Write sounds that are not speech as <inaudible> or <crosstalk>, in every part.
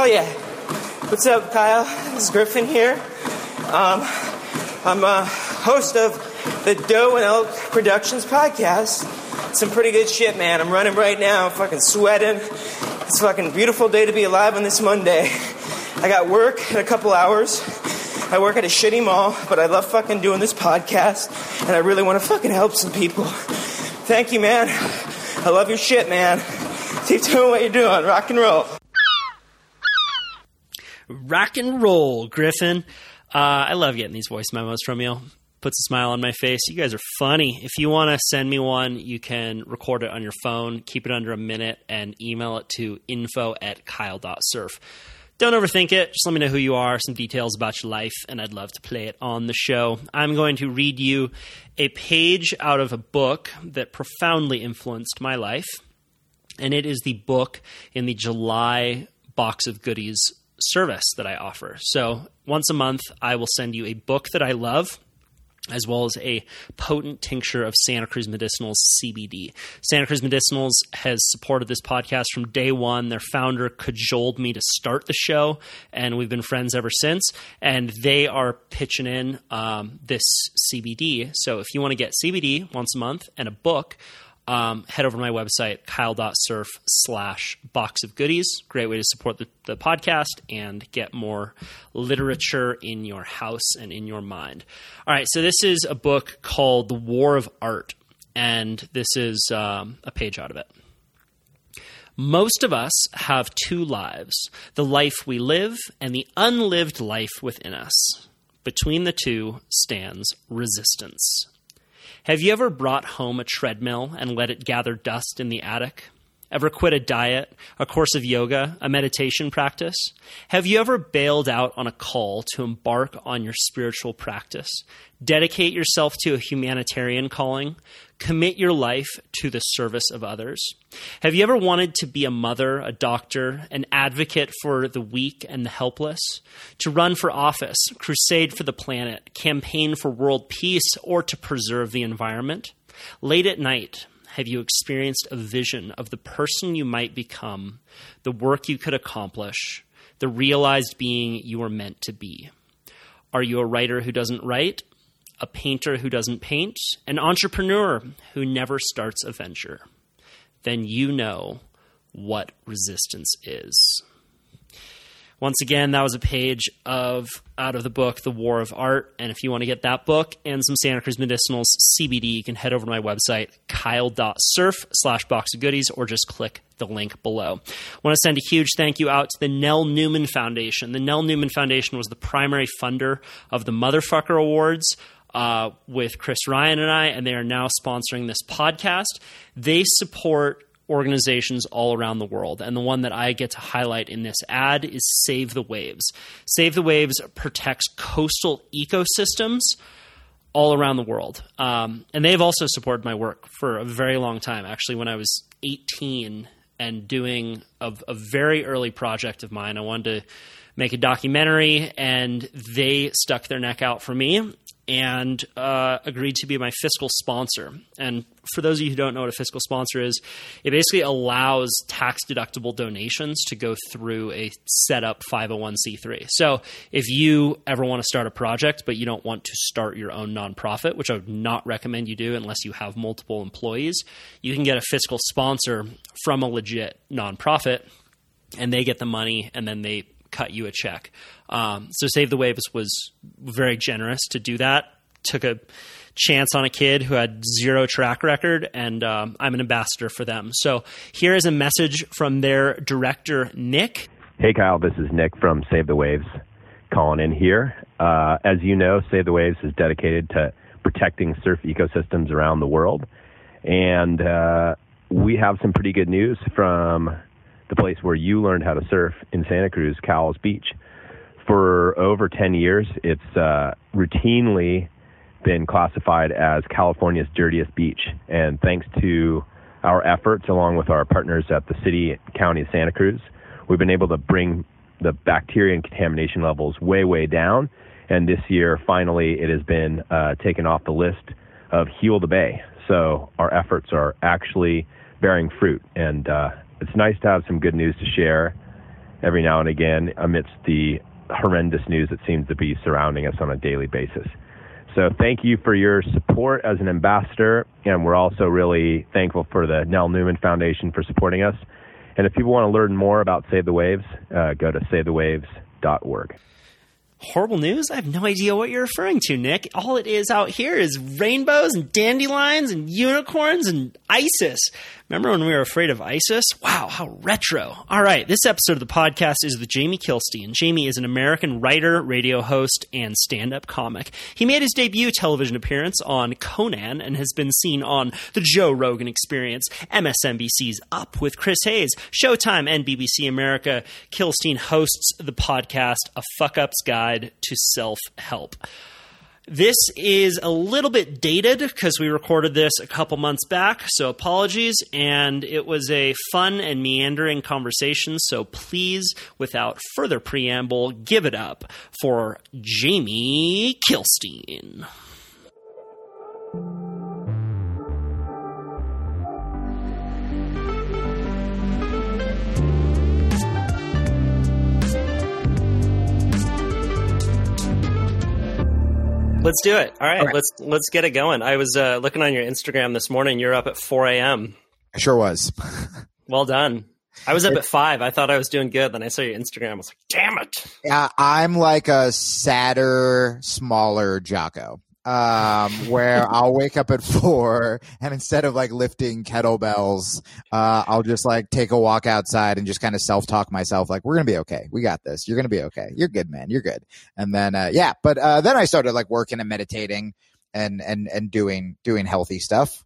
Oh yeah. What's up, Kyle? This is Griffin here. Um, I'm a host of the Doe and Elk Productions podcast. Some pretty good shit, man. I'm running right now. I'm fucking sweating. It's a fucking beautiful day to be alive on this Monday. I got work in a couple hours. I work at a shitty mall, but I love fucking doing this podcast, and I really want to fucking help some people. Thank you, man. I love your shit, man. Keep doing what you're doing. Rock and roll. Rock and roll, Griffin. Uh, I love getting these voice memos from you. Puts a smile on my face. You guys are funny. If you want to send me one, you can record it on your phone, keep it under a minute, and email it to info at kyle.surf. Don't overthink it. Just let me know who you are, some details about your life, and I'd love to play it on the show. I'm going to read you a page out of a book that profoundly influenced my life, and it is the book in the July box of goodies service that I offer. So once a month, I will send you a book that I love. As well as a potent tincture of Santa Cruz Medicinals CBD. Santa Cruz Medicinals has supported this podcast from day one. Their founder cajoled me to start the show, and we've been friends ever since. And they are pitching in um, this CBD. So if you want to get CBD once a month and a book, um, head over to my website, kyle.surf slash box of goodies. Great way to support the, the podcast and get more literature in your house and in your mind. All right, so this is a book called The War of Art, and this is um, a page out of it. Most of us have two lives the life we live and the unlived life within us. Between the two stands resistance. Have you ever brought home a treadmill and let it gather dust in the attic? Ever quit a diet, a course of yoga, a meditation practice? Have you ever bailed out on a call to embark on your spiritual practice? Dedicate yourself to a humanitarian calling? Commit your life to the service of others? Have you ever wanted to be a mother, a doctor, an advocate for the weak and the helpless? To run for office, crusade for the planet, campaign for world peace, or to preserve the environment? Late at night, have you experienced a vision of the person you might become, the work you could accomplish, the realized being you were meant to be? Are you a writer who doesn't write? A painter who doesn't paint? An entrepreneur who never starts a venture? Then you know what resistance is. Once again, that was a page of out of the book The War of Art. And if you want to get that book and some Santa Cruz Medicinals CBD, you can head over to my website, kyle.surf slash box of goodies, or just click the link below. I want to send a huge thank you out to the Nell Newman Foundation. The Nell Newman Foundation was the primary funder of the Motherfucker Awards. Uh, with Chris Ryan and I, and they are now sponsoring this podcast. They support organizations all around the world. And the one that I get to highlight in this ad is Save the Waves. Save the Waves protects coastal ecosystems all around the world. Um, and they've also supported my work for a very long time. Actually, when I was 18 and doing a, a very early project of mine, I wanted to make a documentary, and they stuck their neck out for me and uh, agreed to be my fiscal sponsor. And for those of you who don't know what a fiscal sponsor is, it basically allows tax deductible donations to go through a setup 501c3. So if you ever want to start a project, but you don't want to start your own nonprofit, which I would not recommend you do unless you have multiple employees, you can get a fiscal sponsor from a legit nonprofit and they get the money and then they cut you a check. Um, so Save the Waves was very generous to do that. Took a chance on a kid who had zero track record, and um, I'm an ambassador for them. So here is a message from their director, Nick. Hey, Kyle, this is Nick from Save the Waves calling in here. Uh, as you know, Save the Waves is dedicated to protecting surf ecosystems around the world. And uh, we have some pretty good news from the place where you learned how to surf in Santa Cruz, Cowell's Beach. For over 10 years, it's uh, routinely been classified as California's dirtiest beach. And thanks to our efforts, along with our partners at the city county of Santa Cruz, we've been able to bring the bacteria and contamination levels way, way down. And this year, finally, it has been uh, taken off the list of Heal the Bay. So our efforts are actually bearing fruit. And uh, it's nice to have some good news to share. every now and again amidst the horrendous news that seems to be surrounding us on a daily basis. So thank you for your support as an ambassador, and we're also really thankful for the Nell Newman Foundation for supporting us. And if people want to learn more about Save the Waves, uh, go to savethewaves.org. Horrible news? I have no idea what you're referring to, Nick. All it is out here is rainbows and dandelions and unicorns and ISIS. Remember when we were afraid of ISIS? Wow, how retro. All right, this episode of the podcast is with Jamie Kilstein. Jamie is an American writer, radio host, and stand up comic. He made his debut television appearance on Conan and has been seen on The Joe Rogan Experience, MSNBC's Up with Chris Hayes, Showtime, and BBC America. Kilstein hosts the podcast A Fuck Up's Guide to Self Help. This is a little bit dated because we recorded this a couple months back, so apologies. And it was a fun and meandering conversation, so please, without further preamble, give it up for Jamie Kilstein. Let's do it. All right, All right. let's let's get it going. I was uh, looking on your Instagram this morning. You're up at 4 a.m. I sure was. <laughs> Well done. I was up at five. I thought I was doing good. Then I saw your Instagram. I was like, damn it. Yeah, I'm like a sadder, smaller Jocko. Um, where I'll wake up at <laughs> four and instead of like lifting kettlebells, uh, I'll just like take a walk outside and just kind of self talk myself like, we're going to be okay. We got this. You're going to be okay. You're good, man. You're good. And then, uh, yeah, but, uh, then I started like working and meditating and, and, and doing, doing healthy stuff.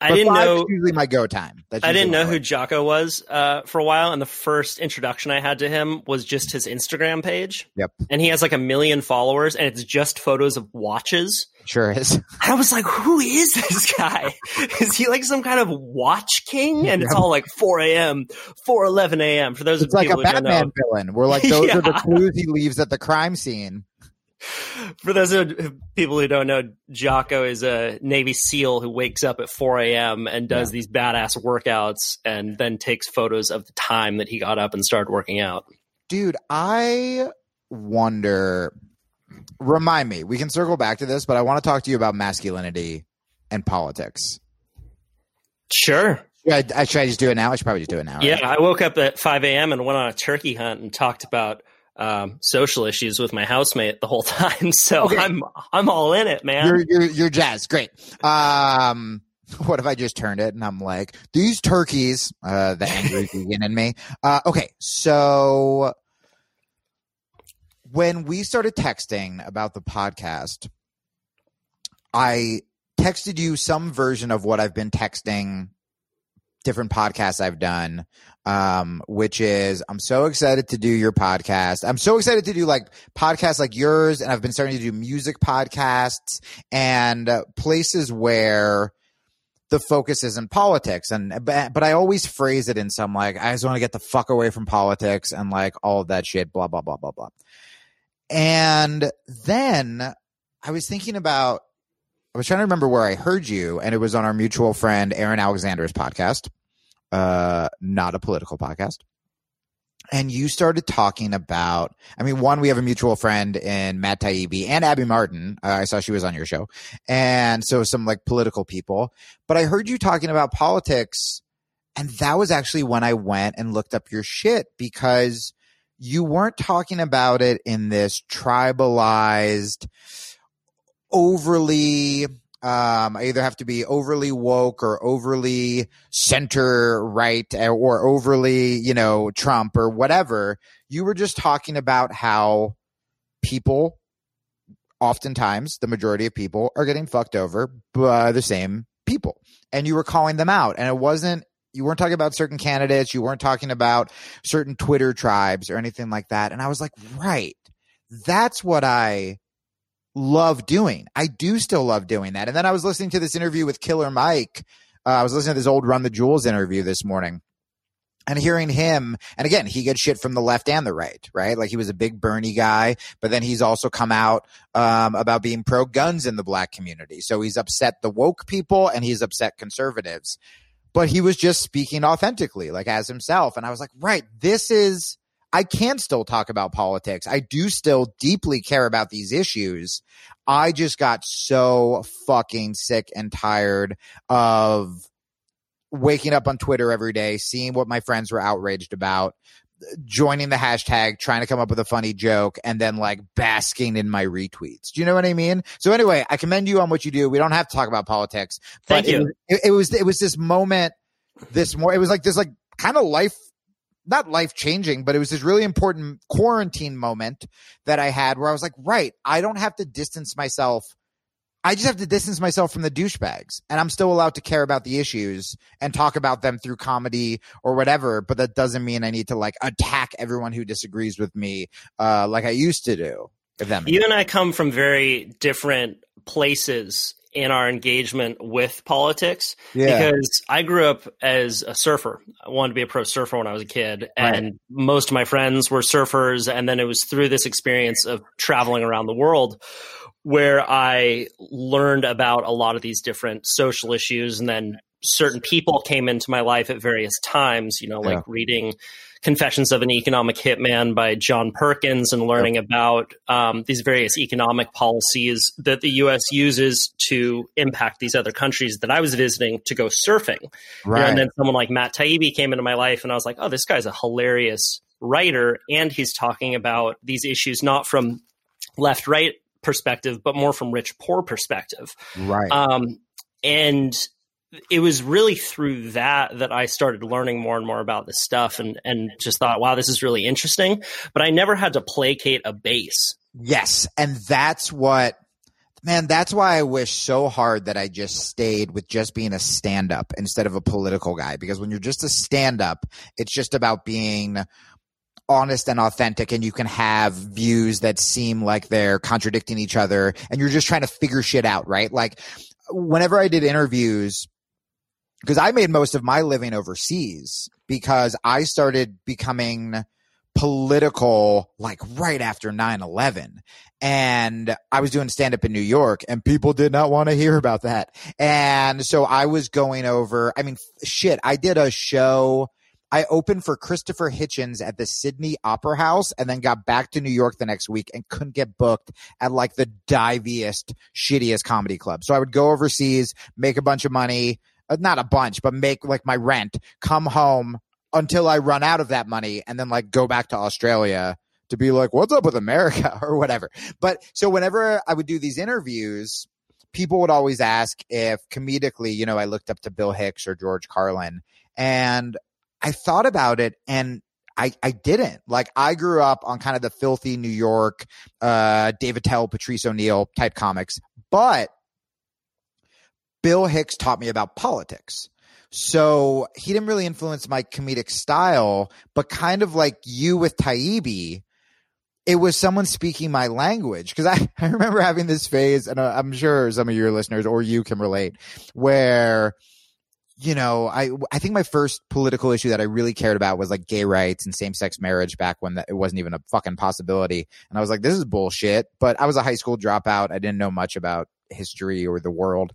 I But didn't know. usually my go time. I didn't know who Jocko was uh, for a while, and the first introduction I had to him was just his Instagram page. Yep. And he has like a million followers, and it's just photos of watches. Sure is. And <laughs> I was like, who is this guy? <laughs> is he like some kind of watch king? And it's all like 4 a.m., 4 11 a.m. For those It's of like a Batman villain. We're like, <laughs> those are the clues he leaves at the crime scene. <laughs> For those of people who don't know, Jocko is a Navy SEAL who wakes up at 4 a.m. and does these badass workouts and then takes photos of the time that he got up and started working out. Dude, I wonder. Remind me, we can circle back to this, but I want to talk to you about masculinity and politics. Sure. Should I, I- should I just do it now? I should probably just do it now. right? Yeah, I woke up at 5 a.m. and went on a turkey hunt and talked about um, social issues with my housemate the whole <laughs> time. So Okay. I'm I'm all in it, man. You're, you're, you're jazzed. Great. Um, what if I just turned it and I'm like, these turkeys, uh, the angry <laughs> vegan in me. Uh, okay. So when we started texting about the podcast, I texted you some version of what I've been texting different podcasts I've done, um, which is I'm so excited to do your podcast. I'm so excited to do like podcasts like yours, and I've been starting to do music podcasts and uh, places where the focus isn't politics. And but, but I always phrase it in some like I just want to get the fuck away from politics and like all of that shit. Blah blah blah blah blah. And then I was thinking about. I was trying to remember where I heard you, and it was on our mutual friend Aaron Alexander's podcast, uh, not a political podcast. And you started talking about, I mean, one, we have a mutual friend in Matt Taibbi and Abby Martin. Uh, I saw she was on your show. And so some like political people. But I heard you talking about politics. And that was actually when I went and looked up your shit because you weren't talking about it in this tribalized, overly um I either have to be overly woke or overly center right or overly you know trump or whatever. You were just talking about how people oftentimes the majority of people are getting fucked over by the same people and you were calling them out. And it wasn't you weren't talking about certain candidates you weren't talking about certain twitter tribes or anything like that. And i was like right that's what i love doing. I do still love doing that. And then I was listening to this interview with Killer Mike. Uh, I was listening to this old Run the Jewels interview this morning and hearing him. And again, he gets shit from the left and the right, right? Like he was a big Bernie guy, but then he's also come out um, about being pro guns in the black community. So he's upset the woke people and he's upset conservatives. But he was just speaking authentically, like as himself. And I was like, right, this is. I can still talk about politics. I do still deeply care about these issues. I just got so fucking sick and tired of waking up on Twitter every day, seeing what my friends were outraged about, joining the hashtag, trying to come up with a funny joke, and then like basking in my retweets. Do you know what I mean? So anyway, I commend you on what you do. We don't have to talk about politics. Thank you. It, it, was it was this moment, this more. It was like this like kind of life. Not life changing, but it was this really important quarantine moment that I had where I was like, right, I don't have to distance myself I just have to distance myself from the douchebags and I'm still allowed to care about the issues and talk about them through comedy or whatever. But that doesn't mean I need to like attack everyone who disagrees with me, uh, like I used to do. If that You and I come from very different places in our engagement with politics Yeah. because I grew up as a surfer. I wanted to be a pro surfer when I was a kid, Right. and most of my friends were surfers. And then it was through this experience of traveling around the world where I learned about a lot of these different social issues. And then certain people came into my life at various times, you know, like Yeah. reading Confessions of an Economic Hitman by John Perkins and learning about um, these various economic policies that the U.S. uses to impact these other countries that I was visiting to go surfing. Right. and then someone like Matt Taibbi came into my life, and I was like, oh, this guy's a hilarious writer, and he's talking about these issues not from left right perspective, but more from rich poor perspective. right. Um, and it was really through that that I started learning more and more about this stuff, and and just thought, wow, this is really interesting. But I never had to placate a base. Yes. And that's what, man, that's why I wish so hard that I just stayed with just being a stand up instead of a political guy. Because when you're just a stand up, it's just about being honest and authentic and you can have views that seem like they're contradicting each other and you're just trying to figure shit out, right? Like whenever I did interviews, because I made most of my living overseas because I started becoming political like right after 9-11 and i was doing stand up in new york and people did not want to hear about that. And so i was going over i mean shit i did a show. I opened for Christopher Hitchens at the Sydney Opera House and then got back to New York the next week and couldn't get booked at like the diviest, shittiest comedy club. So I would go overseas, make a bunch of money, not a bunch, but make like my rent, come home until I run out of that money and then like go back to Australia to be like, what's up with America <laughs> or whatever. But so whenever I would do these interviews, people would always ask if comedically, you know, I looked up to Bill Hicks or George Carlin and I thought about it and I, I didn't like I grew up on kind of the filthy New York, uh, David Tell, Patrice O'Neal type comics, but Bill Hicks taught me about politics. So he didn't really influence my comedic style, but kind of like you with Taibbi, it was someone speaking my language. Cause I, <laughs> I remember having this phase and uh, I'm sure some of your listeners or you can relate where you know, I I think my first political issue that I really cared about was like gay rights and same sex marriage back when that, it wasn't even a fucking possibility. And I was like, this is bullshit. But I was a high school dropout. I didn't know much about history or the world.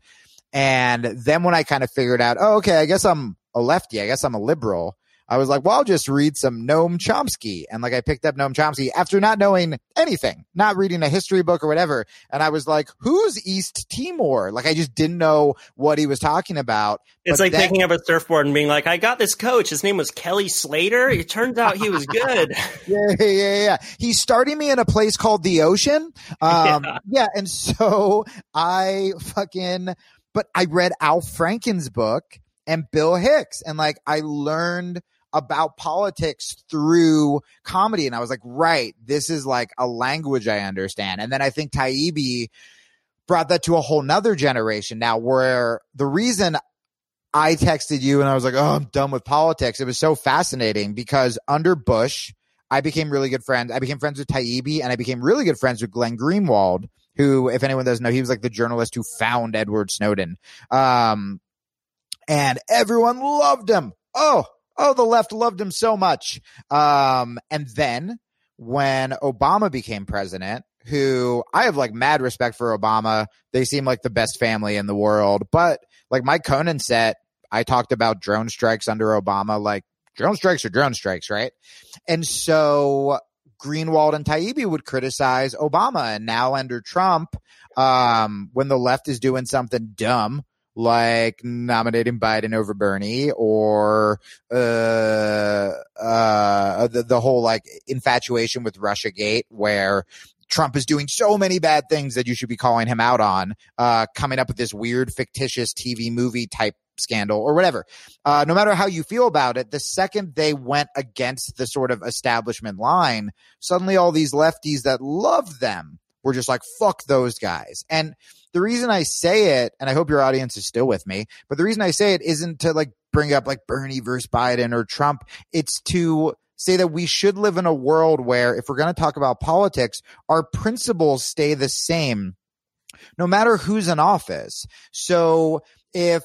And then when I kind of figured out, oh, okay, I guess I'm a lefty. I guess I'm a liberal. I was like, well, I'll just read some Noam Chomsky. And like, I picked up Noam Chomsky after not knowing anything, not reading a history book or whatever. And I was like, who's East Timor? Like, I just didn't know what he was talking about. It's But like then- picking up a surfboard and being like, I got this coach. His name was Kelly Slater. It turns out he was good. <laughs> yeah, yeah, yeah. He's starting me in a place called the ocean. <laughs> Um, yeah. Yeah. And so I fucking, but I read Al Franken's book and Bill Hicks and like I learned about politics through comedy. And I was like, right, this is like a language I understand. And then I think Taibbi brought that to a whole nother generation now where the reason I texted you and I was like, oh, I'm done with politics. It was so fascinating because under Bush, I became really good friends. I became friends with Taibbi and I became really good friends with Glenn Greenwald, who, if anyone doesn't know, he was like the journalist who found Edward Snowden. Um, and everyone loved him. Oh, oh, the left loved him so much. Um, and then when Obama became president, who I have like mad respect for Obama. They seem like the best family in the world. But like my Conan set, I talked about drone strikes under Obama like drone strikes are drone strikes, right? And so Greenwald and Taibbi would criticize Obama and now under Trump, um, when the left is doing something dumb, like nominating Biden over Bernie or uh, uh, the, the whole like infatuation with Russia Gate, where Trump is doing so many bad things that you should be calling him out on, uh, coming up with this weird fictitious TV movie type scandal or whatever. Uh, no matter how you feel about it, the second they went against the sort of establishment line, suddenly all these lefties that love them were just like, fuck those guys. And the reason I say it, and I hope your audience is still with me, but the reason I say it isn't to like bring up like Bernie versus Biden or Trump. It's to say that we should live in a world where if we're going to talk about politics, our principles stay the same no matter who's in office. So if,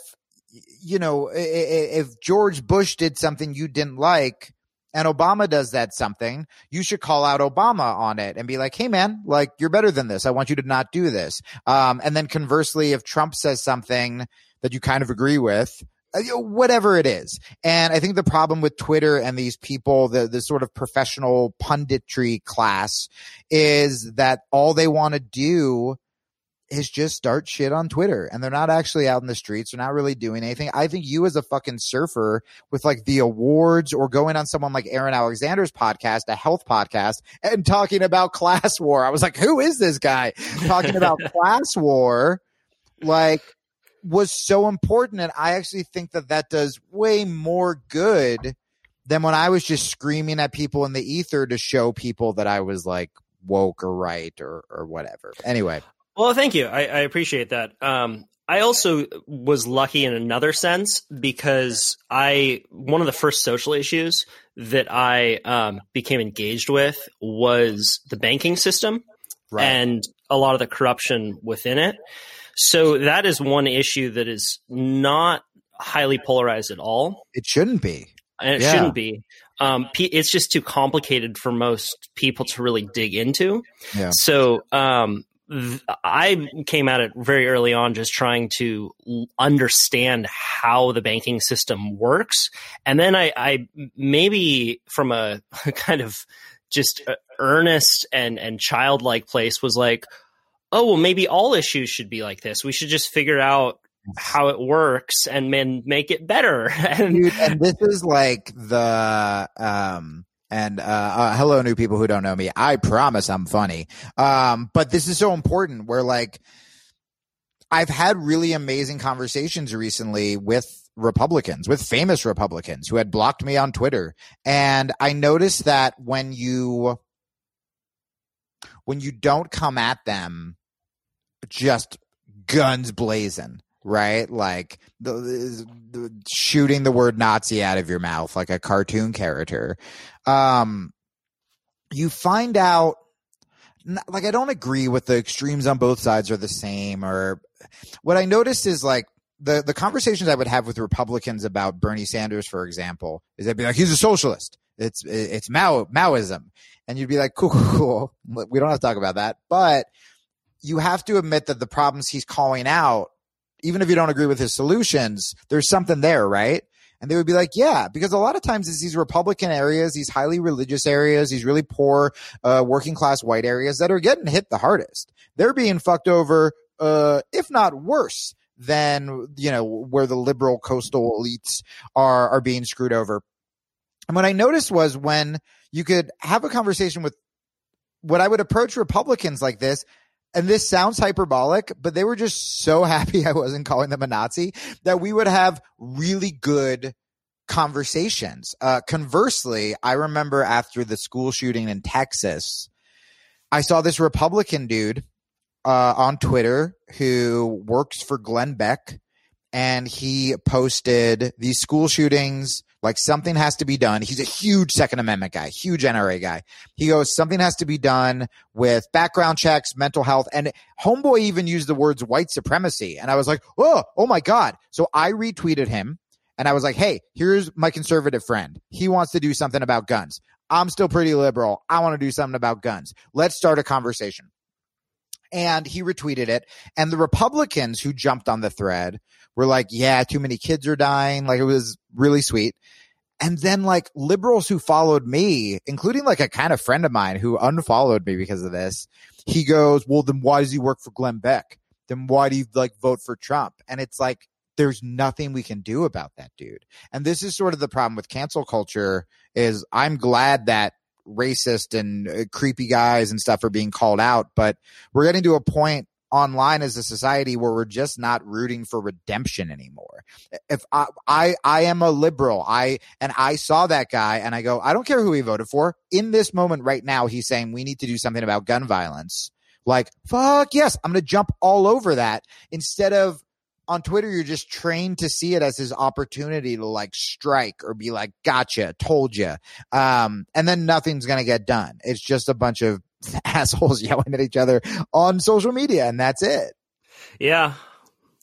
you know, if George Bush did something you didn't like, and Obama does that something, you should call out Obama on it and be like, Hey man, like you're better than this. I want you to not do this. Um, and then conversely, if Trump says something that you kind of agree with, uh, whatever it is. And I think the problem with Twitter and these people, the, the sort of professional punditry class is that all they want to do is just start shit on Twitter and they're not actually out in the streets. They're not really doing anything. I think you as a fucking surfer with like the awards or going on someone like Aaron Alexander's podcast, a health podcast and talking about class war. I was like, who is this guy talking about <laughs> class war? Like was so important. And I actually think that that does way more good than when I was just screaming at people in the ether to show people that I was like woke or right or, or whatever. Anyway. Well, thank you. I, I appreciate that. Um, I also was lucky in another sense because I one of the first social issues that I um, became engaged with was the banking system right. and a lot of the corruption within it. So that is one issue that is not highly polarized at all. It shouldn't be. And it yeah. shouldn't be. Um, it's just too complicated for most people to really dig into. Yeah. So, um, I came at it very early on, just trying to understand how the banking system works, and then I, I maybe from a <laughs> kind of just earnest and and childlike place was like, oh well, maybe all issues should be like this. We should just figure out how it works and then make it better. <laughs> and, Dude, and this is like the um and uh, uh, hello, new people who don't know me. I promise I'm funny. Um, but this is so important. Where like I've had really amazing conversations recently with Republicans, with famous Republicans who had blocked me on Twitter, and I noticed that when you when you don't come at them just guns blazing right? Like the, the, shooting the word Nazi out of your mouth like a cartoon character. Um, you find out like I don't agree with the extremes on both sides are the same or what I noticed is like the the conversations I would have with Republicans about Bernie Sanders for example is I'd be like he's a socialist it's it's Mao Maoism and you'd be like cool <laughs> cool, cool. we don't have to talk about that but you have to admit that the problems he's calling out even if you don't agree with his solutions, there's something there, right? And they would be like, yeah, because a lot of times it's these Republican areas, these highly religious areas, these really poor, uh, working class white areas that are getting hit the hardest. They're being fucked over, uh, if not worse than, you know, where the liberal coastal elites are, are being screwed over. And what I noticed was when you could have a conversation with what I would approach Republicans like this, and this sounds hyperbolic, but they were just so <laughs> happy I wasn't calling them a Nazi that we would have really good conversations. Uh, conversely, I remember after the school shooting in Texas, I saw this Republican dude uh, on Twitter who works for Glenn Beck, and he posted these school shootings like something has to be done. He's a huge Second Amendment guy, huge NRA guy. He goes, something has to be done with background checks, mental health. And Homeboy even used the words white supremacy. And I was like, oh, oh my God. So I retweeted him and I was like, hey, here's my conservative friend. He wants to do something about guns. I'm still pretty liberal. I want to do something about guns. Let's start a conversation. And he retweeted it. And the Republicans who jumped on the thread were like, yeah, too many kids are dying. Like it was really sweet. And then like liberals who followed me, including like a kind of friend of mine who unfollowed me because of this, he goes, well, then why does he work for Glenn Beck? Then why do you like vote for Trump? And it's like, there's nothing we can do about that dude. And this is sort of the problem with cancel culture is I'm glad that racist and uh, creepy guys and stuff are being called out, but we're getting to a point online as a society where we're just not rooting for redemption anymore. If I, I, I am a liberal, I, and I saw that guy and I go, I don't care who he voted for. In this moment right now, he's saying we need to do something about gun violence. Like, fuck yes, I'm going to jump all over that instead of on Twitter, you're just trained to see it as his opportunity to like strike or be like, gotcha, told you. Um, and then nothing's going to get done. It's just a bunch of <laughs> assholes yelling at each other on social media, and that's it. Yeah.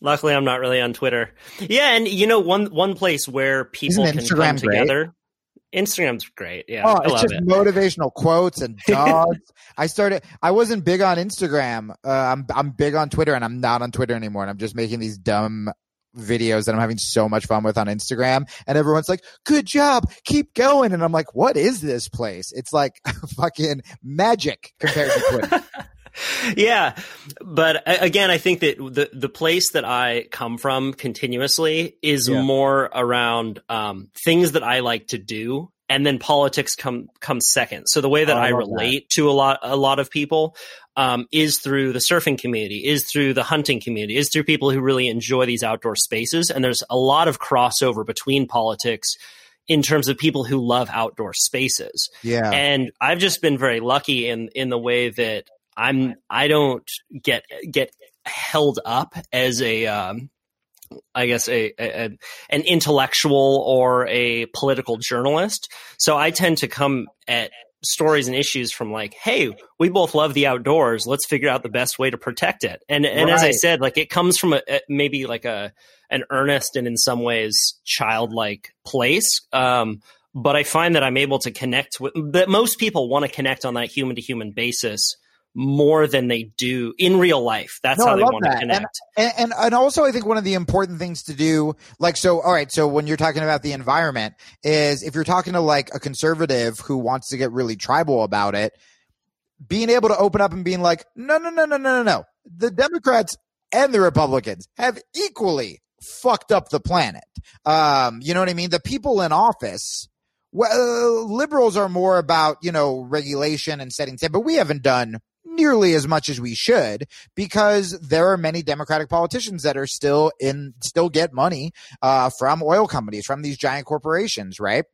Luckily, I'm not really on Twitter. Yeah, and you know, one one place where people Isn't can come great? together. Instagram's great. Yeah, Oh, I it's just it. motivational quotes and <laughs> dogs. I started. I wasn't big on Instagram. Uh, I'm I'm big on Twitter, and I'm not on Twitter anymore. And I'm just making these dumb videos that I'm having so much fun with on Instagram. And everyone's like, "Good job, keep going." And I'm like, "What is this place?" It's like <laughs> fucking magic compared to Twitter. <laughs> yeah, but again, I think that the the place that I come from continuously is Yeah. more around um, things that I like to do, and then politics come comes second. So the way that Oh, I I, relate to a lot a lot of people um, is through the surfing community, is through the hunting community, is through people who really enjoy these outdoor spaces, and there's a lot of crossover between politics in terms of people who love outdoor spaces Yeah. and I've just been very lucky in in the way that I'm I don't get get held up as a um, I guess a, a an intellectual or a political journalist. So I tend to come at stories and issues from like, hey, we both love the outdoors. Let's figure out the best way to protect it. And and as I said, like it comes from a, a maybe like a an earnest and in some ways childlike place. Um, but I find that I'm able to connect with that most people want to connect on that human to human basis more than they do in real life. That's No, how they want to that. And- connect. And, and and also I think one of the important things to do, like so, all right. So when you're talking about the environment, is if you're talking to like a conservative who wants to get really tribal about it, being able to open up and being like, no, no, no, no, no, no, no. The Democrats and the Republicans have equally fucked up the planet. Um, you know what I mean? The people in office. Well, liberals are more about you know regulation and setting, but we haven't done nearly as much as we should because there are many Democratic politicians that are still in, still get money, uh, from oil companies, from these giant corporations, right?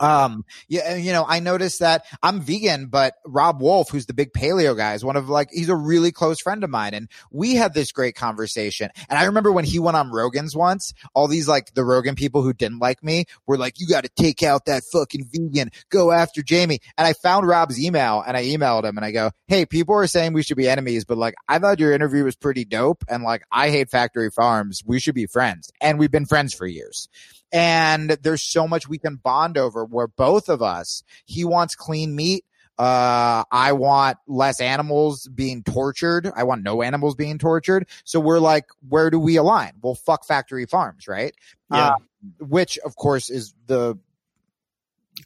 Um, yeah, you know, I noticed that I'm vegan, but Robb Wolf, who's the big paleo guy, is one of like, he's a really close friend of mine. And we had this great conversation. And I remember when he went on Rogan's once, all these like the Rogan people who didn't like me were like, you got to take out that fucking vegan, go after Jamie. And I found Robb's email and I emailed him and I go, Hey, people are saying we should be enemies, but like, I thought your interview was pretty dope. And like, I hate factory farms. We should be friends. And we've been friends for years and there's so much we can bond over where both of us he wants clean meat uh i want less animals being tortured i want no animals being tortured so we're like where do we align well fuck factory farms right Yeah. Uh, which of course is the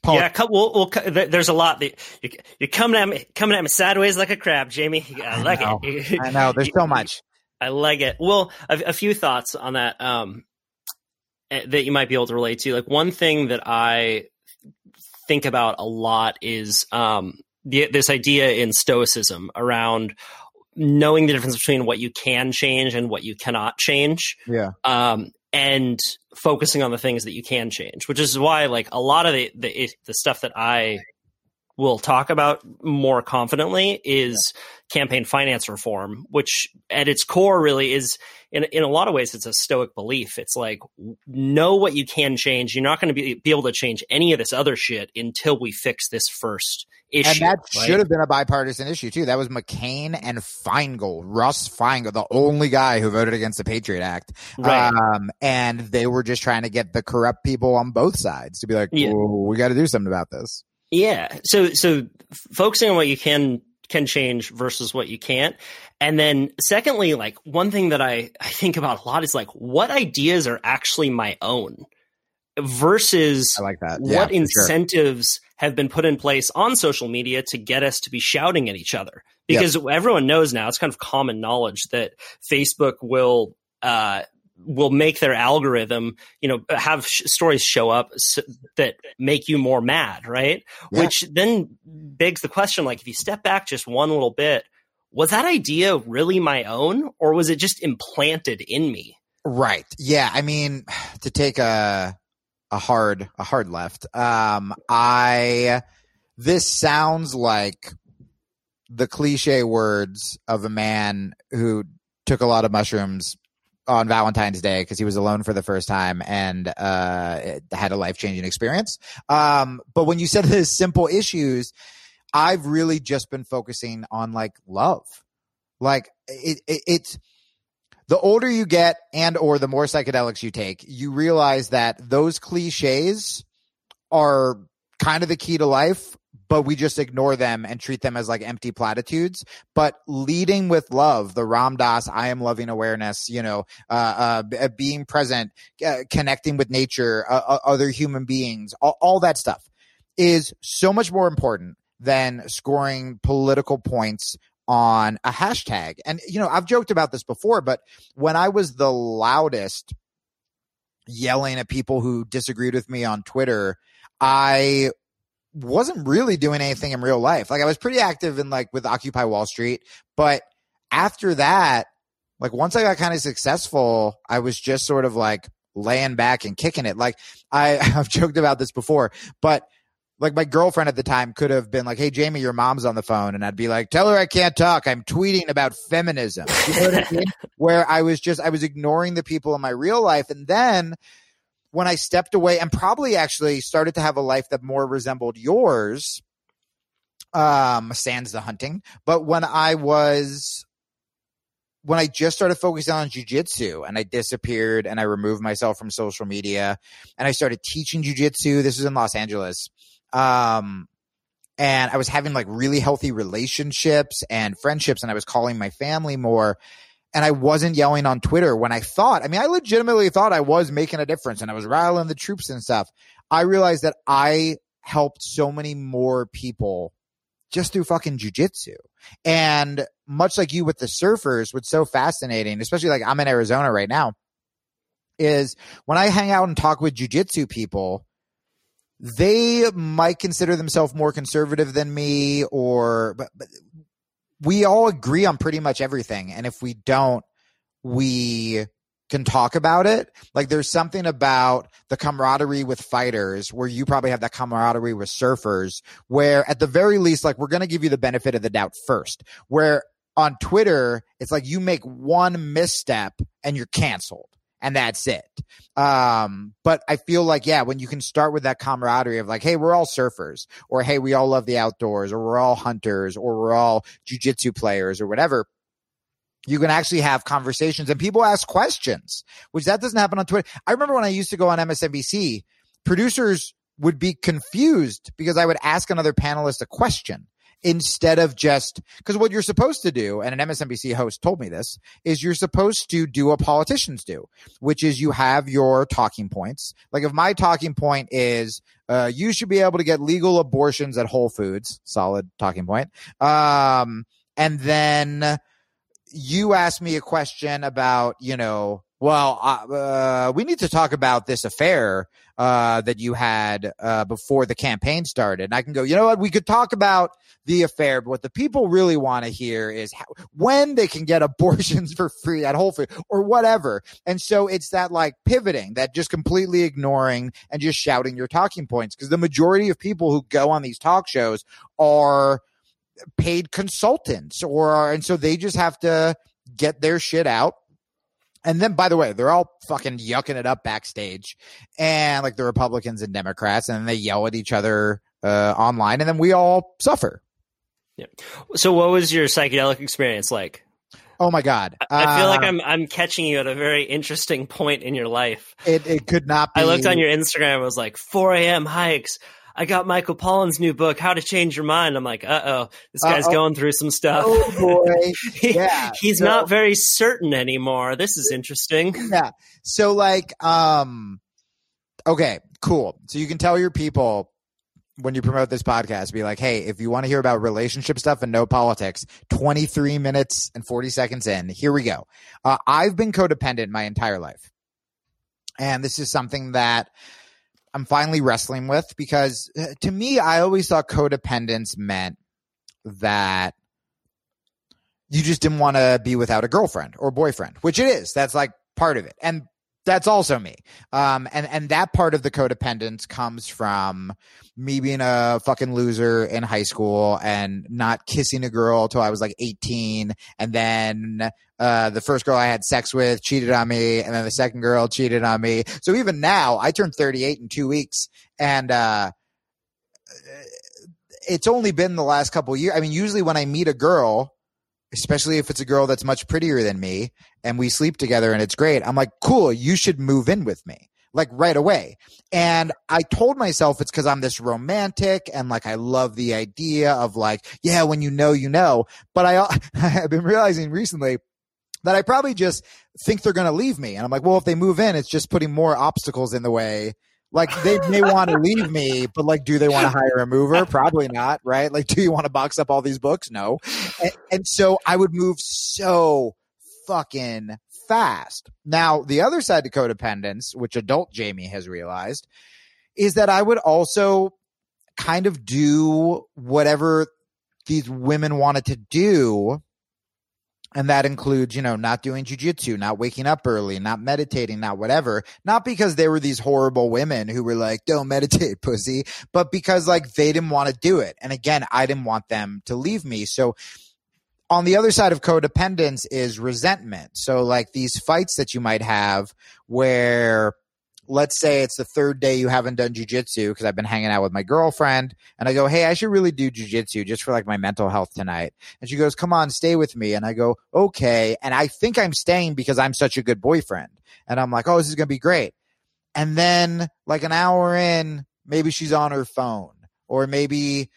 yeah, co- we'll, we'll, there's a lot that you're coming at me, coming at me sideways like a crab, Jamie. I like know. it. <laughs> i know there's so much I like it. Well, a, a few thoughts on that um, that you might be able to relate to. Like one thing that I think about a lot is um, the, this idea in Stoicism around knowing the difference between what you can change and what you cannot change yeah um, and focusing on the things that you can change, which is why like a lot of the the, the stuff that I will talk about more confidently is campaign finance reform, which at its core really is in in a lot of ways it's a stoic belief. It's like know what you can change. You're not going to be be able to change any of this other shit until we fix this first issue. And that right? should have been a bipartisan issue too. That was McCain and Feingold, Russ Feingold, the only guy who voted against the Patriot Act. Right. Um, and they were just trying to get the corrupt people on both sides to be like, Yeah. "Whoa, we got to do something about this. Yeah. So so focusing on what you can can change versus what you can't. And then secondly, like one thing that I, I think about a lot is like what ideas are actually my own. versus I like that. Yeah, what for sure. incentives have been put in place on social media to get us to be shouting at each other because everyone knows now it's kind of common knowledge that facebook will uh, will make their algorithm you know have sh- stories show up s that make you more mad right Yeah. which then begs the question like if you step back just one little bit was that idea really my own or was it just implanted in me Right. Yeah. I mean, <sighs> to take a a hard a hard left. Um, I this sounds like the cliche words of a man who took a lot of mushrooms on Valentine's Day because he was alone for the first time and uh, had a life changing experience. Um, but when you said <laughs> the simple issues, I've really just been focusing on like love. Like it, it it's the older you get and or the more psychedelics you take, you realize that those cliches are kind of the key to life, but we just ignore them and treat them as like empty platitudes. But leading with love, the Ram Dass, I am loving awareness, you know, uh, uh, uh, being present, uh, connecting with nature, uh, uh, other human beings, all, all that stuff is so much more important than scoring political points on a hashtag. And, you know, I've joked about this before, but when I was the loudest yelling at people who disagreed with me on Twitter, I wasn't really doing anything in real life. Like I was pretty active in like with Occupy Wall Street, but after that, like once I got kind of successful, I was just sort of like laying back and kicking it. Like I, <laughs> I've joked about this before, but like my girlfriend at the time could have been like, Hey, Jamie, your mom's on the phone. And I'd be like, tell her I can't talk. I'm tweeting about feminism. You know what I mean? <laughs> Where I was just, I was ignoring the people in my real life. And then when I stepped away and probably actually started to have a life that more resembled yours, um, sans the hunting. But when I was, when I just started focusing on jujitsu and I disappeared and I removed myself from social media and I started teaching jujitsu, this was in Los Angeles. Um, and I was having like really healthy relationships and friendships and I was calling my family more and I wasn't yelling on Twitter when I thought, I mean, I legitimately thought I was making a difference and I was riling the troops and stuff. I realized that I helped so many more people just through fucking jujitsu. And much like you with the surfers, what's so fascinating, especially like I'm in Arizona right now, is when I hang out and talk with jujitsu people, they might consider themselves more conservative than me or but, but we all agree on pretty much everything. And if we don't we can talk about it. Like there's something about the camaraderie with fighters where you probably have that camaraderie with surfers where at the very least like we're going to give you the benefit of the doubt first. Where on twitter it's like you make one misstep and you're canceled and that's it. Um, but I feel like, yeah, when you can start with that camaraderie of like, hey, we're all surfers, or hey, we all love the outdoors, or we're all hunters, or we're all jujitsu players, or whatever. You can actually have conversations and people ask questions, which that doesn't happen on Twitter. I remember when I used to go on MSNBC, producers would be confused because I would ask another panelist a question instead of just because what you're supposed to do, and an MSNBC host told me this, is you're supposed to do what politicians do, which is you have your talking points. Like if my talking point is, uh, you should be able to get legal abortions at Whole Foods, solid talking point. Um, and then you ask me a question about, you know, well, uh, we need to talk about this affair uh, that you had uh, before the campaign started. And I can go, you know what? We could talk about the affair, but what the people really want to hear is how, when they can get <laughs> abortions for free at Whole Foods or whatever. And so it's that like pivoting, that just completely ignoring and just shouting your talking points. Because the majority of people who go on these talk shows are paid consultants or, and so they just have to get their shit out and then, by the way, they're all fucking yucking it up backstage, and like the Republicans and Democrats, and they yell at each other uh, online, and then we all suffer. Yeah. So, what was your psychedelic experience like? Oh my god! I feel Uh, like I'm I'm catching you at a very interesting point in your life. It it could not. be I looked on your Instagram. It was like 4 a.m. hikes. I got Michael Pollan's new book, How to Change Your Mind. I'm like, uh oh, this guy's Uh-oh. going through some stuff. Oh boy! <laughs> He- Yeah. He's So- not very certain anymore. This is interesting. yeah. So like, um, Okay, cool. So you can tell your people when you promote this podcast, be like, hey, if you want to hear about relationship stuff and no politics, 23 minutes and 40 seconds in, here we go. Uh, I've been codependent my entire life. And this is something that I'm finally wrestling with because uh, to me, I always thought codependence meant that you just didn't want to be without a girlfriend or boyfriend, which it is. That's like part of it. And that's also me. Um, and, and that part of the codependence comes from me being a fucking loser in high school and not kissing a girl till I was like 18. And then, uh, the first girl I had sex with cheated on me. And then the second girl cheated on me. So even now I turned 38 in two weeks and, uh, it's only been the last couple years. I mean, usually when I meet a girl, especially if it's a girl that's much prettier than me and we sleep together and it's great. I'm like, cool, you should move in with me like right away. And I told myself it's because I'm this romantic and like I love the idea of like, yeah, when you know, you know. But I, <laughs> I've been realizing recently that I probably just think they're going to leave me. And I'm like, well, if they move in, it's just putting more obstacles in the way like they may want to <laughs> leave me, but like, do they want to hire a mover? Probably not, right? Like, do you want to box up all these books? No. And, and so I would move so fucking fast. Now, the other side to codependence, which adult Jamie has realized, is that I would also kind of do whatever these women wanted to do and that includes, you know, not doing jujitsu, not waking up early, not meditating, not whatever. Not because they were these horrible women who were like, don't <laughs> meditate, pussy, but because like they didn't want to do it. And again, I didn't want them to leave me. So on the other side of codependence is resentment. So like these fights that you might have where let's say it's the third day you haven't done jujitsu because I've been hanging out with my girlfriend and I go, Hey, I should really do jujitsu just for like my mental health tonight. And she goes, come on, stay with me. And I go, okay. And I think I'm staying because I'm such a good boyfriend. And I'm like, Oh, this is going to be great. And then like an hour in, maybe she's on her phone or maybe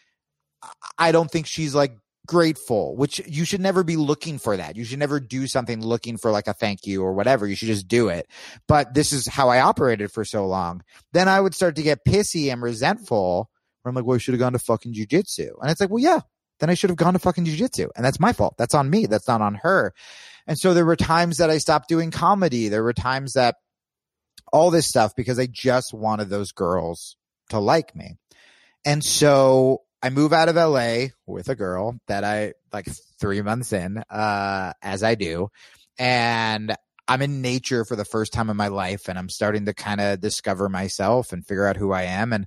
I don't think she's like grateful, which you should never be looking for that. You should never do something looking for like a thank you or whatever. You should just do it. But this is how I operated for so long. Then I would start to get pissy and resentful where I'm like, well, I should have gone to fucking jujitsu. And it's like, well, yeah, then I should have gone to fucking jujitsu. And that's my fault. That's on me. That's not on her. And so there were times that I stopped doing comedy. There were times that all this stuff because I just wanted those girls to like me. And so I move out of LA with a girl that I like three months in, uh, as I do. And I'm in nature for the first time in my life and I'm starting to kind of discover myself and figure out who I am. And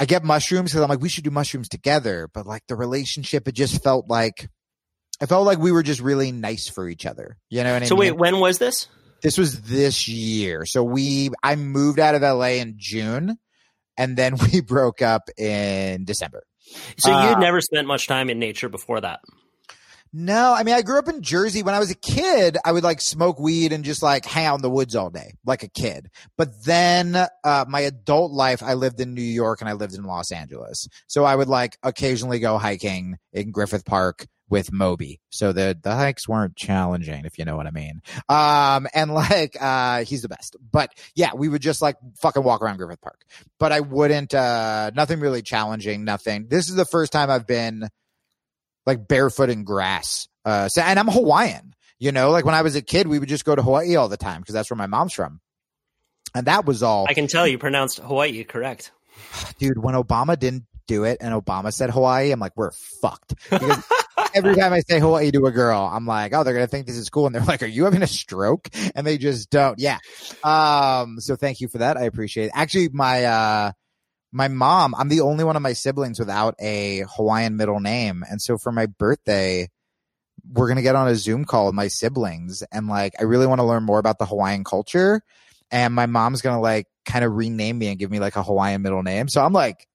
I get mushrooms because I'm like, we should do mushrooms together. But like the relationship, it just felt like, I felt like we were just really nice for each other. You know what I So mean? So wait, when was this? This was this year. So we, I moved out of LA in June and then <laughs> we broke up in December. So Uh, you'd never spent much time in nature before that. No, I mean, I grew up in Jersey. When I was a kid, I would like smoke weed and just like hang out in the woods all day, like a kid. But then, uh, my adult life, I lived in New York and I lived in Los Angeles. So I would like occasionally go hiking in Griffith Park with Moby. So the, the hikes weren't challenging, if you know what I mean. Um, and like, uh, he's the best. But yeah, we would just like fucking walk around Griffith Park. But I wouldn't, uh, nothing really challenging, nothing. This is the first time I've been like barefoot in grass. Uh, so, and I'm Hawaiian, you know, like when I was a kid, we would just go to Hawaii all the time because that's where my mom's from. And that was all, I can tell you pronounced Hawaii correct. <sighs> dude, when Obama didn't do it and Obama said Hawaii, I'm like, we're fucked. Because <laughs> every time I say Hawaii to a girl, I'm like, oh, they're going to think this is cool. And they're <laughs> like, are you having a stroke? And they just don't. Yeah. Um, so thank you for that. I appreciate it. Actually, my, uh, my mom, I'm the only one of my siblings without a Hawaiian middle name. And so for my birthday, we're going to get on a Zoom call with my siblings. And like, I really want to learn more about the Hawaiian culture. And my mom's going to like kind of rename me and give me like a Hawaiian middle name. So I'm like,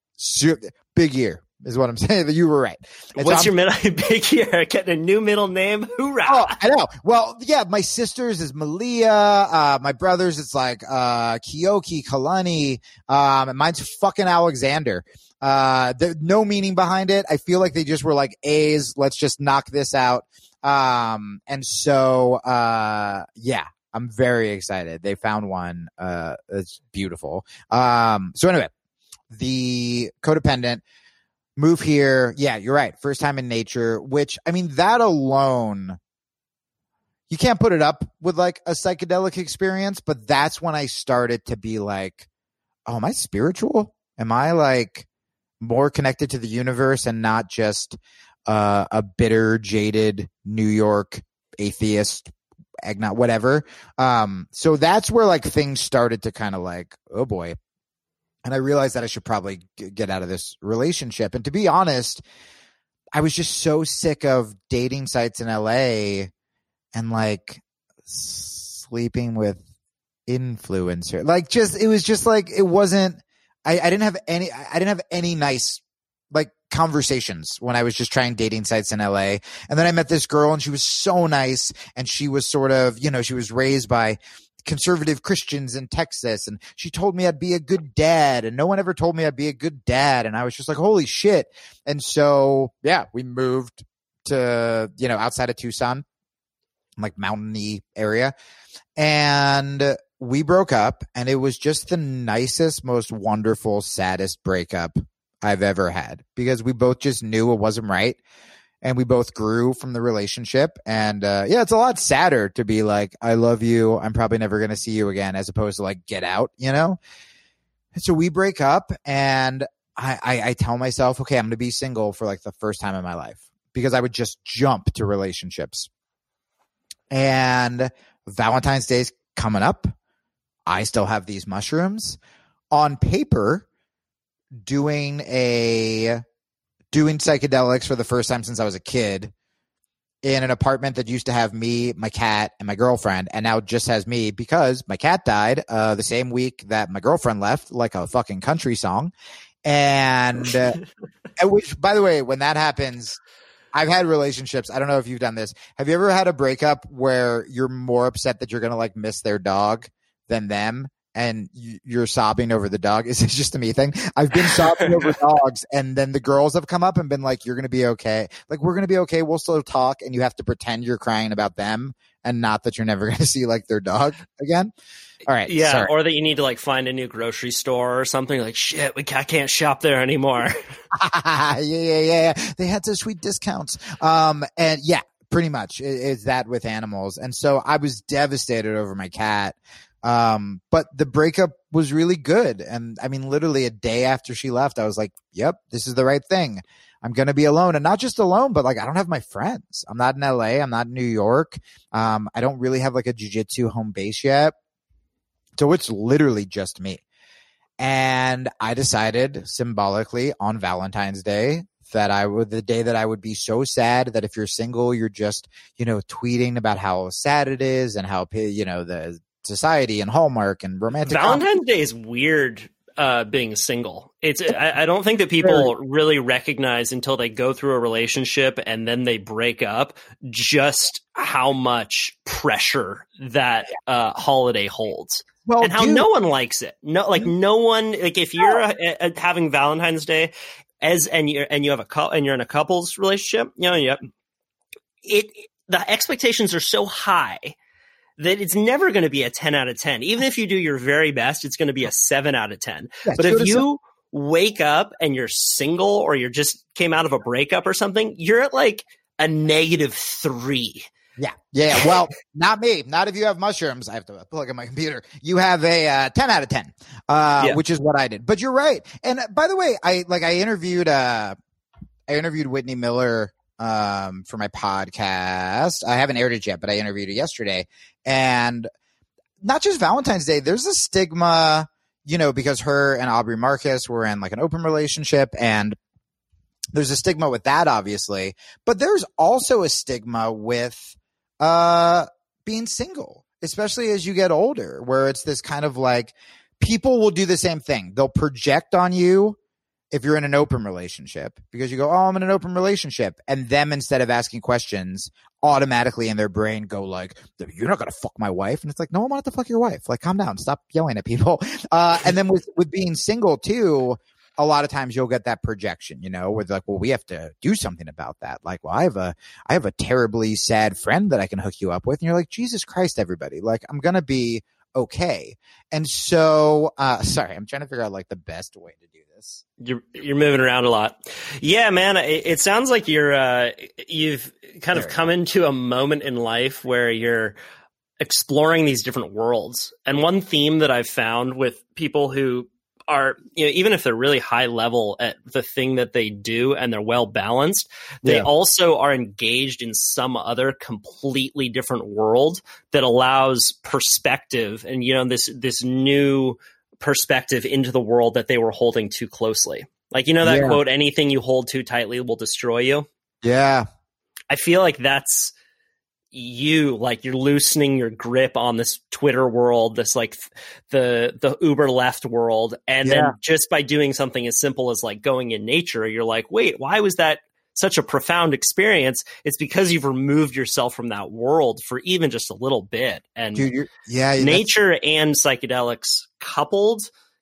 big year is what I'm <laughs> saying. That You were right. And What's I'm- your middle <laughs> big year? Getting a new middle name? Hoorah! Oh, I know. Well, yeah, my sister's is Malia. Uh, my brother's it's like, uh, Keoki, Kalani. Um, and mine's fucking Alexander. Uh, there, no meaning behind it. I feel like they just were like A's. Let's just knock this out. Um, and so, uh, yeah, I'm very excited. They found one. Uh, it's beautiful. Um, so anyway, the codependent move here. Yeah, you're right. First time in nature, which I mean, that alone, you can't put it up with like a psychedelic experience, but that's when I started to be like, oh, am I spiritual? Am I like more connected to the universe and not just uh, a bitter, jaded New York atheist eggnog, whatever. Um, so that's where like things started to kind of like, oh boy. And I realized that I should probably get out of this relationship. And to be honest, I was just so sick of dating sites in LA and like sleeping with influencer. Like just it was just like it wasn't I, I didn't have any I didn't have any nice like conversations when I was just trying dating sites in LA. And then I met this girl and she was so nice and she was sort of, you know, she was raised by conservative Christians in Texas and she told me I'd be a good dad and no one ever told me I'd be a good dad and I was just like holy shit. And so, yeah, we moved to, you know, outside of Tucson, like mountainy area. And we broke up and it was just the nicest, most wonderful, saddest breakup I've ever had because we both just knew it wasn't right and we both grew from the relationship. And uh, yeah, it's a lot sadder to be like, I love you. I'm probably never going to see you again, as opposed to like, get out, you know? So we break up and I, I, I tell myself, okay, I'm going to be single for like the first time in my life because I would just jump to relationships. And Valentine's Day's coming up. I still have these mushrooms. On paper, doing a doing psychedelics for the first time since I was a kid in an apartment that used to have me, my cat, and my girlfriend, and now just has me because my cat died uh, the same week that my girlfriend left, like a fucking country song. And uh, <laughs> which, by the way, when that happens, I've had relationships. I don't know if you've done this. Have you ever had a breakup where you're more upset that you're gonna like miss their dog than them? And you're sobbing over the dog. <laughs> Is this just a me thing? I've been sobbing over <laughs> dogs, and then the girls have come up and been like, "You're gonna be okay. Like we're gonna be okay. We'll still talk." And you have to pretend you're crying about them, and not that you're never <laughs> gonna see like their dog again. All right, yeah, sorry. or that you need to like find a new grocery store or something. Like shit, we I can't shop there anymore. yeah, yeah, yeah. They had such sweet discounts. Um, and yeah, pretty much it's that with animals. And so I was devastated over my cat. Um, but the breakup was really good. And I mean, literally a day after she left, I was like, yep, this is the right thing. I'm going to be alone and not just alone, but like I don't have my friends. I'm not in LA. I'm not in New York. Um, I don't really have like a jujitsu home base yet. So it's literally just me. And I decided symbolically on Valentine's Day that I would, the day that I would be so sad that if you're single, you're just, you know, tweeting about how sad it is and how, you know, the society and Hallmark and romantic. Valentine's Day is weird uh, being single. It's I, I, don't think that people really recognize until they go through a relationship and then they break up just how much pressure that uh, holiday holds. Well, and how dude, no one likes it. No, like no one. Like if you're a, a, having Valentine's Day as and you and you have a and you're in a couples relationship, you know, yep. It the expectations are so high that it's never going to be a 10 out of 10. Even if you do your very best, it's going to be a 7 out of 10. Yeah, but if you wake up and you're single or you're just came out of a breakup or something, you're at like a negative 3. Yeah. Yeah. Well, <laughs> not me. Not if you have mushrooms. I have to plug in my computer. You have a uh, 10 out of 10, uh, yeah. which is what I did. But you're right. And uh, by the way, I like I interviewed uh I interviewed Whitney Miller um, for my podcast. I haven't aired it yet, but I interviewed her yesterday. And not just Valentine's Day, there's a stigma, you know, because her and Aubrey Marcus were in like an open relationship and there's a stigma with that, obviously. But there's also a stigma with uh, being single, especially as you get older, where it's this kind of like people will do the same thing. They'll project on you if you're in an open relationship because you go, Oh, I'm in an open relationship. And them, instead of asking questions, automatically in their brain go like, you're not to fuck my wife. And it's like, no, I want to fuck your wife. Like, calm down. Stop yelling at people. <laughs> Uh, and then with, with being single too, a lot of times you'll get that projection, you know, where they're like, well, we have to do something about that. Like, well, I have a, I have a terribly sad friend that I can hook you up with. And you're like, Jesus Christ, everybody. Like, I'm going to be okay. And so, uh, sorry, I'm trying to figure out like the best way to do this. You're you're moving around a lot. Yeah, man. It, it sounds like you're uh, you've kind There of come into a moment in life where you're exploring these different worlds. And one theme that I've found with people who are, you know, even if they're really high level at the thing that they do and they're well balanced, they Yeah. also are engaged in some other completely different world that allows perspective and you know this this new perspective into the world that they were holding too closely. Like you know that Yeah. quote anything you hold too tightly will destroy you. Yeah. I feel like that's you like you're loosening your grip on this Twitter world, this like the the Uber left world, and Yeah. then just by doing something as simple as like going in nature, you're like, wait, why was that such a profound experience? It's because you've removed yourself from that world for even just a little bit, and Dude, yeah. nature and psychedelics coupled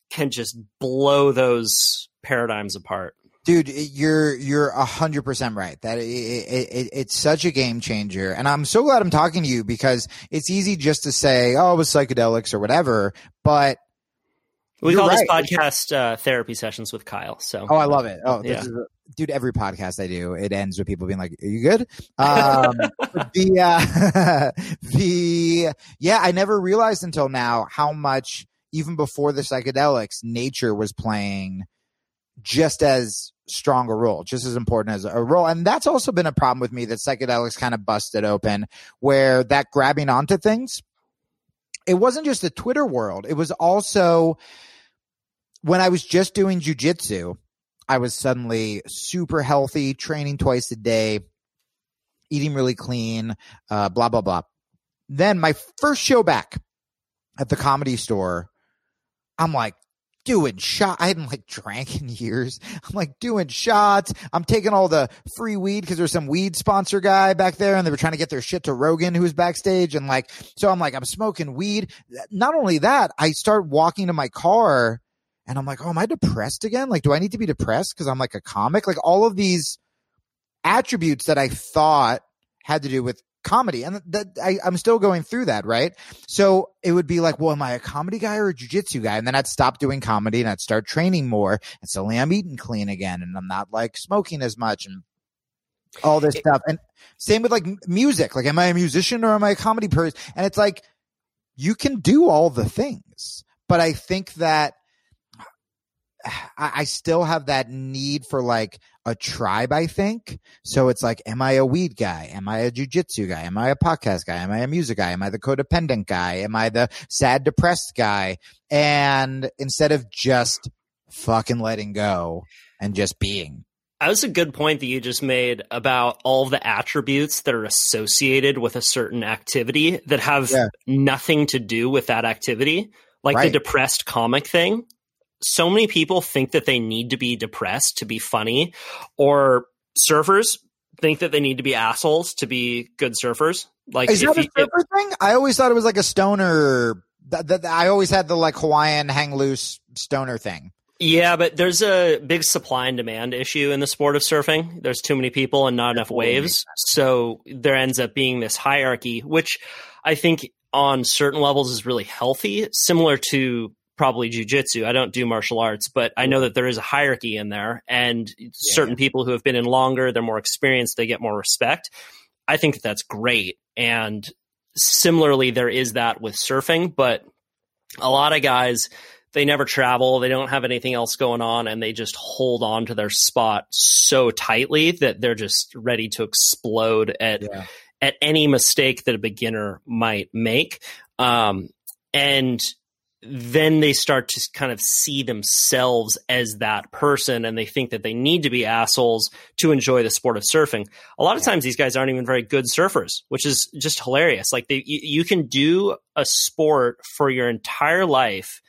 can just blow those paradigms apart. Dude you're you're a hundred percent right. That it, it, it, it's such a game changer. And i'm so glad i'm talking to you because it's easy just to say oh it was psychedelics or whatever but We call this podcast uh, therapy sessions with Kyle. So. Oh i love it. Oh this Yeah. is a, dude every podcast i do it ends with people being like are you good? Um the uh <laughs> the yeah i never realized until now how much even before the psychedelics nature was playing just as strong a role, just as important as a role. And that's also been a problem with me that psychedelics kind of busted open, where that grabbing onto things, it wasn't just the Twitter world. It was also when I was just doing jujitsu, I was suddenly super healthy, training twice a day, eating really clean, uh, blah, blah, blah. Then my first show back at the comedy store, I'm like, doing shot. I hadn't like drank in years. I'm like doing shots. I'm taking all the free weed because there's some weed sponsor guy back there and they were trying to get their shit to Rogan who was backstage. And like, so I'm like, I'm smoking weed. Not only that, I start walking to my car and I'm like, oh, am I depressed again? Like, do I need to be depressed because I'm like a comic? Like all of these attributes that I thought had to do with comedy. And that I, I'm still going through that, right? So it would be like, well, am I a comedy guy or a jujitsu guy? And then I'd stop doing comedy and I'd start training more. And suddenly I'm eating clean again and I'm not like smoking as much and all this stuff. And same with like music. Like, am I a musician or am I a comedy person? And it's like, you can do all the things, but I think that <sighs> I, I still have that need for like a tribe, I think. So it's like, am I a weed guy? Am I a jujitsu guy? Am I a podcast guy? Am I a music guy? Am I the codependent guy? Am I the sad, depressed guy? And instead of just fucking letting go and just being. That was a good point that you just made about all the attributes that are associated with a certain activity that have Yeah. nothing to do with that activity. Like Right. the depressed comic thing. So many people think that they need to be depressed to be funny, or surfers think that they need to be assholes to be good surfers. Like, Is that a surfer thing? I always thought it was like a stoner. That, that, I always had the like Hawaiian hang loose stoner thing. Yeah, but there's a big supply and demand issue in the sport of surfing. There's too many people and not enough waves. So there ends up being this hierarchy, which I think on certain levels is really healthy, similar to probably jujitsu. I don't do martial arts, but I know that there is a hierarchy in there and certain people who have been in longer, they're more experienced, they get more respect. I think that that's great. And similarly, there is that with surfing, but a lot of guys, they never travel, they don't have anything else going on, and they just hold on to their spot so tightly that they're just ready to explode at Yeah. at any mistake that a beginner might make. Um, and then they start to kind of see themselves as that person and they think that they need to be assholes to enjoy the sport of surfing. A lot of times these guys aren't even very good surfers, which is just hilarious. Like they, you, you can do a sport for your entire life.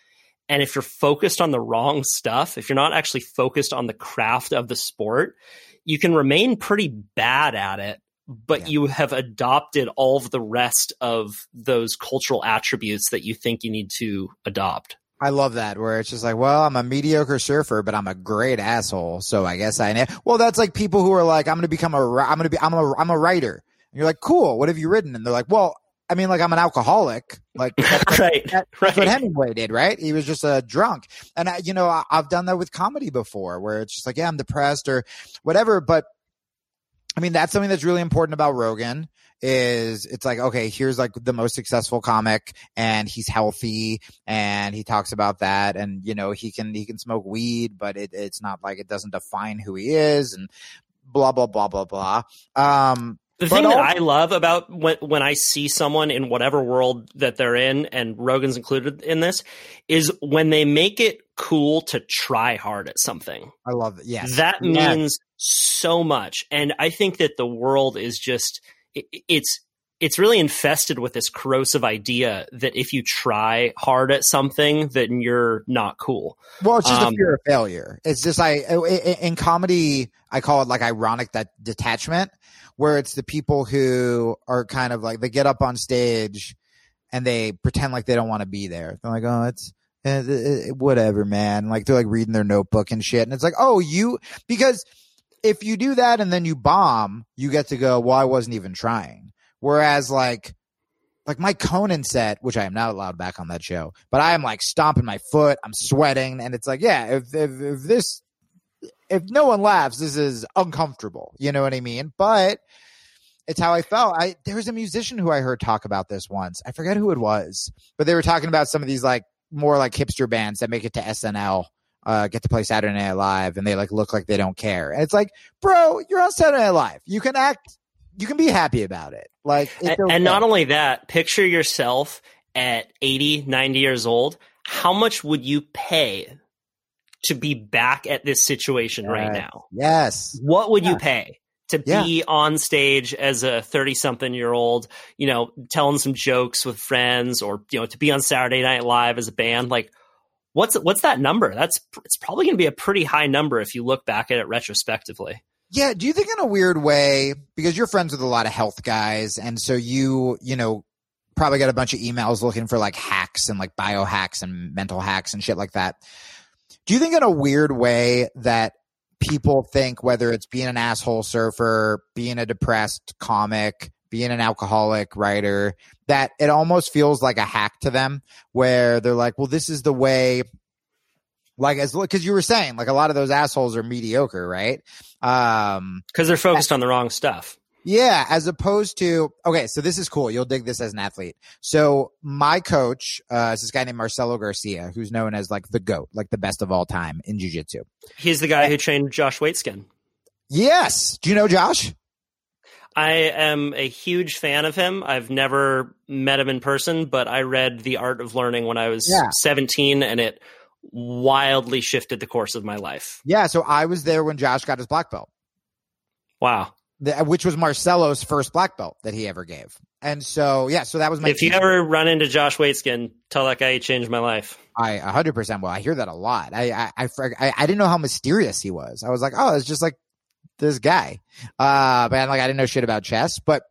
And if you're focused on the wrong stuff, if you're not actually focused on the craft of the sport, you can remain pretty bad at it but Yeah. you have adopted all of the rest of those cultural attributes that you think you need to adopt. I love that where it's just like, well, I'm a mediocre surfer, but I'm a great asshole. So I guess I know. Well, that's like people who are like, I'm going to become a, I'm going to be, I'm a, I'm a writer. And you're like, cool. What have you written? And they're like, well, I mean, like I'm an alcoholic. Like <laughs> that's, right, that, that's right. what Hemingway did, right? He was just a drunk. And I, you know, I, I've done that with comedy before where it's just like, yeah, I'm depressed or whatever. But I mean, that's something that's really important about Rogan is it's like, okay, here's like the most successful comic and he's healthy and he talks about that. And, you know, he can, he can smoke weed, but it, it's not like it doesn't define who he is and blah, blah, blah, blah, blah. Um, The thing that I love about when when I see someone in whatever world that they're in, and Rogan's included in this, is when they make it cool to try hard at something. I love it. Yes. That Yes. means so much, and I think that the world is just it, it's it's really infested with this corrosive idea that if you try hard at something, then you're not cool. Well, it's just a Um, fear of failure. It's just i- in comedy I call it like ironic that detachment, where it's the people who are kind of like they get up on stage and they pretend like they don't want to be there. They're like, oh, it's eh, eh, eh, whatever, man. Like they're like reading their notebook and shit, and it's like, oh, you because if you do that and then you bomb, you get to go, well, I wasn't even trying. Whereas like like my Conan set, which I am not allowed back on that show, but I am like stomping my foot, I'm sweating, and it's like, yeah, if if, if this if no one laughs, this is uncomfortable. You know what I mean? But it's how I felt. I there was a musician who I heard talk about this once. I forget who it was, but they were talking about some of these like more like hipster bands that make it to SNL, uh, get to play Saturday Night Live, and they like look like they don't care. And it's like, bro, you're on Saturday Night Live. You can act. You can be happy about it. Like, and, okay. and not only that, picture yourself at 80, 90 years old. How much would you pay to be back at this situation right Right. now? yes, What would Yeah. you pay to Yeah. be on stage as a 30 something year old, you know, telling some jokes with friends or, you know, to be on Saturday Night Live as a band? Like, what's, what's that number? That's, it's probably going to be a pretty high number if you look back at it retrospectively. Yeah. Do you think in a weird way, because you're friends with a lot of health guys, and so you, you know, probably got a bunch of emails looking for like hacks and like biohacks and mental hacks and shit like that. Do you think in a weird way that people think whether it's being an asshole surfer, being a depressed comic, being an alcoholic writer, that it almost feels like a hack to them where they're like, well, this is the way like as because you were saying like a lot of those assholes are mediocre right? Um Cause they're focused on the wrong stuff. yeah as opposed to okay so this is cool. You'll dig this as an athlete. So my coach uh is this guy named marcelo garcia who's known as like the goat like the best of all time in jiu-jitsu. He's the guy who trained Josh Waitzkin. yes. Do you know josh I am a huge fan of him. I've never met him in person, but I read The Art of Learning when I was Yeah. 17 and it wildly shifted the course of my life. yeah so i was there when josh got his black belt Wow. the, which was marcelo's first black belt that he ever gave and so yeah so that was my if you ever run into Josh Waitzkin, tell that guy he changed my life. I 100% will. I hear that a lot. I, I, I, I, I didn't know how mysterious he was. I was like, oh, it's just like this guy. Uh, but like, I didn't know shit about chess. But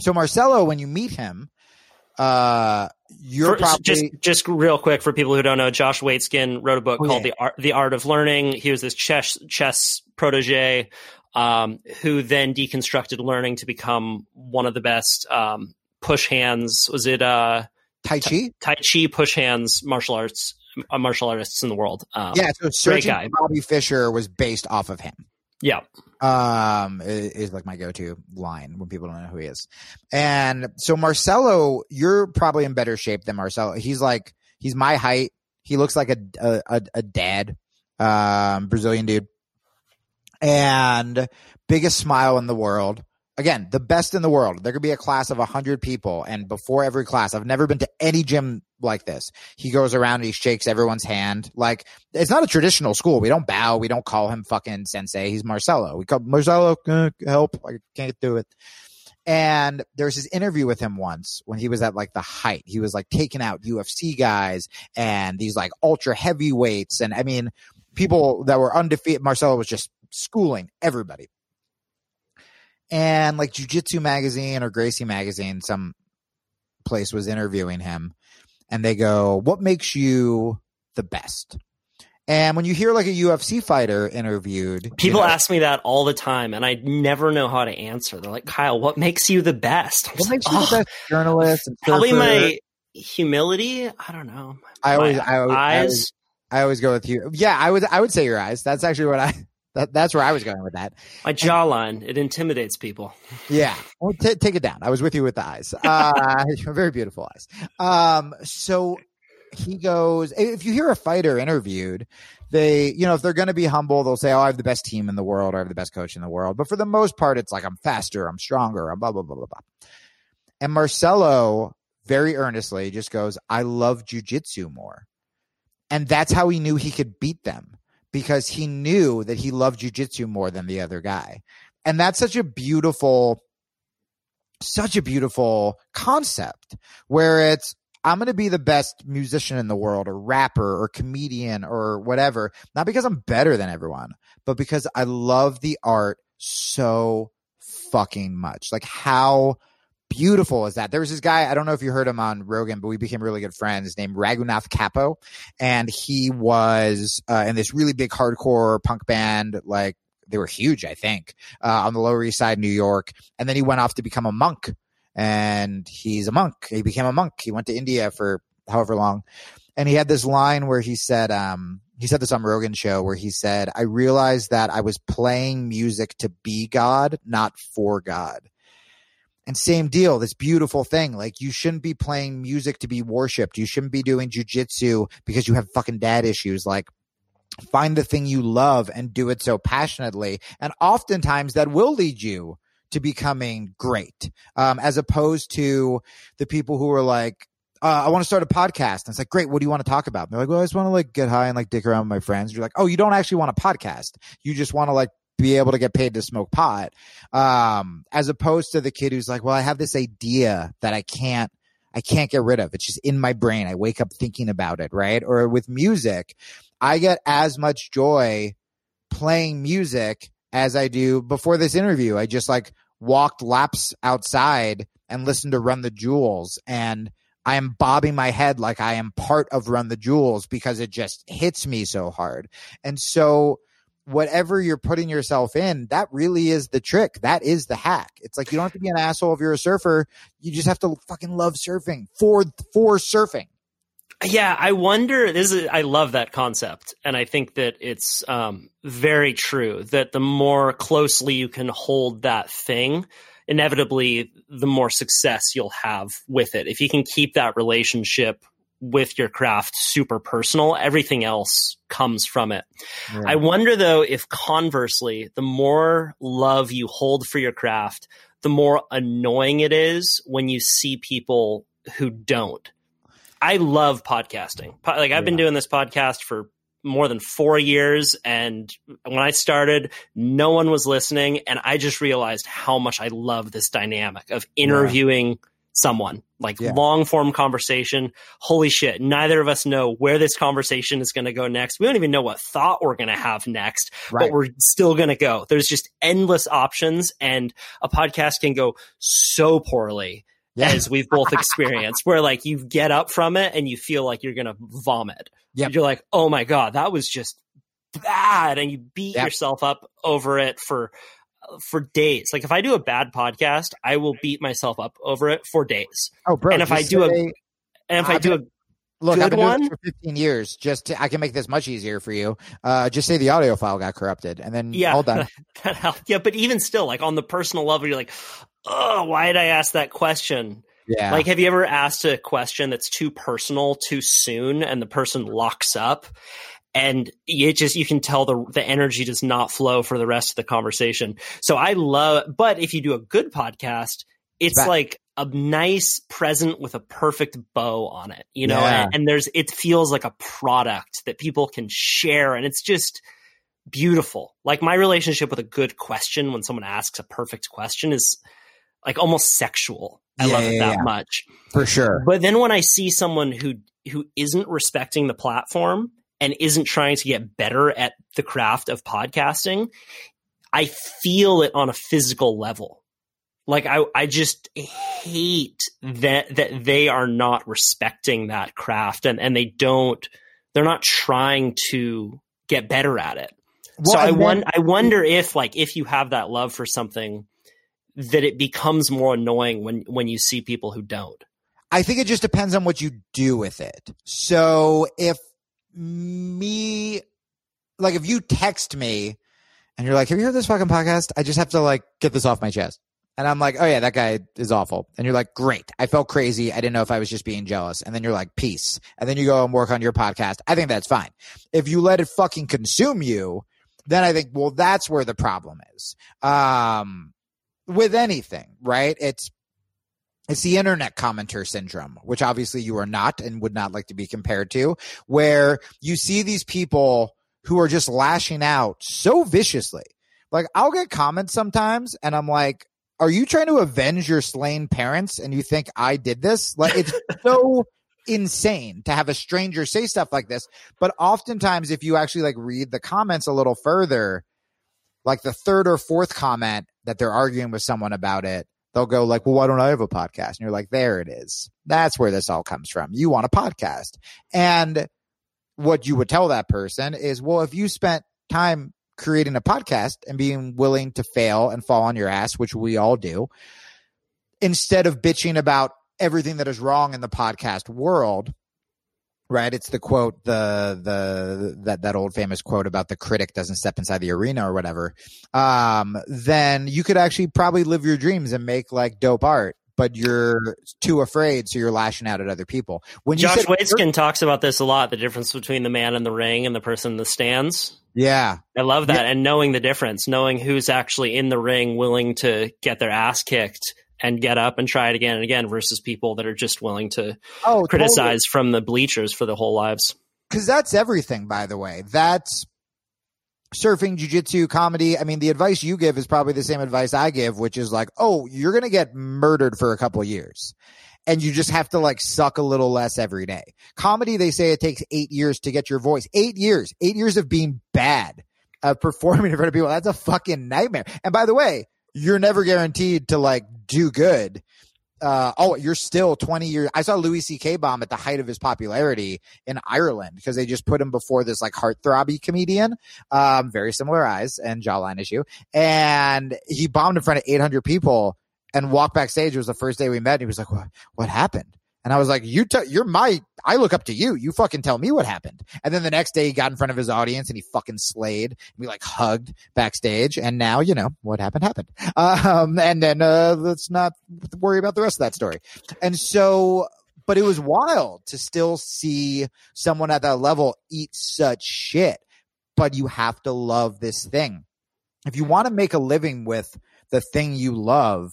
so Marcelo, when you meet him, uh, you're For- probably, just just real quick for people who don't know, Josh Waitzkin wrote a book Oh, called yeah. The Art The Art of Learning. He was this chess chess protege um, who then deconstructed learning to become one of the best um, push hands. Was it uh, Tai Chi. Tai Chi push hands martial arts uh, martial artists in the world? Um, Yeah. So searching guy. Bobby Fischer was based off of him. Yeah. um is like my go-to line when people don't know who he is. And so marcelo you're probably in better shape than marcelo. He's like he's my height. He looks like a, a, a dad um brazilian dude. And biggest smile in the world again the best in the world there could be a class of 100 people and before every class i've never been to any gym like this he goes around and he shakes everyone's hand like it's not a traditional school. We don't bow. We don't call him fucking sensei. He's Marcelo. We call Marcelo, help. I can't do it. And there's this interview with him once when he was at like the height. He was like taking out UFC guys and these like ultra heavyweights. And I mean, people that were undefeated. Marcelo was just schooling everybody. And like Jiu Jitsu magazine or Gracie magazine, some place was interviewing him and they go, "What makes you the best?" And when you hear like a UFC fighter interviewed, People you know, ask me that all the time, and I never know how to answer. They're like, "Kyle, what makes you the best?" "What makes like, you "Oh, the best journalist?" and Probably my humility. I don't know. I always, I always, I eyes. always, I always go with you. Yeah, I would, I would say your eyes. That's actually what I. That, that's where I was going with that. my jawline. It intimidates people. <laughs> Yeah, well, t- take it down. I was with you with the eyes. Uh, <laughs> very beautiful eyes. Um, so he goes. If you hear a fighter interviewed, they, you know, if they're going to be humble, they'll say, "Oh, I have the best team in the world, or I have the best coach in the world." But for the most part, it's like I'm faster, I'm stronger, I'm blah blah blah blah blah. And Marcelo very earnestly just goes, "I love jujitsu more," and that's how he knew he could beat them because he knew that he loved jujitsu more than the other guy. And that's such a beautiful, such a beautiful concept where it's, I'm going to be the best musician in the world or rapper or comedian or whatever, not because I'm better than everyone, but because I love the art so fucking much. Like how beautiful is that? There was this guy, I don't know if you heard him on Rogan, but we became really good friends named Raghunath Cappo. And he was uh, in this really big hardcore punk band, like they were huge, I think, uh, on the Lower East Side, New York. And then he went off to become a monk and he's a monk. He became a monk. He went to India for however long. And he had this line where he said, um, he said this on Rogan's show where he said, I realized that I was playing music to be God, not for God. And same deal, this beautiful thing. Like you shouldn't be playing music to be worshipped. You shouldn't be doing jujitsu because you have fucking dad issues. Like find the thing you love and do it so passionately. And oftentimes that will lead you to becoming great. Um, as opposed to the people who are like, uh, I want to start a podcast. And it's like, great. What do you want to talk about? And they're like, well, I just want to like get high and like dick around with my friends. You're like, oh, you don't actually want a podcast. You just want to like be able to get paid to smoke pot. Um, as opposed to the kid who's like, well, I have this idea that I can't, I can't get rid of. It's just in my brain. I wake up thinking about it, right? Or with music, I get as much joy playing music as I do before this interview. I just like walked laps outside and listened to Run the Jewels and I am bobbing my head like I am part of Run the Jewels because it just hits me so hard. And so whatever you're putting yourself in, that really is the trick. That is the hack. It's like you don't have to be an asshole if you're a surfer. You just have to fucking love surfing for for surfing. Yeah, I wonder. This is I love that concept, and I think that it's um, very true. That the more closely you can hold that thing, inevitably, the more success you'll have with it. If you can keep that relationship with your craft super personal, everything else comes from it. Yeah. I wonder though if conversely, the more love you hold for your craft, the more annoying it is when you see people who don't. I love podcasting. Like I've been doing this podcast for more than 4 years and when I started no one was listening and I just realized how much I love this dynamic of interviewing someone like Yeah. long form conversation holy shit neither of us know where this conversation is going to go next we don't even know what thought we're going to have next Right. but we're still going to go there's just endless options and a podcast can go so poorly Yeah. as we've both experienced where like you get up from it and you feel like you're going to vomit Yep. you're like oh my god that was just bad and you beat Yep. yourself up over it for for days like if i do a bad podcast i will beat myself up over it for days Oh, bro. And if I do a- and if i I've do a Look, good I've been doing one? for 15 years. Just to, I can make this much easier for you. Uh, just say the audio file got corrupted, and then Yeah. all done. <laughs> that helped. Yeah, but even still, like on the personal level, you're like, oh, why did I ask that question? Yeah, Like, have you ever asked a question that's too personal too soon and the person locks up? And it just, you can tell the, the energy does not flow for the rest of the conversation. So I love, but if you do a good podcast, it's like a nice present with a perfect bow on it, you know, Yeah. and, and there's, it feels like a product that people can share. And it's just, beautiful. Like my relationship with a good question when someone asks a perfect question is like almost sexual. I Yeah, love it yeah, that yeah. much. for sure. But then when I see someone who who isn't respecting the platform and isn't trying to get better at the craft of podcasting, I feel it on a physical level. like I I just hate mm-hmm. that that they are not respecting that craft and and they don't they're not trying to get better at it. Well, so I won- I wonder if like if you have that love for something that it becomes more annoying when when you see people who don't. I think it just depends on what you do with it. So if me, like, if you text me and you're like, "Have you heard this fucking podcast?" I just have to like get this off my chest, and I'm like, "Oh yeah, that guy is awful," and you're like, "Great, I felt crazy. I didn't know if I was just being jealous," and then you're like, "Peace," and then you go and work on your podcast. I think that's fine. If you let it fucking consume you, then I think, well, that's where the problem is. Um, with anything, right? It's it's the internet commenter syndrome, which obviously you are not and would not like to be compared to, where you see these people who are just lashing out so viciously. Like I'll get comments sometimes and I'm like, are you trying to avenge your slain parents and you think I did this? Like it's <laughs> so insane to have a stranger say stuff like this. But oftentimes if you actually like read the comments a little further, like the third or fourth comment that they're arguing with someone about it, they'll go like, well, why don't I have a podcast? And you're like, there it is. That's where this all comes from. You want a podcast. And what you would tell that person is, well, if you spent time creating a podcast and being willing to fail and fall on your ass, which we all do, instead of bitching about everything that is wrong in the podcast world, right? It's the quote, the, the, that, that old famous quote about the critic doesn't step inside the arena or whatever. Um, then you could actually probably live your dreams and make like dope art, but you're too afraid. So you're lashing out at other people. When you Josh said- Waitzkin talks about this a lot, the difference between the man in the ring and the person in the stands. yeah. I love that. And knowing the difference, knowing who's actually in the ring willing to get their ass kicked and get up and try it again and again versus people that are just willing to Oh, criticize from the bleachers for their whole lives. because that's everything by the way. That's surfing jiu-jitsu comedy. I mean the advice you give is probably the same advice i give which is like oh you're gonna get murdered for a couple years and you just have to like suck a little less every day. Comedy they say it takes eight years to get your voice. Eight years. Eight years of being bad of performing in front of people. That's a fucking nightmare. And by the way you're never guaranteed to like do good uh, oh, you're still 20 years. I saw Louis C.K. bomb at the height of his popularity in Ireland because they just put him before this like heartthrobby comedian, um, very similar eyes and jawline issue. And he bombed in front of 800 people and walked backstage. It was the first day we met. And he was like, what, what happened? And I was like, you, t- you're my, I look up to you. You fucking tell me what happened. And then the next day he got in front of his audience and he fucking slayed. We like hugged backstage. And now, you know, what happened happened. <laughs> Um, and then, uh, let's not worry about the rest of that story. And so, but it was wild to still see someone at that level eat such shit. But you have to love this thing. If you want to make a living with the thing you love,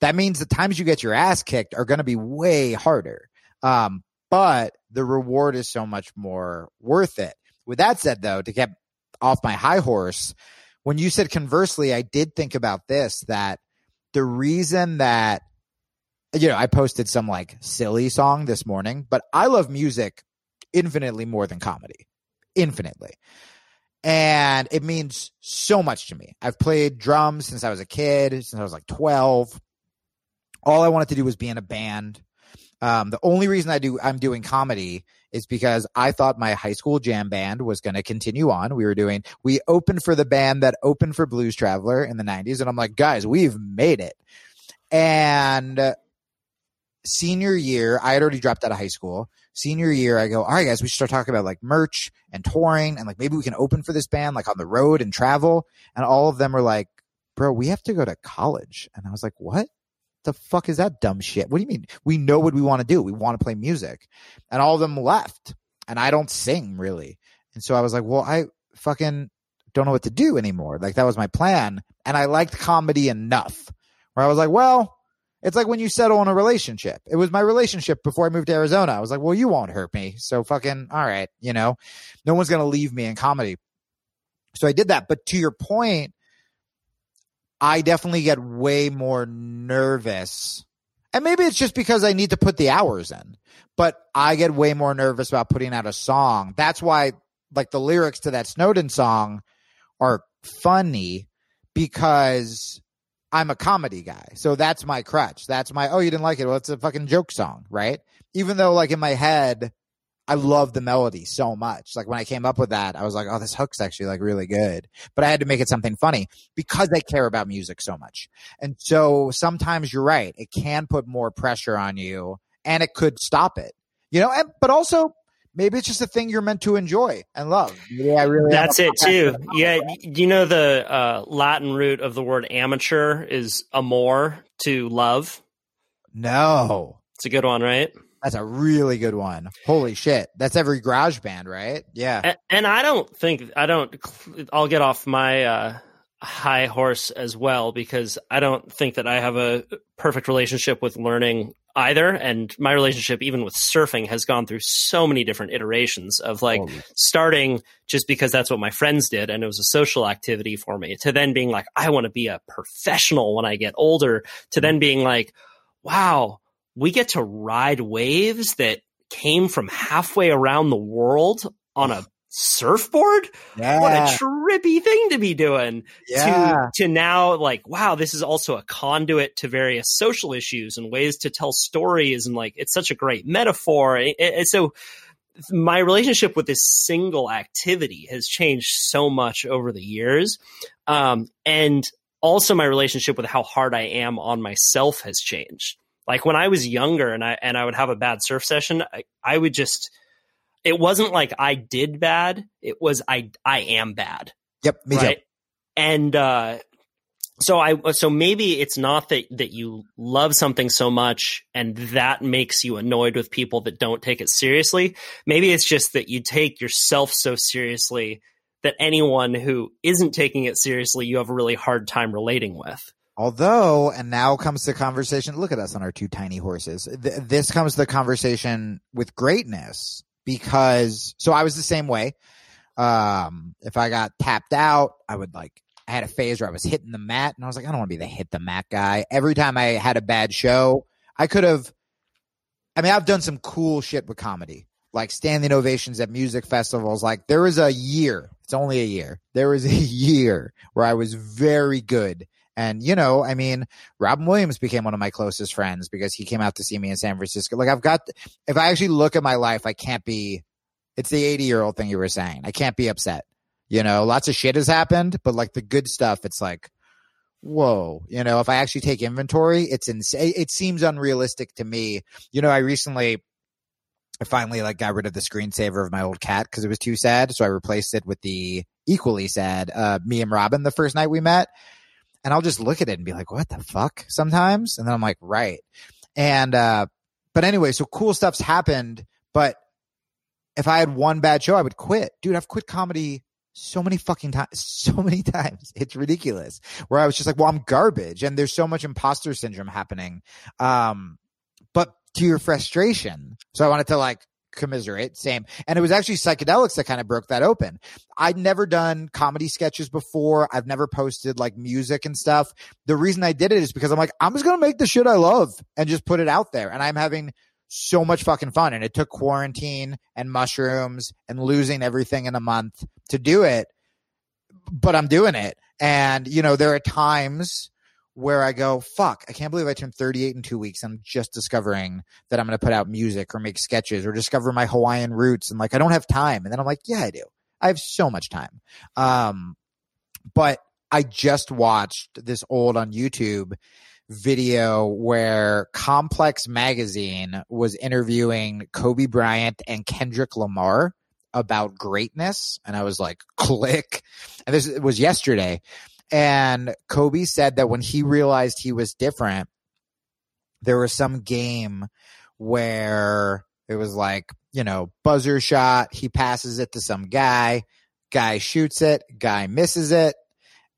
that means the times you get your ass kicked are going to be way harder. Um, but the reward is so much more worth it. With that said, though, to get off my high horse, when you said conversely, I did think about this that the reason that, you know, I posted some like silly song this morning, but I love music infinitely more than comedy, infinitely. And it means so much to me. I've played drums since I was a kid, since I was like 12 all I wanted to do was be in a band. Um, the only reason I do I'm doing comedy is because I thought my high school jam band was going to continue on. We were doing we opened for the band that opened for Blues Traveler in the 90s and I'm like, "Guys, we've made it." And uh, senior year, I had already dropped out of high school. Senior year, I go, "All right, guys, we should start talking about like merch and touring and like maybe we can open for this band like on the road and travel." And all of them were like, "Bro, we have to go to college." And I was like, "What?" The fuck is that dumb shit? What do you mean? We know what we want to do. We want to play music. And all of them left. And I don't sing really. And so I was like, well, I fucking don't know what to do anymore. Like that was my plan. And I liked comedy enough where I was like, well, it's like when you settle in a relationship. It was my relationship before I moved to Arizona. I was like, well, you won't hurt me. So fucking, all right. You know, no one's going to leave me in comedy. So I did that. But to your point, I definitely get way more nervous. And maybe it's just because I need to put the hours in, but I get way more nervous about putting out a song. That's why, like, the lyrics to that Snowden song are funny because I'm a comedy guy. So that's my crutch. That's my, oh, you didn't like it. Well, it's a fucking joke song, right? Even though like in my head, I love the melody so much. Like when I came up with that, I was like, oh, this hook's actually like really good. But I had to make it something funny because I care about music so much. And so sometimes you're right. It can put more pressure on you and it could stop it, you know, and, but also maybe it's just a thing you're meant to enjoy and love. Yeah, I really. That's it too. Yeah, you know the uh, Latin root of the word amateur is amor to love. No, it's a good one, right? That's a really good one. Holy shit. That's every garage band, right? Yeah. And, and I don't think I don't I'll get off my uh, high horse as well because I don't think that I have a perfect relationship with learning either and my relationship even with surfing has gone through so many different iterations of like oh. starting just because that's what my friends did and it was a social activity for me to then being like I want to be a professional when I get older to then being like wow we get to ride waves that came from halfway around the world on a surfboard yeah. what a trippy thing to be doing yeah. to to now like wow this is also a conduit to various social issues and ways to tell stories and like it's such a great metaphor and so my relationship with this single activity has changed so much over the years um, and also my relationship with how hard i am on myself has changed like when I was younger and I and I would have a bad surf session, I, I would just it wasn't like I did bad. It was I I am bad. Yep, me right? too. And uh so I so maybe it's not that that you love something so much and that makes you annoyed with people that don't take it seriously. Maybe it's just that you take yourself so seriously that anyone who isn't taking it seriously you have a really hard time relating with. Although, and now comes the conversation. Look at us on our two tiny horses. Th- this comes the conversation with greatness because, so I was the same way. Um, if I got tapped out, I would like, I had a phase where I was hitting the mat and I was like, I don't want to be the hit the mat guy. Every time I had a bad show, I could have, I mean, I've done some cool shit with comedy, like standing ovations at music festivals. Like there was a year, it's only a year. There was a <laughs> year where I was very good and, you know, I mean, Robin Williams became one of my closest friends because he came out to see me in San Francisco. Like, I've got, if I actually look at my life, I can't be, it's the 80 year old thing you were saying. I can't be upset. You know, lots of shit has happened, but like the good stuff, it's like, whoa, you know, if I actually take inventory, it's insane. It seems unrealistic to me. You know, I recently, I finally like got rid of the screensaver of my old cat because it was too sad. So I replaced it with the equally sad, uh, me and Robin the first night we met and I'll just look at it and be like, what the fuck sometimes? And then I'm like, right. And, uh, but anyway, so cool stuff's happened, but if I had one bad show, I would quit. Dude, I've quit comedy so many fucking times, <laughs> so many times. It's ridiculous. Where I was just like, well, I'm garbage. And there's so much imposter syndrome happening. Um, but to your frustration. So I wanted to like commiserate. Same. And it was actually psychedelics that kind of broke that open. I'd never done comedy sketches before. I've never posted like music and stuff. The reason I did it is because I'm like, I'm just going to make the shit I love and just put it out there. And I'm having so much fucking fun. And it took quarantine and mushrooms and losing everything in a month to do it. But I'm doing it. And, you know, there are times where I go, fuck, I can't believe I turned 38 in two weeks. I'm just discovering that I'm going to put out music or make sketches or discover my Hawaiian roots. And like, I don't have time. And then I'm like, yeah, I do. I have so much time. Um, but I just watched this old on YouTube video where Complex Magazine was interviewing Kobe Bryant and Kendrick Lamar about greatness. And I was like, click. And this was yesterday. And Kobe said that when he realized he was different, there was some game where it was like, you know, buzzer shot. He passes it to some guy. Guy shoots it. Guy misses it.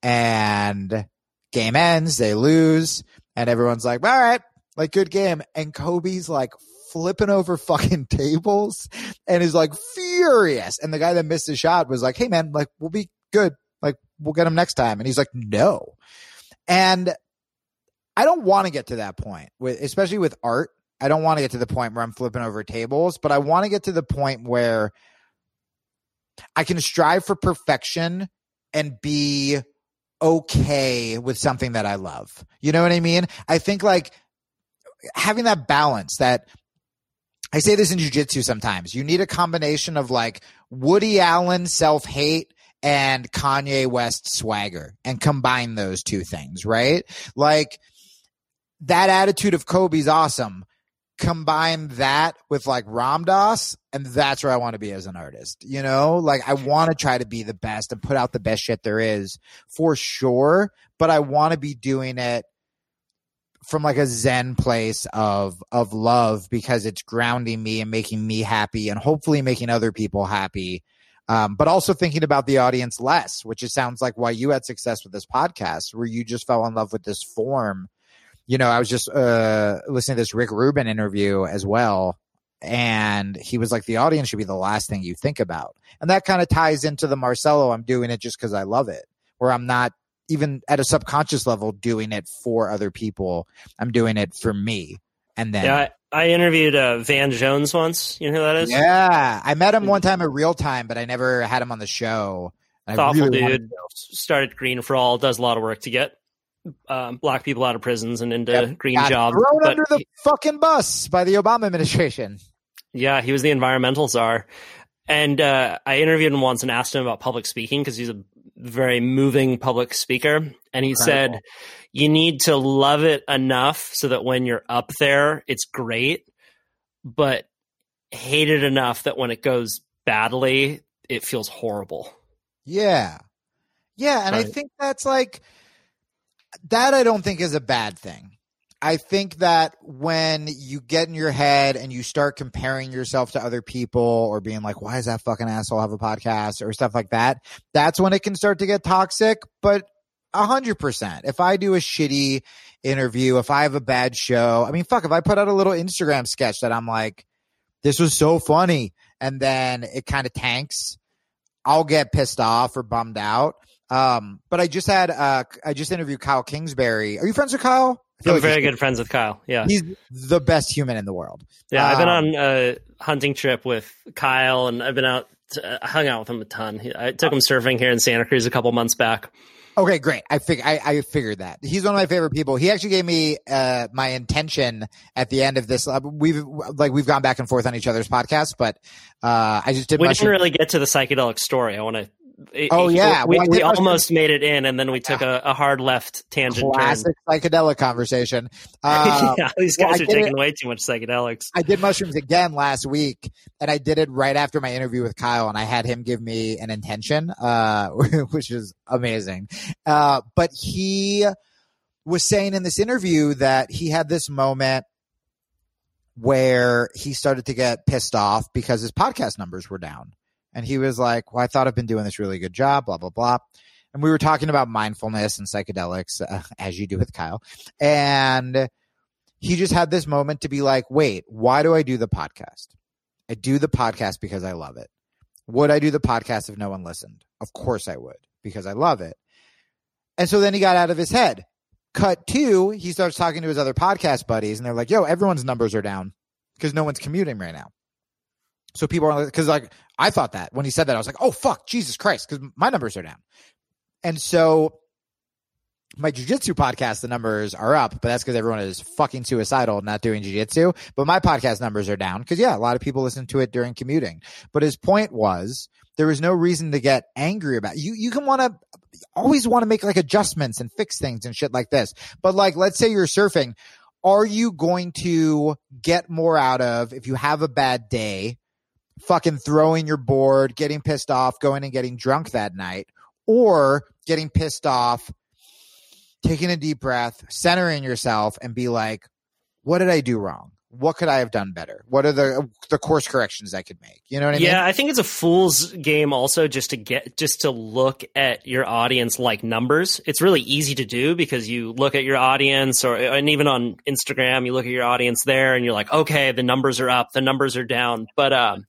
And game ends. They lose. And everyone's like, all right, like good game. And Kobe's like flipping over <laughs> fucking tables and is like furious. And the guy that missed the shot was like, hey man, like we'll be good. Like, we'll get him next time. And he's like, no. And I don't want to get to that point with, especially with art. I don't want to get to the point where I'm flipping over tables, but I want to get to the point where I can strive for perfection and be okay with something that I love. You know what I mean? I think like having that balance that I say this in jujitsu sometimes. You need a combination of like Woody Allen self hate and Kanye West swagger and combine those two things, right? Like that attitude of Kobe's awesome. Combine that with like Ram Dass, and that's where I want to be as an artist. You know, like I want to try to be the best and put out the best shit there is for sure, but I want to be doing it from like a zen place of of love because it's grounding me and making me happy and hopefully making other people happy um, but also thinking about the audience less which it sounds like why you had success with this podcast where you just fell in love with this form you know i was just uh, listening to this rick rubin interview as well and he was like the audience should be the last thing you think about and that kind of ties into the marcelo i'm doing it just because i love it where i'm not even at a subconscious level doing it for other people. I'm doing it for me. And then yeah, I, interviewed uh, Van Jones once. You know who that is? Yeah, I met him one time at real time, but I never had him on the show. Thoughtful really dude. Started Green for All. Does a lot of work to get um, black people out of prisons and into yep. green jobs. Thrown under the fucking bus by the Obama administration. Yeah, he was the environmental czar. And uh, I interviewed him once and asked him about public speaking because he's a very moving public speaker. And he Incredible. said, you need to love it enough so that when you're up there, it's great, but hate it enough that when it goes badly, it feels horrible. Yeah. Yeah. And right. I think that's like, that I don't think is a bad thing. I think that when you get in your head and you start comparing yourself to other people or being like, why does that fucking asshole have a podcast or stuff like that? That's when it can start to get toxic. But a hundred percent. If I do a shitty interview, if I have a bad show, I mean, fuck, if I put out a little Instagram sketch that I'm like, this was so funny. And then it kind of tanks. I'll get pissed off or bummed out. Um, but I just had, uh, I just interviewed Kyle Kingsbury. Are you friends with Kyle? I'm like very good friends with Kyle. Yeah, he's the best human in the world. Yeah, um, I've been um, on a hunting trip with Kyle, and I've been out, to, uh, hung out with him a ton. I took him surfing here in Santa Cruz a couple months back. Okay, great. I fig- I, I figured that he's one of my favorite people. He actually gave me uh, my intention at the end of this. Uh, we've like we've gone back and forth on each other's podcasts, but uh, I just did. We didn't really get to the psychedelic story. I want to oh yeah, we, we almost made it in, and then we took a, a hard left tangent. Classic turn. psychedelic conversation. <laughs> Uh, yeah, these guys well, are taking it, way too much psychedelics. I did mushrooms again last week, and I did it right after my interview with Kyle, and I had him give me an intention, uh, <laughs> which is amazing. Uh, but he was saying in this interview that he had this moment where he started to get pissed off because his podcast numbers were down and he was like, Well, I thought I've been doing this really good job, blah, blah, blah. And we were talking about mindfulness and psychedelics, uh, <laughs> as you do with Kyle. And he just had this moment to be like, Wait, why do I do the podcast? I do the podcast because I love it. Would I do the podcast if no one listened? Of course I would because I love it. And so then he got out of his head. Cut two, he starts talking to his other podcast buddies and they're like, yo, everyone's numbers are down because no one's commuting right now. So people are because like I thought that when he said that I was like, oh fuck, Jesus Christ, because my numbers are down. And so my jujitsu podcast, the numbers are up, but that's because everyone is fucking suicidal, not doing jujitsu. But my podcast numbers are down because yeah, a lot of people listen to it during commuting. But his point was there was no reason to get angry about it. you. You can want to always want to make like adjustments and fix things and shit like this. But like, let's say you're surfing. Are you going to get more out of if you have a bad day? Fucking throwing your board, getting pissed off, going and getting drunk that night, or getting pissed off, taking a deep breath, centering yourself, and be like, what did I do wrong? What could I have done better? What are the the course corrections I could make? You know what I yeah, mean? Yeah, I think it's a fool's game also just to get just to look at your audience like numbers. It's really easy to do because you look at your audience or and even on Instagram, you look at your audience there and you're like, okay, the numbers are up, the numbers are down. But um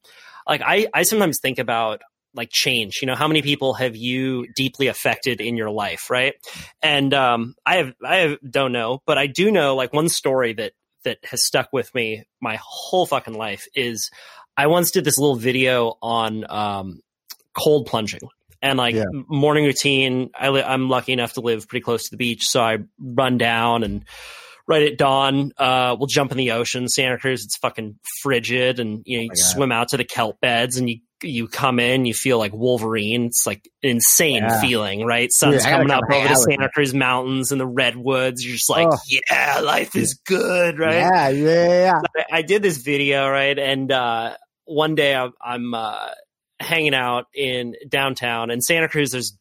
like I, I sometimes think about like change you know how many people have you deeply affected in your life right and um i have i have, don't know but i do know like one story that that has stuck with me my whole fucking life is i once did this little video on um cold plunging And like Yeah. morning routine, I li- I'm lucky enough to live pretty close to the beach, so I run down and right at dawn, uh, we'll jump in the ocean. Santa Cruz, it's fucking frigid, and you know you my God. swim out to the kelp beds, and you you come in, you feel like Wolverine. It's like an insane Yeah. feeling, right? Sun's Dude, coming up over the Santa Cruz mountains and the redwoods. You're just like, Oh. yeah, life is good, right? Yeah, yeah, yeah. I- I did this video, right? And uh, one day I'm, I'm uh, hanging out in downtown in Santa Cruz. There's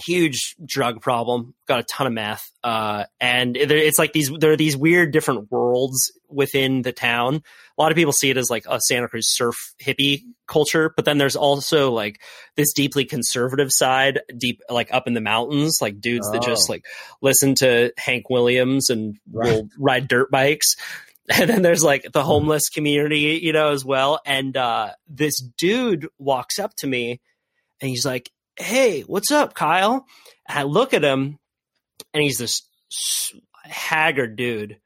huge drug problem. Got a ton of meth, uh, and it's like these. There are these weird different worlds within the town. A lot of people see it as like a Santa Cruz surf hippie culture, but then there's also like this deeply conservative side, deep like up in the mountains, like dudes that just Oh. like listen to Hank Williams and Right. will ride dirt bikes. <laughs> And then there's like the homeless community, you know, as well. And uh, this dude walks up to me and he's like, Hey, what's up, Kyle? And I look at him and he's this haggard dude.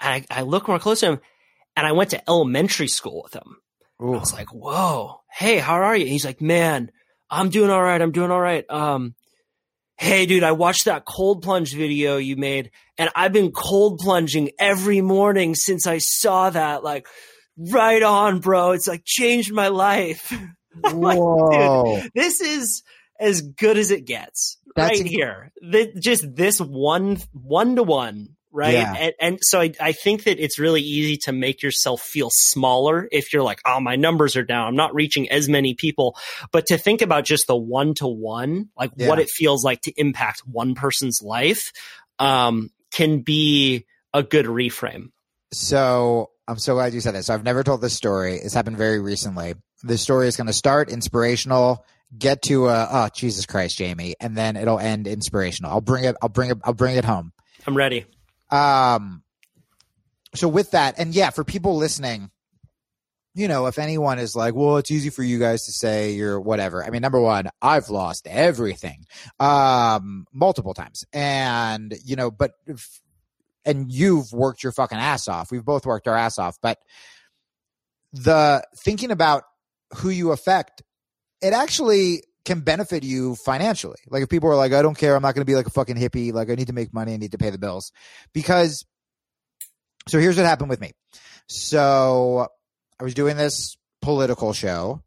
And I, I look more close to him and I went to elementary school with him. I was like, whoa, hey, how are you? And he's like, man, I'm doing all right. I'm doing all right. Um, hey, dude, I watched that cold plunge video you made, and I've been cold plunging every morning since I saw that. Like, right on, bro. It's like changed my life. <laughs> I'm like, Whoa. this is as good as it gets That's right here. Th- just this one, one to one. Right. Yeah. And, and so I, I think that it's really easy to make yourself feel smaller if you're like, oh, my numbers are down. I'm not reaching as many people. But to think about just the one to one, like Yeah. what it feels like to impact one person's life, um, can be a good reframe. So I'm so glad you said that. So I've never told this story. It's happened very recently. This story is going to start inspirational, get to uh, oh Jesus Christ, Jamie, and then it'll end inspirational. I'll bring it. I'll bring it. I'll bring it home. I'm ready. Um, so with that, and yeah, for people listening, you know, if anyone is like, well, it's easy for you guys to say you're whatever. I mean, number one, I've lost everything, um, multiple times. And, you know, but, if, and you've worked your fucking ass off. We've both worked our ass off, but the thinking about who you affect, it actually can benefit you financially. Like if people are like, I don't care, I'm not going to be like a fucking hippie. Like I need to make money, I need to pay the bills. Because, so here's what happened with me. So I was doing this political show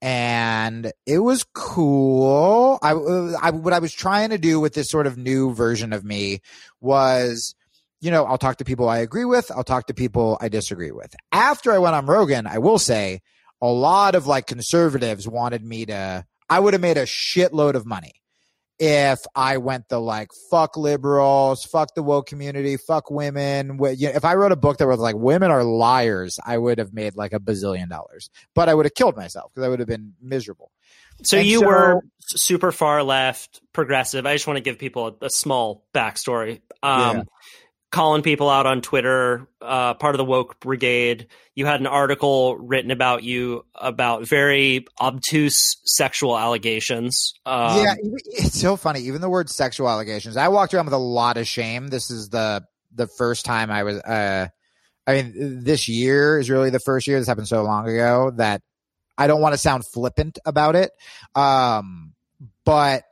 and it was cool. I, I, what I was trying to do with this sort of new version of me was, you know, I'll talk to people I agree with. I'll talk to people I disagree with. After I went on Rogan, I will say a lot of like conservatives wanted me to, I would have made a shitload of money if I went the like fuck liberals, fuck the woke community, fuck women. Wh- you know, If I wrote a book that was like women are liars, I would have made like a bazillion dollars, but I would have killed myself because I would have been miserable. So And you so- were super far left, progressive. I just want to give people a, a small backstory. Um, Yeah. Calling people out on Twitter, uh, part of the woke brigade. You had an article written about you about very obtuse sexual allegations. Um, yeah, it's so funny. Even the word sexual allegations. I walked around with a lot of shame. This is the the first time I was. uh I mean, this year is really the first year. This happened so long ago that I don't want to sound flippant about it. Um, but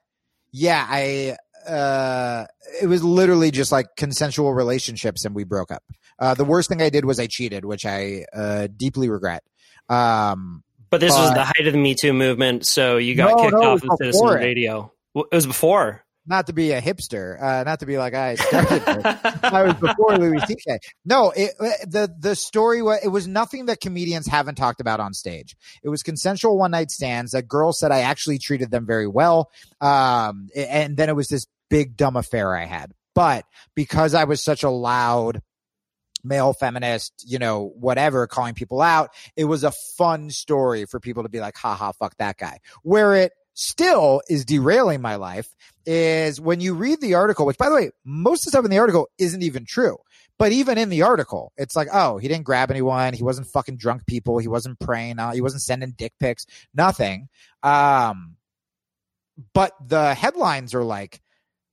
yeah, I. Uh, it was literally just like consensual relationships, and we broke up. Uh, the worst thing I did was I cheated, which I uh, deeply regret. Um, But this was the height of the Me Too movement, so you got No, kicked no, off of Citizen it. Radio. It was before. not to be a hipster, uh, not to be like I started. I was before Louis C.K. No, it, the the story was it was nothing that comedians haven't talked about on stage. It was consensual one night stands. That girl said I actually treated them very well, um, and then it was this big dumb affair I had. But because I was such a loud male feminist, you know, whatever, calling people out, it was a fun story for people to be like, "Ha ha, fuck that guy." Where it still is derailing my life is when you read the article, which by the way, most of the stuff in the article isn't even true. But even in the article, it's like, oh, he didn't grab anyone. He wasn't fucking drunk people. He wasn't preying. Uh, he wasn't sending dick pics. Nothing. Um, but the headlines are like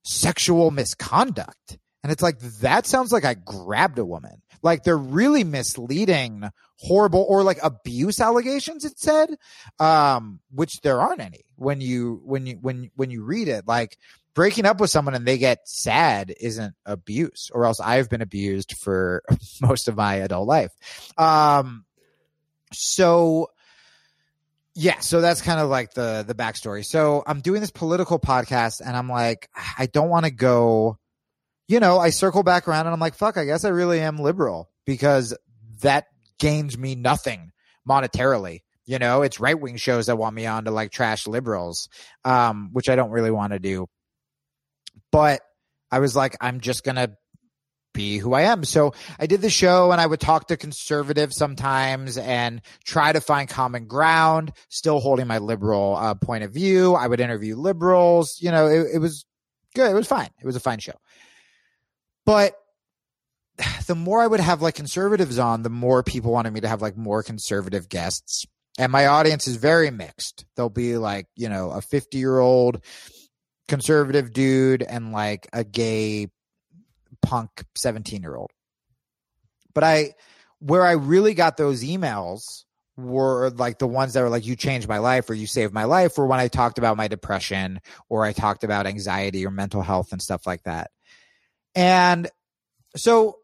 sexual misconduct. And it's like, that sounds like I grabbed a woman. Like they're really misleading, horrible, or like abuse allegations. It said, um, which there aren't any when you when you when when you read it. Like breaking up with someone and they get sad isn't abuse, or else I've been abused for <laughs> most of my adult life. Um, so yeah, so that's kind of like the the backstory. So I'm doing this political podcast, and I'm like, I don't want to go. You know, I circle back around, and I'm like, fuck, I guess I really am liberal because that gains me nothing monetarily. You know, it's right wing shows that want me on to like trash liberals, um, which I don't really want to do. But I was like, I'm just gonna be who I am. So I did the show and I would talk to conservatives sometimes and try to find common ground, still holding my liberal uh, point of view. I would interview liberals. You know, it, it was good. It was fine. It was a fine show. But <sighs> the more I would have like conservatives on, the more people wanted me to have like more conservative guests. And my audience is very mixed. There'll be like, you know, a 50 year old conservative dude and like a gay punk 17 year old. But I, where I really got those emails were like the ones that were like, you changed my life or you saved my life, or when I talked about my depression or I talked about anxiety or mental health and stuff like that. And so,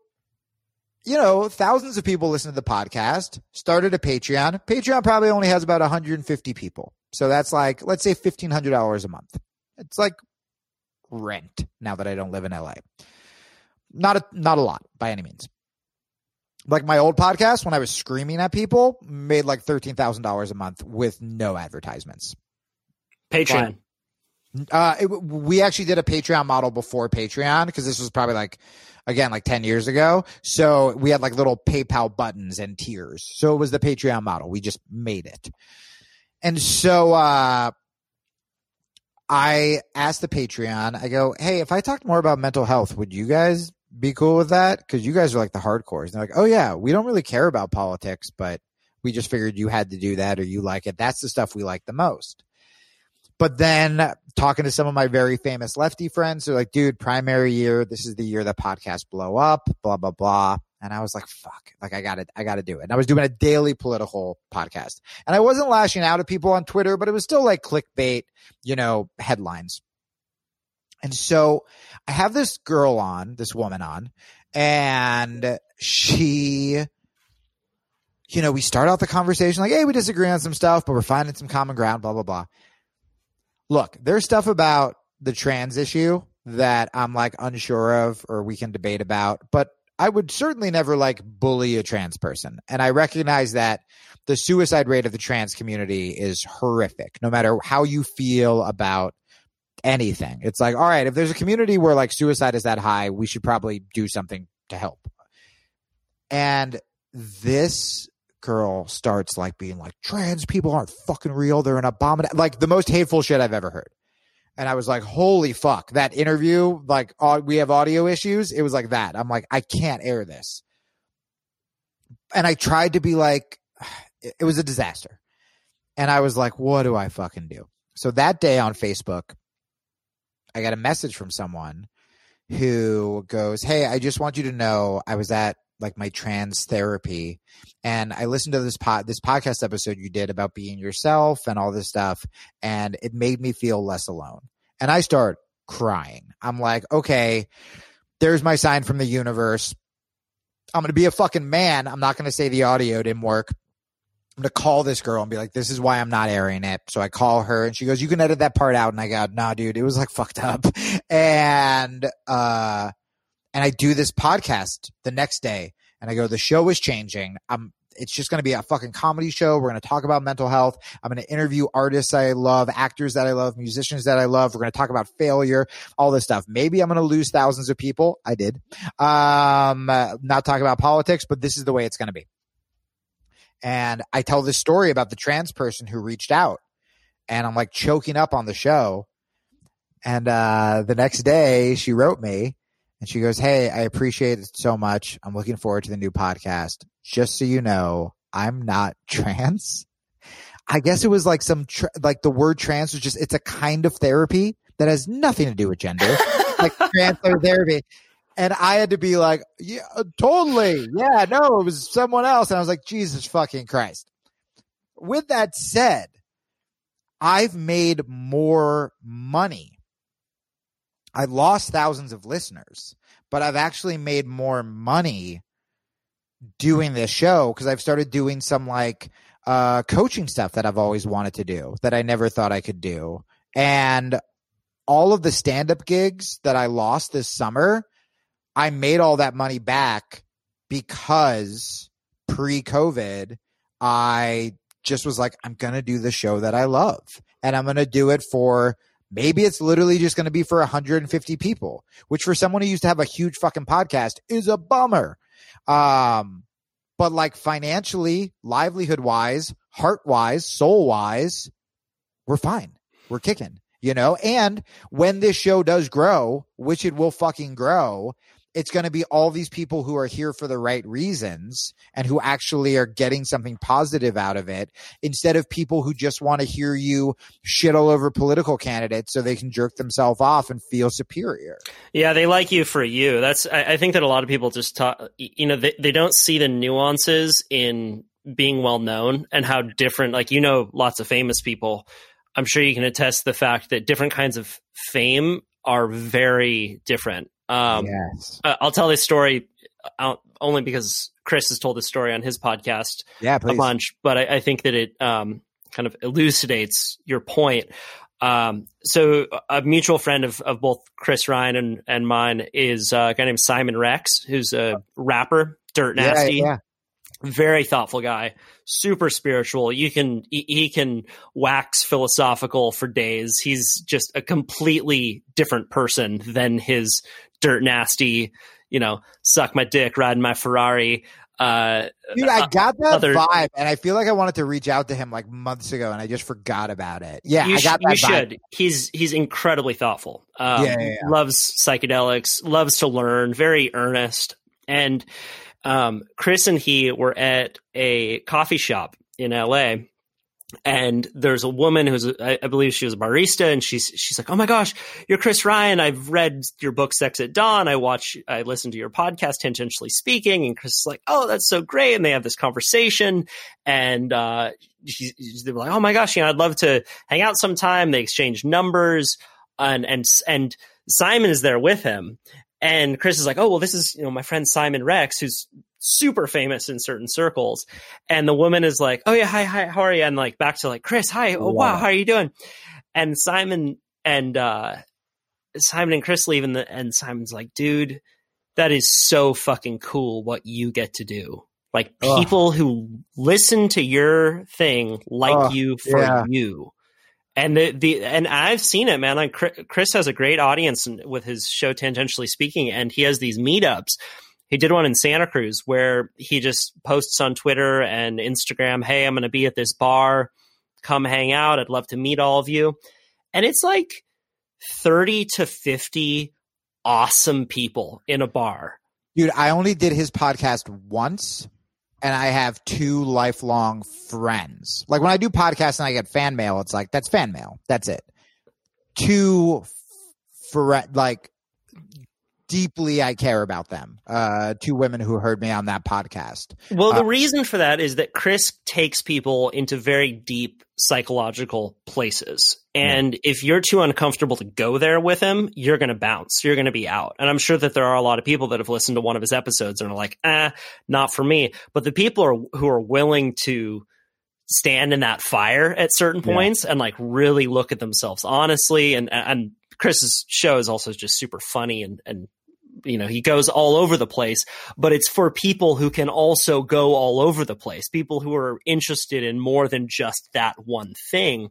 you know, thousands of people listen to the podcast, started a Patreon. Patreon probably only has about 150 people. So that's like, let's say $1,500 a month. It's like rent now that I don't live in LA. Not a not a lot by any means. Like my old podcast, when I was screaming at people, made like thirteen thousand dollars a month with no advertisements. Patreon. But, uh, it, we actually did a Patreon model before Patreon because this was probably like again like 10 years ago so we had like little paypal buttons and tiers so it was the patreon model we just made it and so uh i asked the patreon i go hey if i talked more about mental health would you guys be cool with that? Because you guys are like the hardcores. And they're like, oh yeah, we don't really care about politics, but we just figured you had to do that or you like it. That's the stuff we like the most. But then talking to some of my very famous lefty friends, they're like, dude, primary year, this is the year the podcast blow up, blah, blah, blah. And I was like, fuck, like I got it. I got to do it. And I was doing a daily political podcast and I wasn't lashing out at people on Twitter, but it was still like clickbait, you know, headlines. And so I have this girl on, this woman on, and she, you know, we start out the conversation like, hey, we disagree on some stuff, but we're finding some common ground, blah, blah, blah. Look, there's stuff about the trans issue that I'm like unsure of or we can debate about, but I would certainly never like bully a trans person. And I recognize that the suicide rate of the trans community is horrific, no matter how you feel about anything. It's like, all right, if there's a community where like suicide is that high, we should probably do something to help. And this girl starts like being like, trans people aren't fucking real. They're an abomination. Like the most hateful shit I've ever heard. And I was like, holy fuck. That interview, like, uh, we have audio issues. It was like that. I'm like, I can't air this. And I tried to be like, <sighs> it was a disaster. And I was like, what do I fucking do? So that day on Facebook, I got a message from someone who goes, Hey, I just want you to know I was at like my trans therapy and I listened to this pod this podcast episode you did about being yourself and all this stuff and it made me feel less alone. And I start crying. I'm like, okay, there's my sign from the universe. I'm going to be a fucking man. I'm not going to say the audio didn't work. I'm gonna call this girl and be like, this is why I'm not airing it. So I call her and she goes, you can edit that part out. And I go, nah, dude, it was like <laughs> fucked up. And, uh, and I do this podcast the next day and I go, the show is changing. I'm, it's just to be a fucking comedy show. We're to talk about mental health. I'm to interview artists I love, actors that I love, musicians that I love. We're to talk about failure, all this stuff. Maybe I'm to lose thousands of people. I did. Um, not talk about politics, but this is the way it's to be. And I tell this story about the trans person who reached out and I'm like choking up on the show. And uh, the next day she wrote me and she goes, Hey, I appreciate it so much. I'm looking forward to the new podcast. Just so you know, I'm not <laughs> trans. I guess it was like some, tra- like the word trans was just, it's a kind of therapy that has nothing to do with gender, <laughs> like trans therapy. And I had to be like, yeah, totally. Yeah, no, it was someone else. And I was like, Jesus fucking Christ. With that said, I've made more money. I lost thousands of listeners, but I've actually made more money doing this show because I've started doing some like uh, coaching stuff that I've always wanted to do that I never thought I could do. And all of the stand up gigs that I lost this summer, I made all that money back because pre COVID, I just was like, I'm going to do the show that I love and I'm going to do it for maybe it's literally just going to be for 150 people, which for someone who used to have a huge fucking podcast is a bummer. Um, but like financially, livelihood wise, heart wise, soul wise, we're fine. We're kicking, you know? And when this show does grow, which it will fucking grow, it's going to be all these people who are here for the right reasons and who actually are getting something positive out of it instead of people who just want to hear you shit all over political candidates so they can jerk themselves off and feel superior. Yeah, they like you for you. That's I, I think that a lot of people just talk. You know, they they don't see the nuances in being well known and how different. Like you know, lots of famous people. I'm sure you can attest the fact that different kinds of fame are very different um, yes. Uh, I'll tell this story uh, only because Chris has told this story on his podcast yeah, a bunch, but I, I think that it um, kind of elucidates your point. Um, so a mutual friend of, of both Chris Ryan and, and mine is uh, a guy named Simon Rex, who's a rapper, Dirt Nasty. Yeah, yeah very thoughtful guy super spiritual you can he can wax philosophical for days he's just a completely different person than his dirt nasty you know suck my dick riding my ferrari uh dude i got that other, vibe and i feel like i wanted to reach out to him like months ago and i just forgot about it yeah i got that you vibe. should he's he's incredibly thoughtful um, yeah, yeah, yeah. loves psychedelics loves to learn very earnest and um, Chris and he were at a coffee shop in LA and there's a woman who's I, I believe she was a barista and she's she's like oh my gosh you're chris ryan. I've read your book sex at dawn. I watch i listen to your podcast tangentially speaking. And chris is like oh that's so great. And they have this conversation and uh they're like oh my gosh you know i'd love to hang out sometime. They exchange numbers and and and simon is there with him. And Chris is like, oh, well, this is, you know, my friend Simon Rex, who's super famous in certain circles. And the woman is like, oh, yeah, hi, hi, how are you? And like back to like, Chris, hi, oh, wow, how are you doing? And Simon and, uh, Simon and Chris leave and, the, and Simon's like, dude, that is so fucking cool what you get to do. Like people Ugh. who listen to your thing like Ugh, you for yeah. you and the, the and I've seen it, man. Like Chris has a great audience with his show Tangentially Speaking, and he has these meetups. He did one in Santa Cruz where he just posts on Twitter and Instagram, "Hey, I'm going to be at this bar. Come hang out. I'd love to meet all of you." And it's like 30 to 50 awesome people in a bar. Dude, I only did his podcast once and I have two lifelong friends. Like when I do podcasts and I get fan mail, it's like that's fan mail. That's it. Two for like deeply I care about them. Uh, two women who heard me on that podcast. Well, the uh, reason for that is that Chris takes people into very deep psychological places. And yeah. if you're too uncomfortable to go there with him, you're going to bounce. You're going to be out. And I'm sure that there are a lot of people that have listened to one of his episodes and are like, ah, not for me. But the people are, who are willing to stand in that fire at certain points yeah. and like really look at themselves honestly and, and Chris's show is also just super funny and, and you know, he goes all over the place, but it's for people who can also go all over the place, people who are interested in more than just that one thing.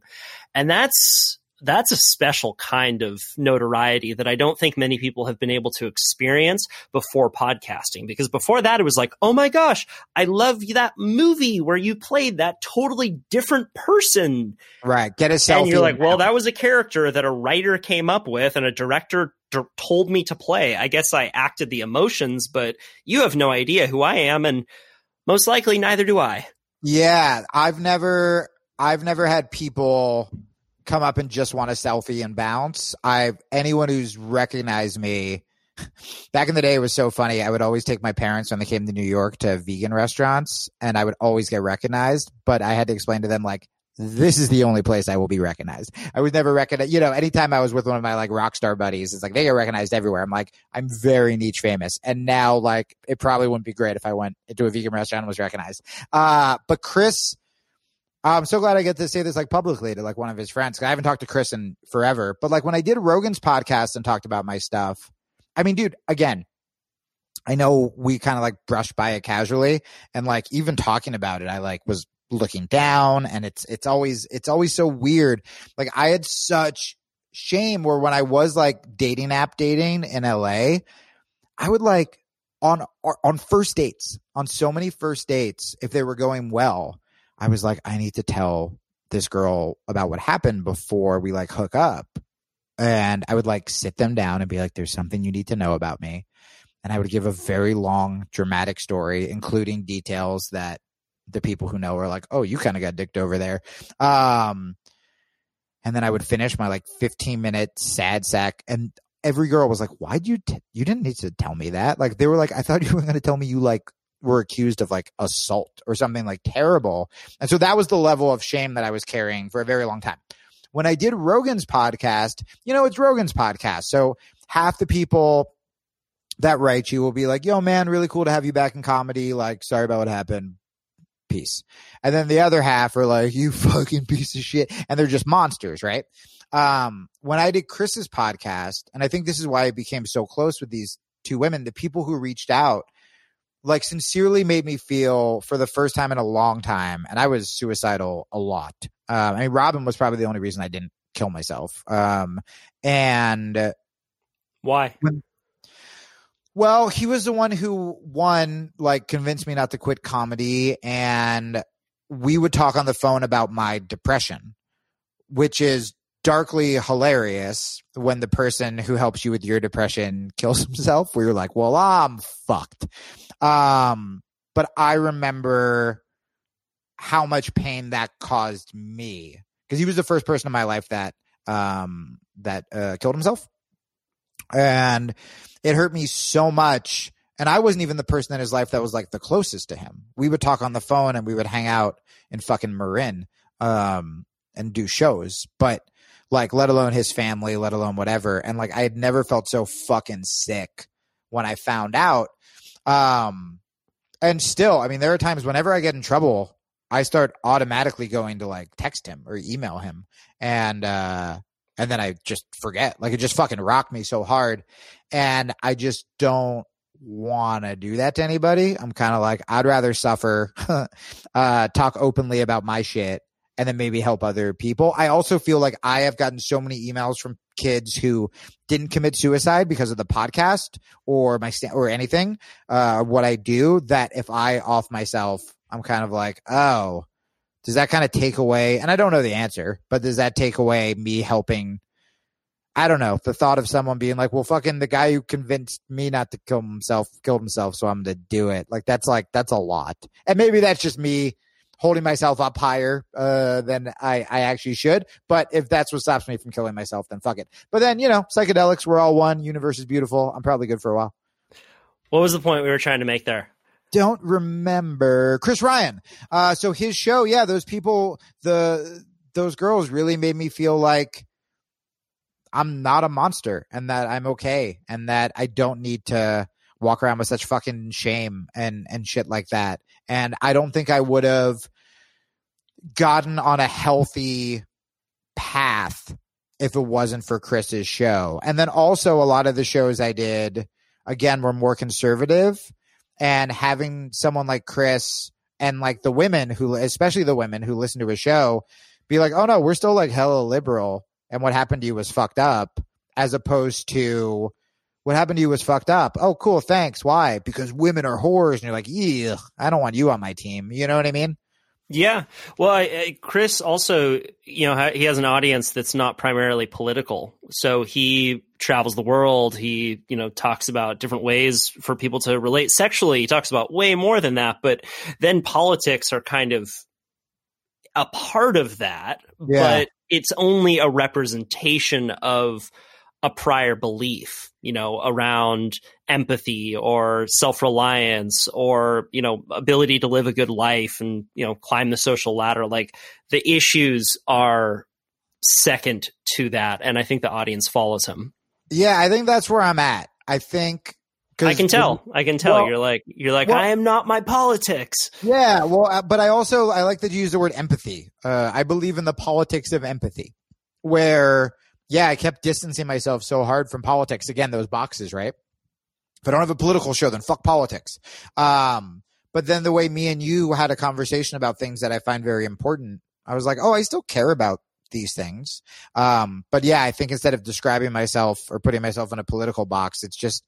And that's that's a special kind of notoriety that I don't think many people have been able to experience before podcasting. Because before that, it was like, oh my gosh, I love that movie where you played that totally different person. Right. Get a selfie. And you're like, well, that was a character that a writer came up with and a director d- told me to play. I guess I acted the emotions, but you have no idea who I am. And most likely, neither do I. Yeah. I've never, I've never had people come up and just want a selfie and bounce. I've anyone who's recognized me <laughs> back in the day, it was so funny. I would always take my parents when they came to New York to vegan restaurants, and I would always get recognized. But I had to explain to them like, this is the only place I will be recognized. I was never recognized. You know, anytime I was with one of my like rock star buddies, it's like they get recognized everywhere. I'm like, I'm very niche famous. And now, like, it probably wouldn't be great if I went into a vegan restaurant and was recognized. Uh, but Chris, I'm so glad I get to say this like publicly to like one of his friends. I haven't talked to Chris in forever, but like when I did Rogan's podcast and talked about my stuff, I mean, dude, again, I know we kind of like brushed by it casually and like even talking about it, I like was looking down and it's it's always it's always so weird. Like i had such shame where when i was like dating app dating in la i would like on on first dates on so many first dates if they were going well i was like i need to tell this girl about what happened before we like hook up. And i would like sit them down and be like there's something you need to know about me. And i would give a very long dramatic story including details that the people who know are like, oh, you kind of got dicked over there. Um, and then I would finish my like 15 minute sad sack. And every girl was like, why'd you, t- you didn't need to tell me that. Like they were like, I thought <laughs> you were going to tell me you like were accused of like assault or something like terrible. And so that was the level of shame that I was carrying for a very long time. When I did Rogan's podcast, you know, it's Rogan's podcast. So half the people that write you will be like, yo, man, really cool to have you back in comedy. Like, sorry about what happened piece. And then the other half are like, you <laughs> fucking piece of shit. And they're just monsters, right? Um, when I did Chris's podcast, and I think this is why I became so close with these two women, the people who reached out, like sincerely made me feel for the first time in a long time, and I was suicidal a lot. Um, I mean, Robin was probably the only reason I didn't kill myself. Um, and why? When, well, he was the one who won, like convinced me not to quit comedy and we would talk on the phone about my depression, which is darkly hilarious when the person who helps you with your depression kills <laughs> himself where you're like, "Well, I'm fucked." Um, but I remember how much pain that caused me because he was the first person in my life that um that uh, killed himself. And it hurt me so much. And I wasn't even the person in his life that was like the closest to him. We would talk on the phone and we would hang out in fucking Marin um, and do shows. But like, let alone his family, let alone whatever. And like, I had never felt so fucking sick when I found out. Um, and still, I mean, there are times whenever I get in trouble, I start automatically going to like text him or email him. And, uh, and then I just forget. Like it just fucking rocked me so hard. And I just don't want to do that to anybody. I'm kind of like, I'd rather suffer, <laughs> uh, talk openly about my shit and then maybe help other people. I also feel like I have gotten so many emails from kids who didn't commit suicide because of the podcast or my st- or anything, uh, what I do that if I off myself, I'm kind of like, oh, does that kind of take away and i don't know the answer but does that take away me helping i don't know the thought of someone being like well fucking the guy who convinced me not to kill himself killed himself so i'm gonna do it like that's like that's a lot and maybe that's just me holding myself up higher uh, than I, I actually should. But if that's what stops me from killing myself, then fuck it. But then, you know, psychedelics, we're all one. Universe is beautiful. I'm probably good for a while. What was the point we were trying to make there? don't remember Chris Ryan. Uh, so his show, yeah, those people, the those girls really made me feel like I'm not a monster and that I'm okay and that I don't need to walk around with such fucking shame and and shit like that. And I don't think I would have gotten on a healthy path if it wasn't for Chris's show. And then also a lot of the shows I did again were more conservative and having someone like Chris and like the women who, especially the women who listen to his show, be like, oh no, we're still like hella liberal, and what happened to you was fucked up, as opposed to what happened to you was fucked up. Oh, cool, thanks. Why? Because women are whores, and you're like, yeah, I don't want you on my team. You know what I mean? Yeah. Well, I, I, Chris also, you know, he has an audience that's not primarily political. So he travels the world. He, you know, talks about different ways for people to relate sexually. He talks about way more than that, but then politics are kind of a part of that, yeah. but it's only a representation of a prior belief, you know, around empathy or self reliance or, you know, ability to live a good life and, you know, climb the social ladder. Like the issues are second to that. And I think the audience follows him. Yeah, I think that's where I'm at. I think I can tell. I can tell. Well, you're like you're like well, I am not my politics. Yeah, well, uh, but I also I like that you use the word empathy. Uh, I believe in the politics of empathy, where yeah, I kept distancing myself so hard from politics. Again, those boxes, right? If I don't have a political show, then fuck politics. Um, but then the way me and you had a conversation about things that I find very important, I was like, oh, I still care about these things. Um, but yeah, I think instead of describing myself or putting myself in a political box, it's just,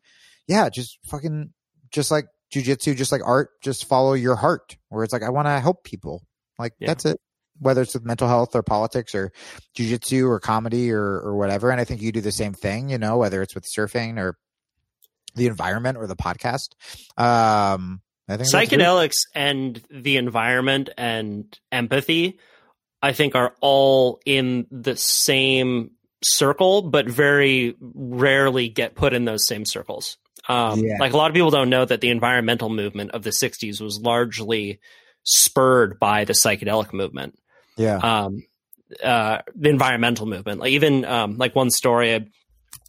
yeah, just fucking, just like jujitsu, just like art, just follow your heart where it's like, I want to help people. Like yeah. that's it whether it's with mental health or politics or jujitsu or comedy or, or whatever. And I think you do the same thing, you know, whether it's with surfing or the environment or the podcast. Um, I think psychedelics and the environment and empathy, I think are all in the same circle, but very rarely get put in those same circles. Um, yeah. Like a lot of people don't know that the environmental movement of the 60s was largely spurred by the psychedelic movement. Yeah. Um, uh, the environmental movement. Like even um, like one story I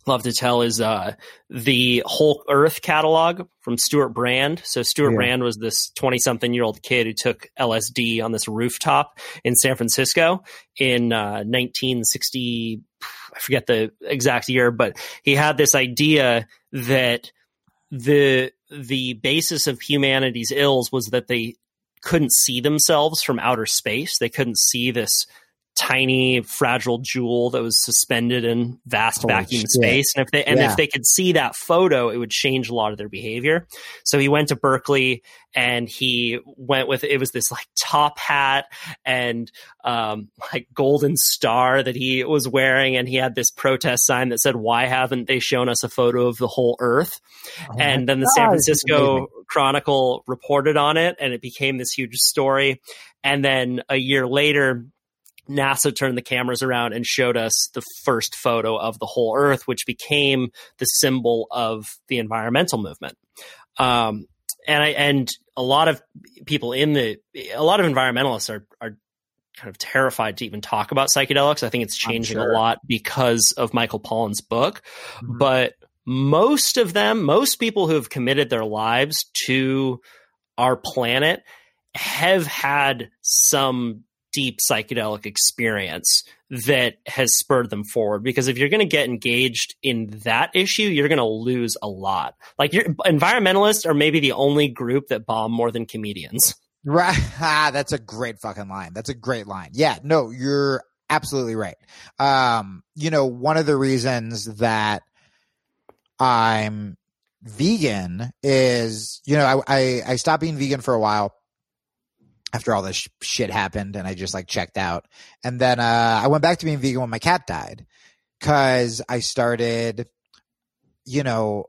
love to tell is uh, the Whole Earth catalog from Stewart Brand. So Stewart yeah. Brand was this twenty something year old kid who took LSD on this rooftop in San Francisco in uh, nineteen sixty. I forget the exact year, but he had this idea that the the basis of humanity's ills was that they couldn't see themselves from outer space. They couldn't see this tiny fragile jewel that was suspended in vast Holy vacuum shit. space. And if they and yeah. if they could see that photo it would change a lot of their behavior. So he went to berkeley and he went with it was this like top hat and um, like golden star that he was wearing. And he had this protest sign that said why haven't they shown us a photo of the whole earth? Oh and then the God, san francisco chronicle reported on it and it became this huge story. And then a year later NASA turned the cameras around and showed us the first photo of the whole Earth, which became the symbol of the environmental movement. Um, and I and a lot of people in the a lot of environmentalists are are kind of terrified to even talk about psychedelics. I think it's changing sure. a lot because of Michael Pollan's book, mm-hmm. but most of them, most people who have committed their lives to our planet have had some deep psychedelic experience that has spurred them forward. Because if you're going to get engaged in that issue, you're going to lose a lot. Like your environmentalists are maybe the only group that bomb more than comedians. Right. <laughs> That's a great fucking line. That's a great line. Yeah. No, you're absolutely right. Um, you know, one of the reasons that I'm vegan is, you know, I, I, I stopped being vegan for a while after all this sh- shit happened and I just like checked out. And then uh, I went back to being vegan when my cat died because I started, you know,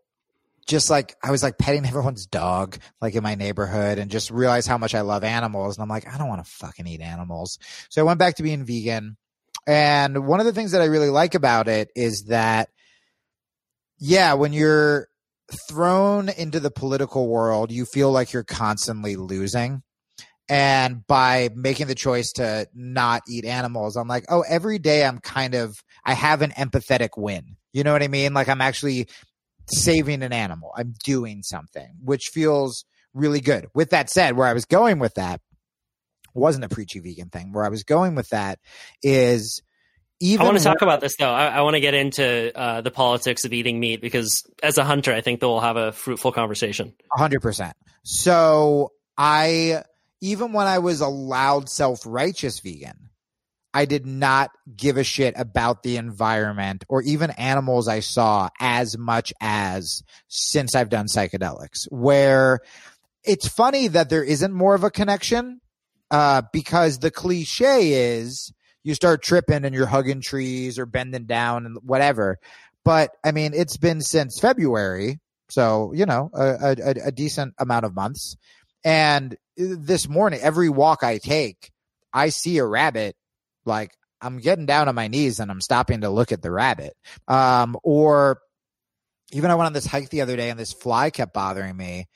just like I was like petting <laughs> everyone's dog like in my neighborhood and just realized how much I love animals. And I'm like, I don't want to fucking eat animals. So I went back to being vegan. And one of the things that I really like about it is that, yeah, when you're thrown into the political world, you feel like you're constantly losing and by making the choice to not eat animals, I'm like, oh, every day I'm kind of, I have an empathetic win. You know what I mean? Like I'm actually saving an animal. I'm doing something, which feels really good. With that said, where I was going with that wasn't a preachy vegan thing. Where I was going with that is even. I want to talk about this though. I, I want to get into uh, the politics of eating meat because as a hunter, I think that we'll have a fruitful conversation. hundred percent. So I even when I was a loud, self righteous vegan, I did not give a shit about the environment or even animals I saw as much as since I've done psychedelics, where it's funny that there isn't more of a connection uh, because the cliche is you start tripping and you're hugging trees or bending down and whatever. But I mean, it's been since February. So, you know, a, a, a decent amount of months. And this morning, every walk I take, I see a rabbit like I'm getting down on my knees and I'm stopping to look at the rabbit. Um, or even I went on this hike the other day and this fly kept bothering me.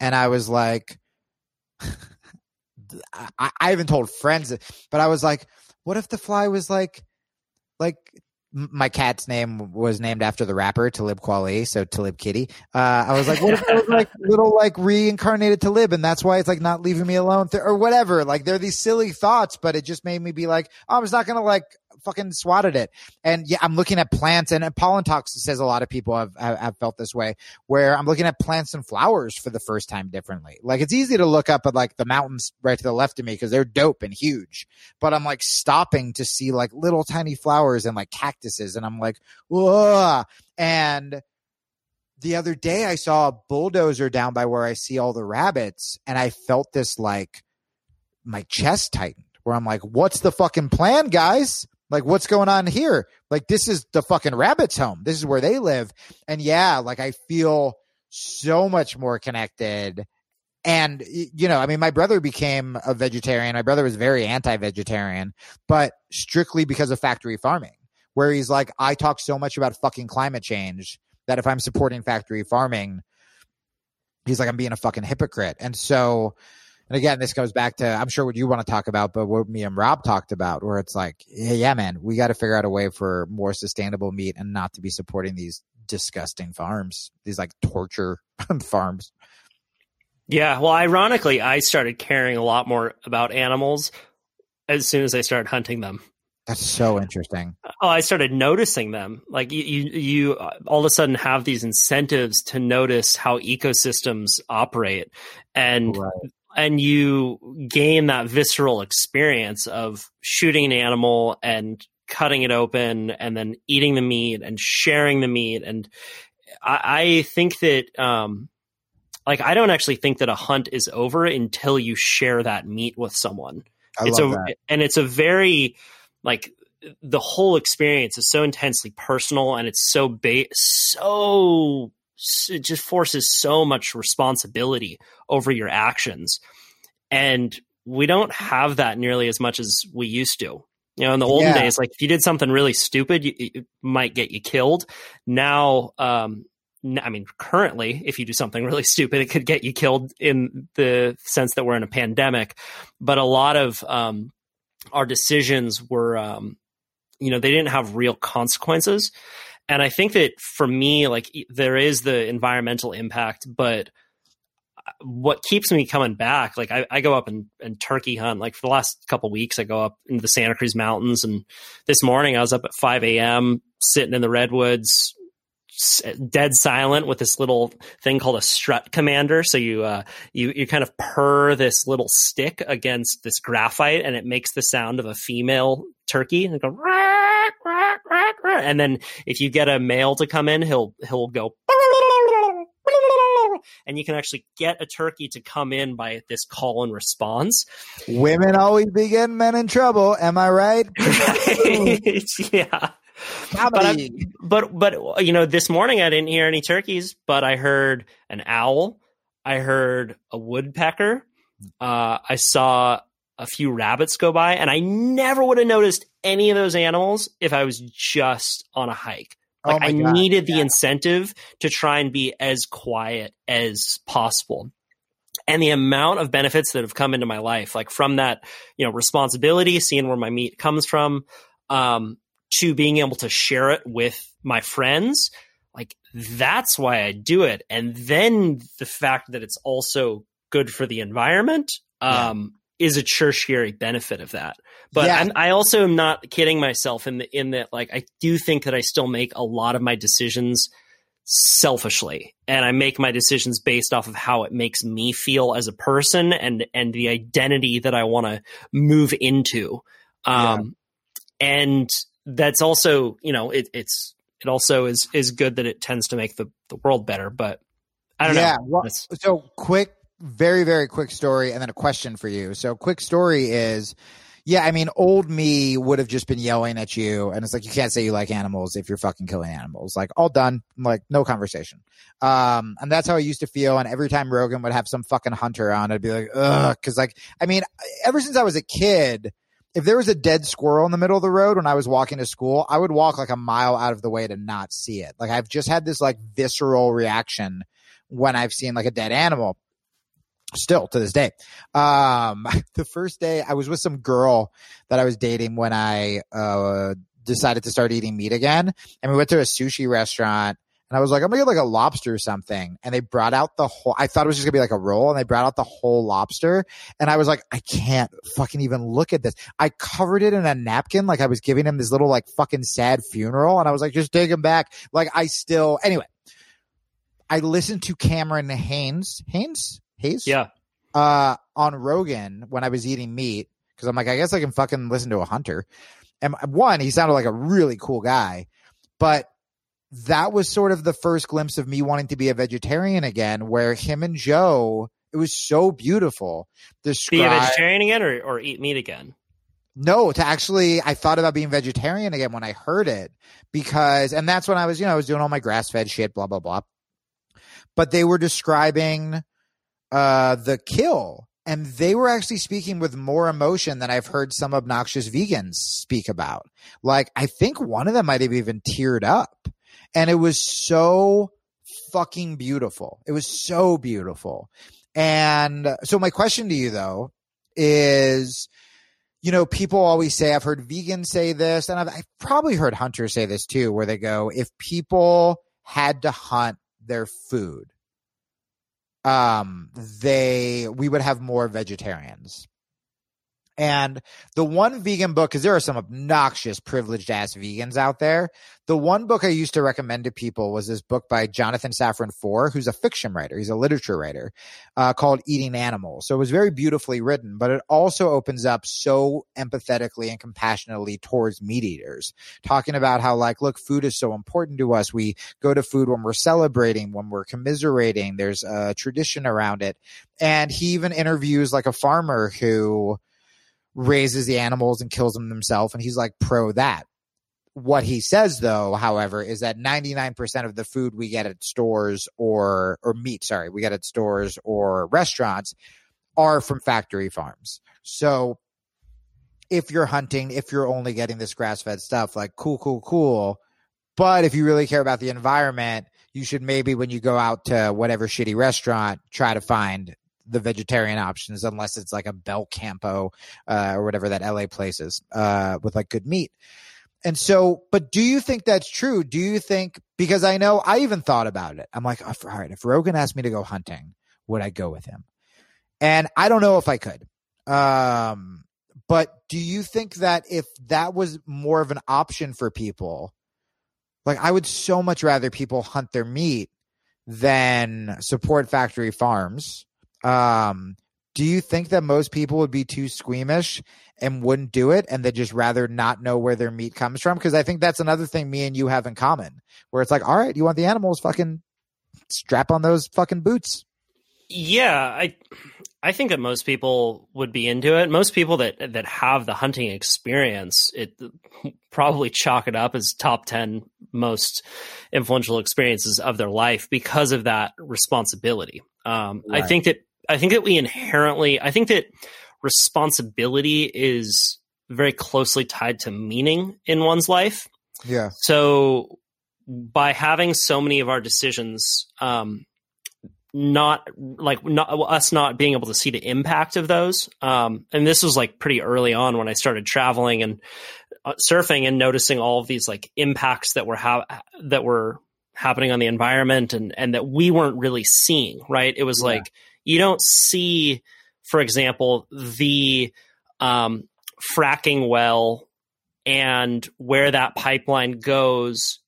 And I was like, <laughs> I, I haven't told friends, but I was like, what if the fly was like, like my cat's name was named after the rapper Talib Kweli, so Talib Kitty. Uh, I was like, what if it was like <laughs> little like reincarnated Talib, and that's why it's like not leaving me alone th- or whatever. Like they're these silly thoughts, but it just made me be like, oh, I'm just not gonna like fucking swatted it. And yeah, I'm looking at plants and, Pollan talks says a lot of people have, have, have, felt this way where I'm looking at plants and flowers for the first time differently. Like it's easy to look up at like the mountains right to the left of me because they're dope and huge, but I'm like stopping to see like little tiny flowers and like cactuses. And I'm like, whoa. And the other day I saw a bulldozer down by where I see all the rabbits and I felt this like my chest tightened where I'm like, what's the fucking plan, guys? Like, what's going on here? Like, this is the fucking rabbit's home. This is where they live. And yeah, like, I feel so much more connected. And, you know, I mean, my brother became a vegetarian. My brother was very anti vegetarian, but strictly because of factory farming, where he's like, I talk so much about fucking climate change that if I'm supporting factory farming, he's like, I'm being a fucking hypocrite. And so, and again, this goes back to, I'm sure what you want to talk about, but what me and Robb talked about, where it's like, yeah, yeah man, we got to figure out a way for more sustainable meat and not to be supporting these disgusting farms, these like torture <laughs> farms. Yeah. Well, ironically, I started caring a lot more about animals as soon as I started hunting them. That's so interesting. Oh, I started noticing them. Like you, you, you all of a sudden have these incentives to notice how ecosystems operate, and right and you gain that visceral experience of shooting an animal and cutting it open and then eating the meat and sharing the meat and i, I think that um, like i don't actually think that a hunt is over until you share that meat with someone I it's love a that. and it's a very like the whole experience is so intensely personal and it's so ba- so it just forces so much responsibility over your actions. And we don't have that nearly as much as we used to. You know, in the olden Yeah. days, like if you did something really stupid, you, it might get you killed. Now, um, I mean, currently, if you do something <laughs> really stupid, it could get you killed in the sense that we're in a pandemic. But a lot of um, our decisions were, um, you know, they didn't have real consequences. And I think that for me, like there is the environmental impact, but uh, what keeps me coming back, like I, I go up and, and turkey hunt. Like for the last couple weeks, I go up into the Santa Cruz Mountains, and this morning I was up at 5 a.m. sitting in the redwoods, dead silent with this little thing called a strut commander. So you uh, you you kind of purr this little stick against this graphite, and it makes the sound of a female turkey, and go. "Rawr, rawr, rawr, rawr." And then if you get a male to come in, he'll he'll go. And you can actually get a turkey to come in by this call and response. Women always begin men in trouble. Am I right? <laughs> Right? yeah. But I'm- but but you know this morning i didn't hear any turkeys but i heard an owl i heard a woodpecker uh, i saw a few rabbits go by and i never would have noticed any of those animals if i was just on a hike. Oh like my i God, needed the yeah. incentive to try and be as quiet as possible. And the amount of benefits that have come into my life like from that you know responsibility seeing where my meat comes from um, to being able to share it with my friends like that's why i do it. And then the fact that it's also good for the environment um, is a tertiary benefit of that but Yeah. I'm, also am not kidding myself in the in that like i do think that i still make a lot of my decisions selfishly and i make my decisions based off of how it makes me feel as a person and and the identity that i want to move into um and that's also you know it, it's it also is is good that it tends to make the the world better but i don't yeah. know Well, so quick, very, very quick story and then a question for you. So quick story is, yeah, I mean, old me would have just been yelling at you. And it's like, you can't say you like animals if you're fucking killing animals. Like all done. Like no conversation. Um, and that's how I used to feel. And every time Rogan would have some fucking hunter on, I'd be like, ugh. Cause like, I mean, ever since I was a kid, if there was a dead squirrel in the middle of the road when I was walking to school, I would walk like a mile out of the way to not see it. Like I've just had this like visceral reaction when I've seen like a dead animal. Still to this day. Um, <laughs> the first day I was with some girl that I was dating when I, uh, decided to start eating meat again. And we went to a sushi restaurant and I was like, I'm gonna get like a lobster or something. And they brought out the whole, I thought it was just gonna be like a roll and they brought out the whole lobster. And I was like, I can't fucking even look at this. I covered it in a napkin. Like I was giving him this little like fucking sad funeral. And I was like, just take him back. Like I still, anyway, I listened to Cameron Hanes, Hanes, Hayes? Yeah. Uh, on Rogan when I was eating meat. Cause I'm like, I guess I can fucking listen to a hunter. And one, he sounded like a really cool guy, but that was sort of the first glimpse of me wanting to be a vegetarian again, where him and Joe, it was so beautiful. Describe, be a vegetarian again or, or eat meat again? No, to actually, I thought about being vegetarian again when I heard it because, and that's when I was, you know, I was doing all my grass fed shit, blah, blah, blah. But they were describing uh, the kill and they were actually speaking with more emotion than I've heard some obnoxious vegans speak about. Like, I think one of them might have even teared up. And it was so fucking beautiful. It was so beautiful. And so, my question to you, though, is you know, people always say, I've heard vegans say this, and I've, I've probably heard hunters say this too, where they go, if people had to hunt their food, um, they we would have more vegetarians. And the one vegan book, because there are some obnoxious, privileged ass vegans out there. The one book I used to recommend to people was this book by Jonathan Safran Foer, who's a fiction writer. He's a literature writer uh, called Eating Animals. So it was very beautifully written, but it also opens up so empathetically and compassionately towards meat eaters, talking about how, like, look, food is so important to us. We go to food when we're celebrating, when we're commiserating. There's a tradition around it. And he even interviews like a farmer who, raises the animals and kills them himself. And he's like pro that. What he says though, however, is that 99% of the food we get at stores or, or meat, sorry, we get at stores or restaurants are from factory farms. So if you're hunting, if you're only getting this grass fed stuff, like cool, cool, cool. But if you really care about the environment, you should maybe when you go out to whatever shitty restaurant, try to find the vegetarian options unless it's like a Belcampo uh, or whatever that LA place is uh, with like good meat. And so, but do you think that's true? Do you think because I know I even thought about it. I'm like, all right, if Rogan asked me to go hunting, would I go with him? And I don't know if I could. Um, but do you think that if that was more of an option for people, like I would so much rather people hunt their meat than support factory farms um, do you think that most people would be too squeamish and wouldn't do it and they'd just rather not know where their meat comes from? Because I think that's another thing me and you have in common, where it's like, all right, you want the animals, fucking strap on those fucking boots. Yeah, I I think that most people would be into it. Most people that that have the hunting experience, it probably chalk it up as top 10 most influential experiences of their life because of that responsibility. Um, right. I think that I think that we inherently, I think that responsibility is very closely tied to meaning in one's life. Yeah. So by having so many of our decisions, um, not like not us not being able to see the impact of those. Um, and this was like pretty early on when I started traveling and uh, surfing and noticing all of these like impacts that were ha- that were happening on the environment and and that we weren't really seeing. Right? It was yeah. like you don't see, for example, the um, fracking well and where that pipeline goes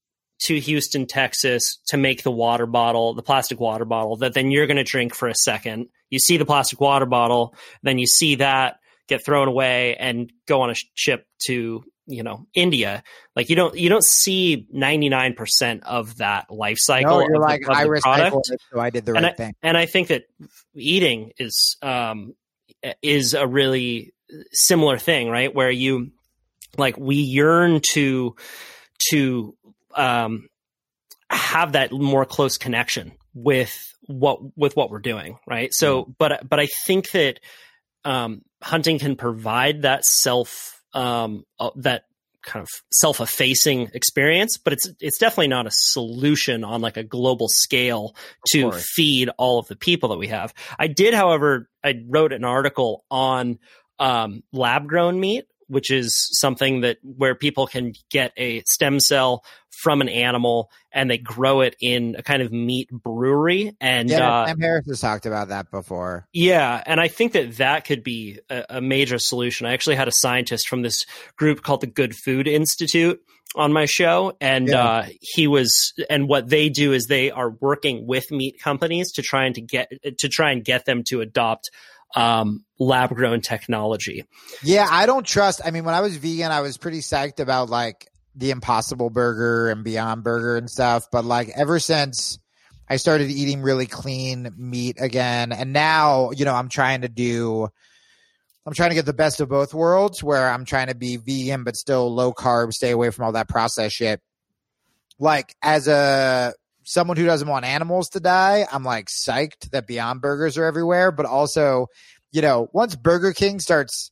to Houston, Texas to make the water bottle, the plastic water bottle that then you're going to drink for a second. You see the plastic water bottle, then you see that get thrown away and go on a ship to you know India, like you don't you don't see ninety nine percent of that life cycle. No, you're of, like of I recycled it, so I did the and right I, thing. And I think that eating is um is a really similar thing, right? Where you like we yearn to to um have that more close connection with what with what we're doing, right? So, mm. but but I think that um, hunting can provide that self um, that kind of self-effacing experience but it's it's definitely not a solution on like a global scale to feed all of the people that we have. I did however i wrote an article on um, lab grown meat which is something that where people can get a stem cell from an animal and they grow it in a kind of meat brewery. And yeah, uh, Sam Harris has talked about that before. Yeah, and I think that that could be a, a major solution. I actually had a scientist from this group called the Good Food Institute on my show and yeah. uh, he was and what they do is they are working with meat companies to try and to get to try and get them to adopt um, lab grown technology. Yeah, I don't trust. I mean, when I was vegan, I was pretty psyched about like the Impossible Burger and Beyond Burger and stuff. But like ever since I started eating really clean meat again, and now you know I'm trying to do. I'm trying to get the best of both worlds where I'm trying to be vegan but still low carb, stay away from all that processed shit. Like as a someone who doesn't want animals to die, I'm like psyched that Beyond Burgers are everywhere. But also, you know, once Burger King starts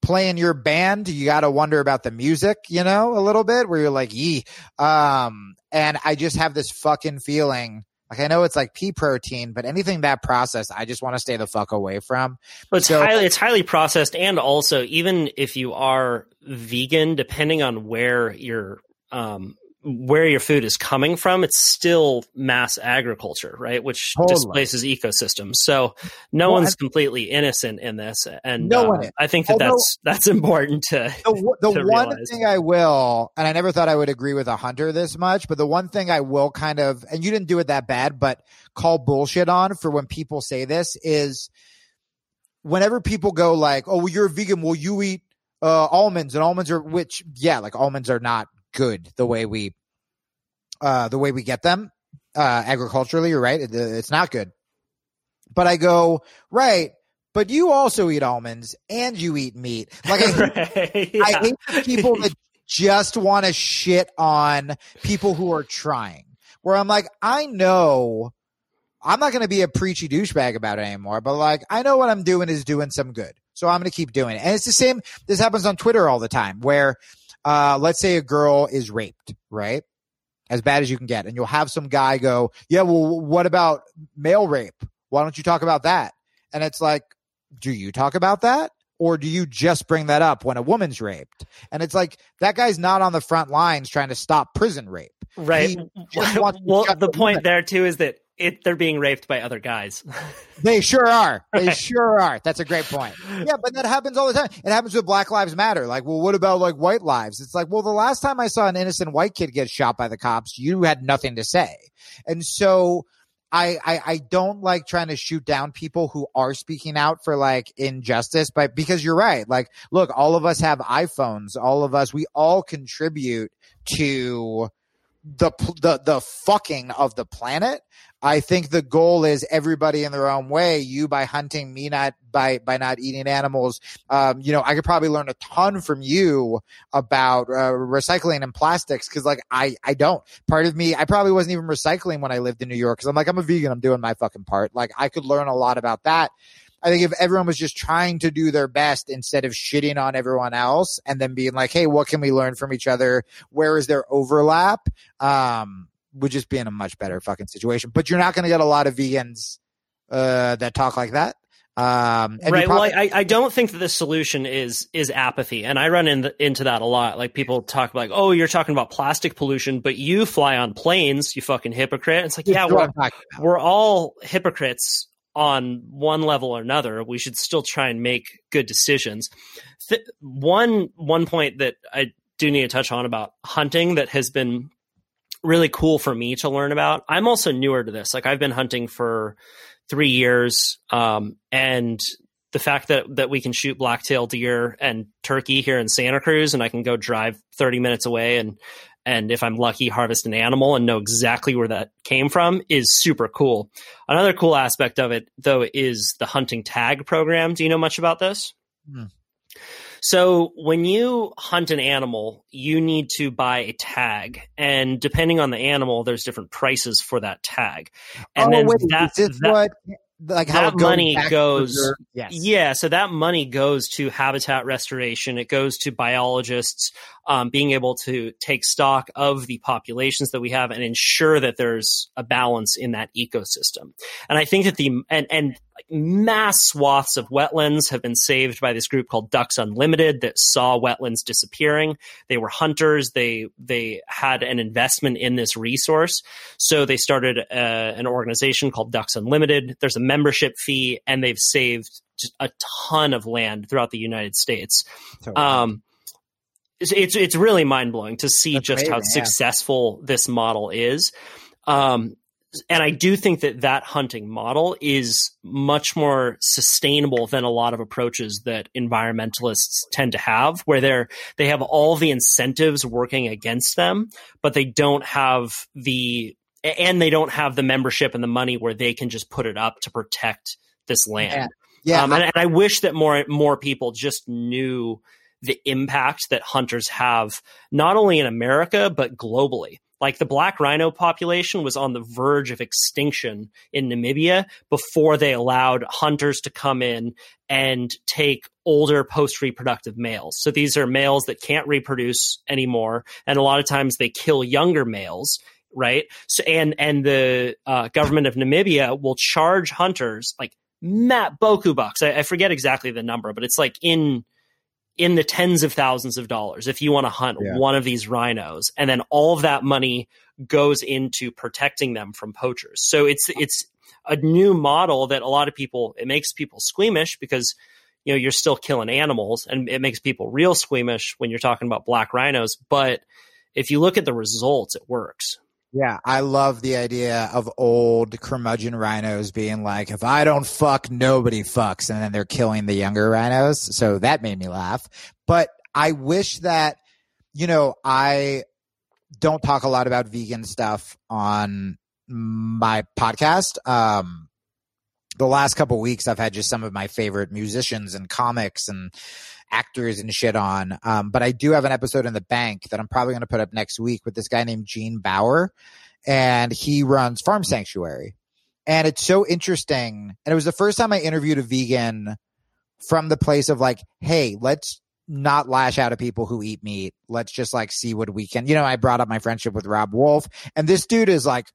playing your band, you got to wonder about the music, you know, a little bit where you're like, yee. Um, and I just have this fucking feeling. Like I know it's like pea protein, but anything that processed, I just want to stay the fuck away from. But it's so, highly it's highly processed, and also even if you are vegan, depending on where you're um, where your food is coming from, it's still mass agriculture, right? Which totally. displaces ecosystems. So no well, one's completely innocent in this, and no uh, one I think that Although, that's that's important to. The, the to one realize. thing I will, and I never thought I would agree with a hunter this much, but the one thing I will kind of, and you didn't do it that bad, but call bullshit on for when people say this is, whenever people go like, "Oh, well, you're a vegan, will you eat?" Uh, almonds and almonds are which yeah like almonds are not good the way we uh, the way we get them uh, agriculturally. You're right; it, it's not good. But I go right. But you also eat almonds and you eat meat. Like I, <laughs> right, yeah. I hate people that just want to shit on people who are trying. Where I'm like, I know I'm not going to be a preachy douchebag about it anymore, but like, I know what I'm doing is doing some good. So I'm going to keep doing it. And it's the same. This happens on Twitter all the time where, uh, let's say a girl is raped, right? as bad as you can get. And you'll have some guy go, yeah, well, what about male rape? Why don't you talk about that? And it's like, do you talk about that? Or do you just bring that up when a woman's raped? And it's like, that guy's not on the front lines trying to stop prison rape. Right. well, the point there too is that it, they're being raped by other guys. <laughs> they sure are. They right. sure are. That's a great point. Yeah, but that happens all the time. It happens with Black Lives Matter. Like, well, what about like white lives? It's like, well, the last time I saw an innocent white kid get shot by the cops, you had nothing to say. And so I, I, I don't like trying to shoot down people who are speaking out for like injustice, but because you're right. Like, look, all of us have iPhones. All of us, we all contribute to the the the fucking of the planet. I think the goal is everybody in their own way. You by hunting, me not by by not eating animals. Um, you know, I could probably learn a ton from you about uh, recycling and plastics because, like, I I don't. Part of me, I probably wasn't even recycling when I lived in New York because I'm like I'm a vegan. I'm doing my fucking part. Like, I could learn a lot about that. I think if everyone was just trying to do their best instead of shitting on everyone else and then being like, Hey, what can we learn from each other? Where is there overlap? Um, would just be in a much better fucking situation, but you're not going to get a lot of vegans, uh, that talk like that. Um, right. Probably- well, I, I don't think that the solution is is apathy, and I run in the, into that a lot. Like people talk like, "Oh, you're talking about plastic pollution, but you fly on planes, you fucking hypocrite." It's like, yeah, we're, we're all hypocrites on one level or another, we should still try and make good decisions. Th- one one point that I do need to touch on about hunting that has been really cool for me to learn about. I'm also newer to this. Like I've been hunting for three years, um, and the fact that that we can shoot blacktail deer and turkey here in Santa Cruz, and I can go drive 30 minutes away and and if I'm lucky, harvest an animal and know exactly where that came from is super cool. Another cool aspect of it, though, is the hunting tag program. Do you know much about this? Hmm. So, when you hunt an animal, you need to buy a tag, and depending on the animal, there's different prices for that tag. And oh, then wait, that, is this that, what like how that money goes Yes. Yeah, so that money goes to habitat restoration. It goes to biologists um, being able to take stock of the populations that we have and ensure that there's a balance in that ecosystem. And I think that the and and mass swaths of wetlands have been saved by this group called Ducks Unlimited that saw wetlands disappearing. They were hunters. They they had an investment in this resource, so they started uh, an organization called Ducks Unlimited. There's a membership fee, and they've saved just a ton of land throughout the United States. Um, it's, it's really mind blowing to see That's just how amazing, yeah. successful this model is. Um, and I do think that that hunting model is much more sustainable than a lot of approaches that environmentalists tend to have, where they're they have all the incentives working against them, but they don't have the and they don't have the membership and the money where they can just put it up to protect this land. yeah. Um, and, and I wish that more more people just knew the impact that hunters have, not only in America but globally. Like the black rhino population was on the verge of extinction in Namibia before they allowed hunters to come in and take older post reproductive males. So these are males that can't reproduce anymore, and a lot of times they kill younger males right? So and and the uh, government of Namibia will charge hunters like Matt Boku bucks. I, I forget exactly the number, but it's like in in the tens of thousands of dollars if you want to hunt Yeah. one of these rhinos, and then all of that money goes into protecting them from poachers. So it's it's a new model that a lot of people it makes people squeamish because you know you're still killing animals, and it makes people real squeamish when you're talking about black rhinos, but if you look at the results, it works. Yeah, I love the idea of old curmudgeon rhinos being like, if I don't fuck, nobody fucks. And then they're killing the younger rhinos. So that made me laugh. But I wish that, you know, I don't talk a lot about vegan stuff on my podcast. Um, the last couple weeks, I've had just some of my favorite musicians and comics and actors and shit on. Um, but I do have an episode in the bank that I'm probably going to put up next week with this guy named Gene Baur, and he runs Farm Sanctuary. And it's so interesting. And it was the first time I interviewed a vegan from the place of like, hey, let's not lash out at people who eat meat. Let's just like see what we can. You know, I brought up my friendship with Robb Wolf, and this dude is like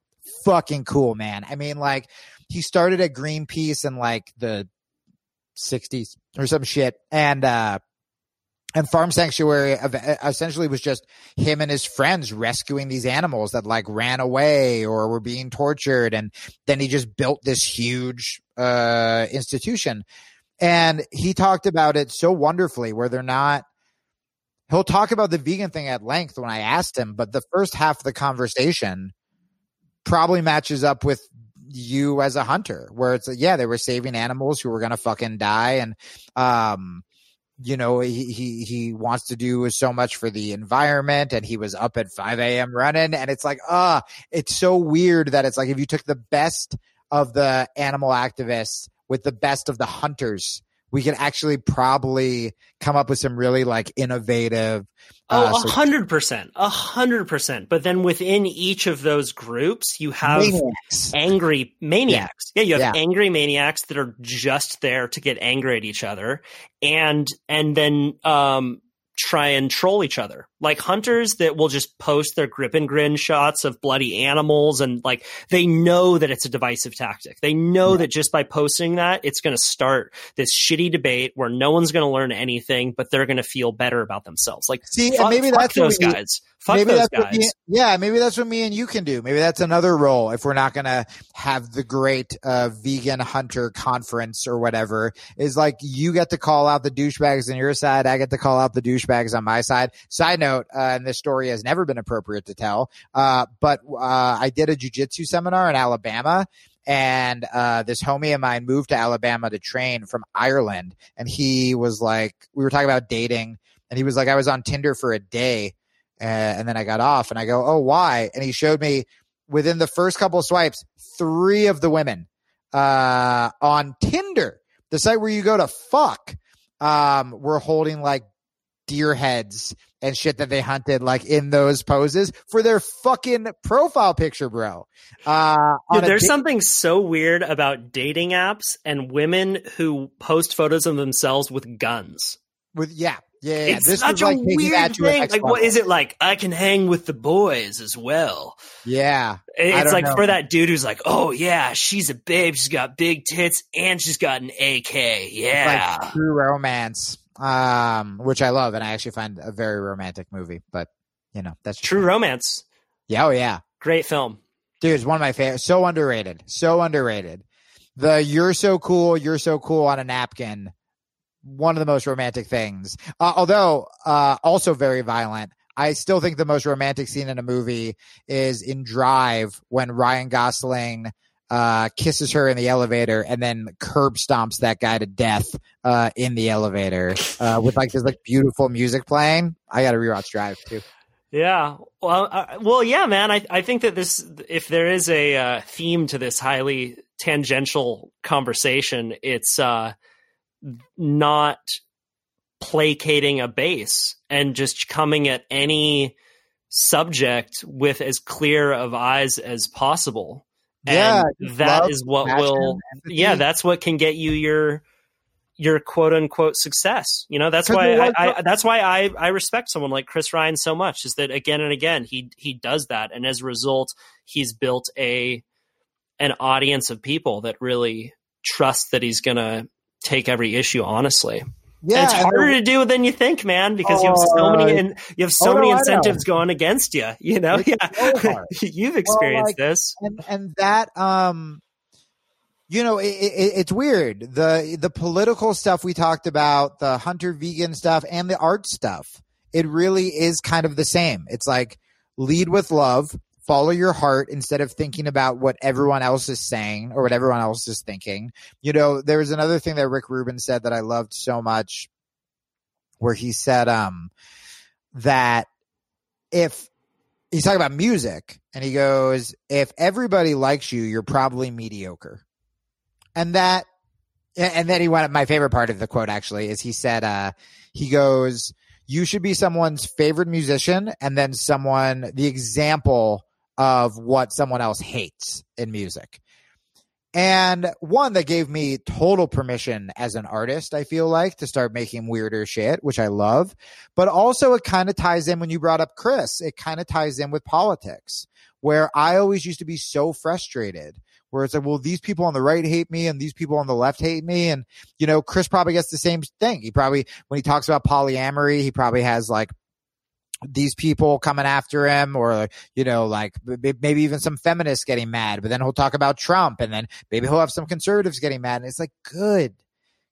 fucking cool, man. I mean, like, he started at Greenpeace in like the 60s or some shit. And, uh, and Farm Sanctuary essentially was just him and his friends rescuing these animals that like ran away or were being tortured. And then he just built this huge, uh, institution. And he talked about it so wonderfully where they're not, he'll talk about the vegan thing at length when I asked him, but the first half of the conversation probably matches up with you as a hunter where it's yeah, they were saving animals who were to fucking die. And, um, you know, he, he, he wants to do so much for the environment and he was up at 5 a.m. running. And it's like, ah, it's so weird that it's like if you took the best of the animal activists with the best of the hunters, we could actually probably come up with some really like innovative. uh, Oh, a hundred percent, a hundred percent. But then within each of those groups, you have maniacs. angry maniacs. Yeah, you have Yeah. angry maniacs that are just there to get angry at each other, and and then um, try and troll each other. Like hunters that will just post their grip and grin shots of bloody animals, and like they know that it's a divisive tactic. They know that just by posting that, it's going to start this shitty debate where no one's going to learn anything, but they're going to feel better about themselves. Like See, fuck, maybe fuck that's what those we- guys. Fuck maybe those guys. me, yeah, maybe that's what me and you can do. Maybe that's another role if we're not going to have the great uh, vegan hunter conference or whatever. Is like you get to call out the douchebags on your side, I get to call out the douchebags on my side. Side note, uh, and this story has never been appropriate to tell, uh, but uh, I did a jujitsu seminar in Alabama. And uh, this homie of mine moved to Alabama to train from Ireland, and he was like, we were talking about dating, and he was like, I was on Tinder for a day, uh, and then I got off and I go, Oh, why? And he showed me within the first couple of swipes, three of the women, on Tinder, the site where you go to fuck, um, were holding like deer heads and shit that they hunted like in those poses for their fucking profile picture, bro. Uh, Dude, there's something so weird about dating apps and women who post photos of themselves with guns. With yeah, yeah, yeah. It's this such a like weird thing. Like, what is it like? I can hang with the boys as well. Yeah, it's like know. for that dude who's like, oh yeah, she's a babe. She's got big tits and she's got an AK. Yeah, like true romance um, which I love, and I actually find a very romantic movie. But you know, that's True Romance. Yeah, oh yeah, great film, dude. It's one of my favorite. So underrated, so underrated. The "You're so cool, you're so cool" on a napkin. One of the most romantic things, uh, although uh, also very violent. I still think the most romantic scene in a movie is in Drive when Ryan Gosling uh, kisses her in the elevator and then curb stomps that guy to death uh, in the elevator uh, with like this like beautiful music playing. I got to rewatch Drive too. Yeah. Well, uh, well, yeah, man. I I think that this, if there is a uh, theme to this highly tangential conversation, it's uh, not placating a base and just coming at any subject with as clear of eyes as possible yeah, that is what will. Yeah, that's what can get you your your quote unquote success. You know, that's why I, I, that's why I I respect someone like Chris Ryan so much. Is that again and again he he does that, and as a result, he's built a an audience of people that really trust that he's going to take every issue honestly. Yeah, and it's harder to do than you think, man, because you have so many in, you have so oh, many incentives going against you. You know, it's yeah, so <laughs> you've experienced well, like, this, and and that um, you know, it, it, it's weird the the political stuff we talked about, the hunter vegan stuff, and the art stuff. It really is kind of the same. It's like lead with love, follow your heart instead of thinking about what everyone else is saying or what everyone else is thinking. You know, there was another thing that Rick Rubin said that I loved so much where he said um that if he's talking about music and he goes, if everybody likes you, you're probably mediocre. And that and then he went my favorite part of the quote actually is he said uh he goes you should be someone's favorite musician and then someone the example of what someone else hates in music. And one that gave me total permission as an artist, I feel like, to start making weirder shit, which I love. But also, it kind of ties in when you brought up Chris, it kind of ties in with politics, where I always used to be so frustrated. Where it's like, well, these people on the right hate me and these people on the left hate me. And, you know, Chris probably gets the same thing. He probably, when he talks about polyamory, he probably has like these people coming after him or you know like maybe even some feminists getting mad but then he'll talk about trump and then maybe he'll have some conservatives getting mad. And it's like good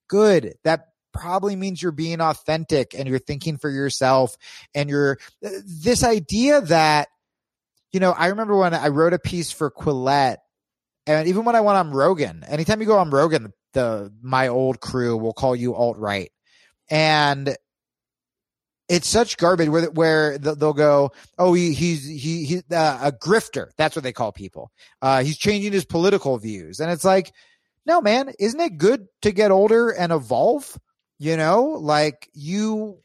good. That probably means you're being authentic and you're thinking for yourself and you're uh, this idea that you know i remember when i wrote a piece for quillette and even when i went on rogan anytime you go on rogan the my old crew will call you alt right and it's such garbage where where they'll go, oh, he, he's he he's uh, a grifter. That's what they call people. Uh, he's changing his political views, and it's like, no, man, isn't it good to get older and evolve? You know, like you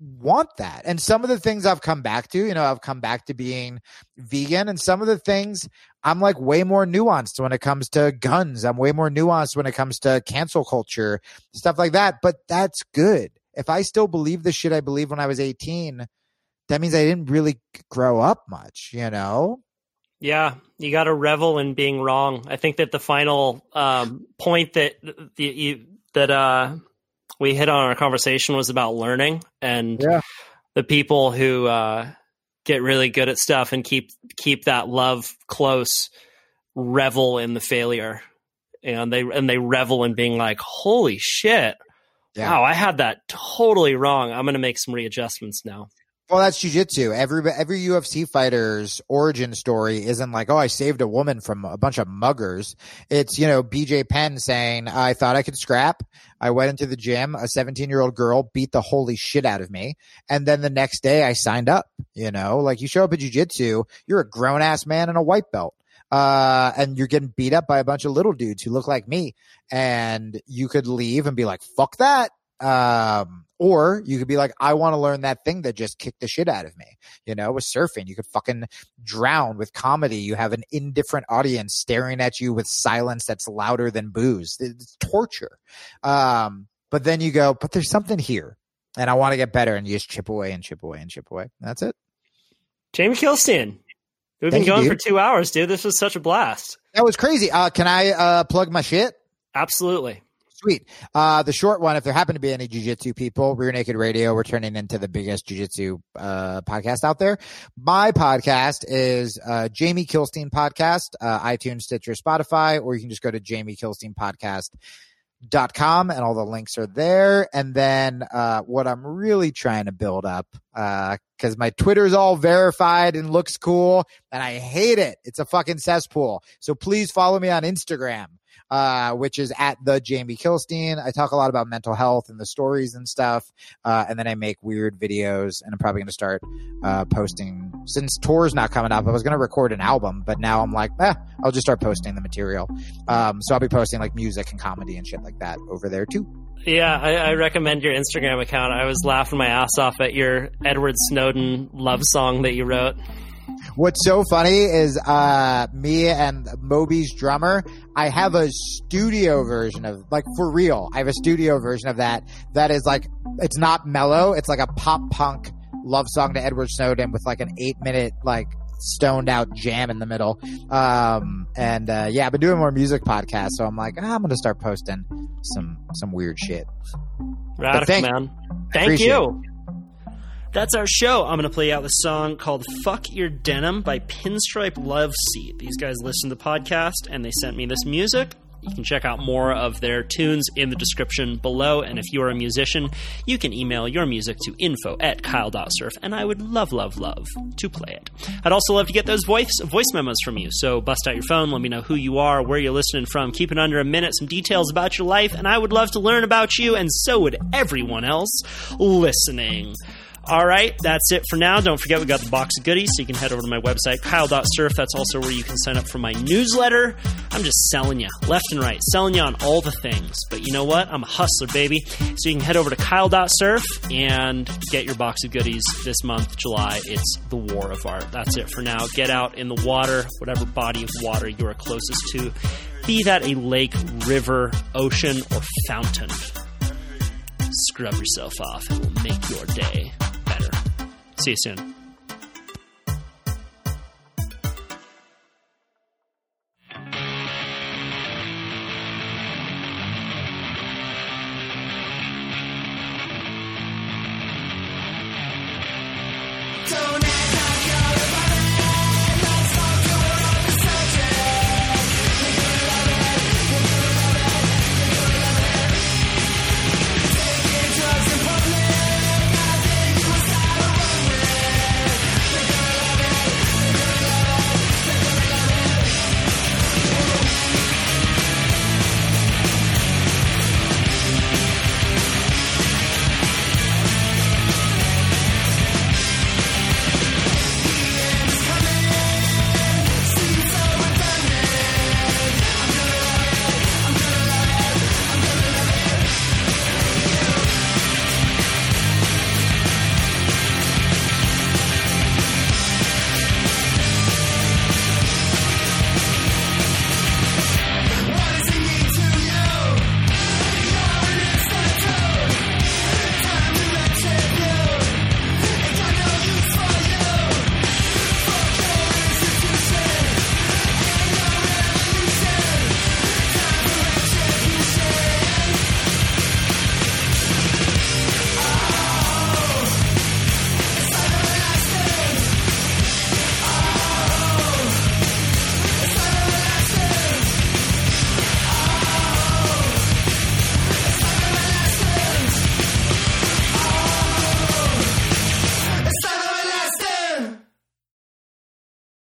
want that. And some of the things I've come back to, you know, I've come back to being vegan, and some of the things I'm like way more nuanced when it comes to guns. I'm way more nuanced when it comes to cancel culture, stuff like that. But that's good if I still believe the shit I believed when I was 18, that means I didn't really grow up much, you know? Yeah, you got to revel in being wrong. I think that the final um, point that you, that uh, we hit on our conversation was about learning and yeah. the people who uh, get really good at stuff and keep keep that love close revel in the failure and they and they revel in being like holy shit yeah. Wow, I had that totally wrong. I'm going to make some readjustments now. Well, that's jujitsu. Every every UFC fighter's origin story isn't like, oh, I saved a woman from a bunch of muggers. It's you know BJ Penn saying, I thought I could scrap. I went into the gym. A 17 year old girl beat the holy shit out of me, and then the next day I signed up. You know, like you show up at jujitsu, you're a grown ass man in a white belt uh, and you're getting beat up by a bunch of little dudes who look like me, and you could leave and be like, "Fuck that," um, Or you could be like, I want to learn that thing that just kicked the shit out of me. You know, with surfing, you could fucking drown. With comedy, you have an indifferent audience staring at you with silence that's louder than booze. It's torture. Um, but then you go, but there's something here and I want to get better. And you just chip away and chip away and chip away. That's it. Jamie Kilstein. We've Thank been going you, for two hours, dude. This was such a blast. That was crazy. Uh, can I uh, plug my shit? Absolutely. Sweet. Uh, the short one, if there happen to be any jujitsu people, Rear Naked Radio, we're turning into the biggest jujitsu uh, podcast out there. My podcast is uh, Jamie Kilstein Podcast, uh, iTunes, Stitcher, Spotify, or you can just go to Jamie Kilstein Podcast dot com and all the links are there. And then uh what i'm really trying to build up uh because my twitter's all verified and looks cool and i hate it. It's a fucking cesspool. So please follow me on instagram uh, which is at the Jamie Kilstein. I talk a lot about mental health and the stories and stuff. Uh, and then I make weird videos and I'm probably going to start, uh, posting since tour's not coming up. I was going to record an album, but now I'm like, eh, I'll just start posting the material. Um, so I'll be posting like music and comedy and shit like that over there too. Yeah, I, I recommend your Instagram account. I was laughing my ass off at your Edward Snowden love song that you wrote. What's so funny is uh, me and Moby's drummer. I have a studio version of like for real. I have a studio version of that that is like it's not mellow. It's like a pop punk love song to Edward Snowden with like an eight minute like stoned out jam in the middle. Um, and uh, yeah, I've been doing more music podcasts, so I'm like, ah, I'm gonna start posting some some weird shit. Radical, thank- man. Thank you. That's our show. I'm going to play out the song called Fuck Your Denim by Pinstripe Love Seat. These guys listen to the podcast and they sent me this music. You can check out more of their tunes in the description below. And if you're a musician, you can email your music to info at kyle.surf, and I would love, love, love to play it. I'd also love to get those voice, voice memos from you. So bust out your phone, let me know who you are, where you're listening from, keep it under a minute, some details about your life, and I would love to learn about you, and so would everyone else listening. All right, that's it for now. Don't forget, we got the box of goodies, so you can head over to my website, kyle.surf. That's also where you can sign up for my newsletter. I'm just selling you left and right, selling you on all the things. But you know what? I'm a hustler, baby. So you can head over to kyle.surf and get your box of goodies this month, July. It's the War of Art. That's it for now. Get out in the water, whatever body of water you are closest to, be that a lake, river, ocean, or fountain. Scrub yourself off. It will make your day. See you soon.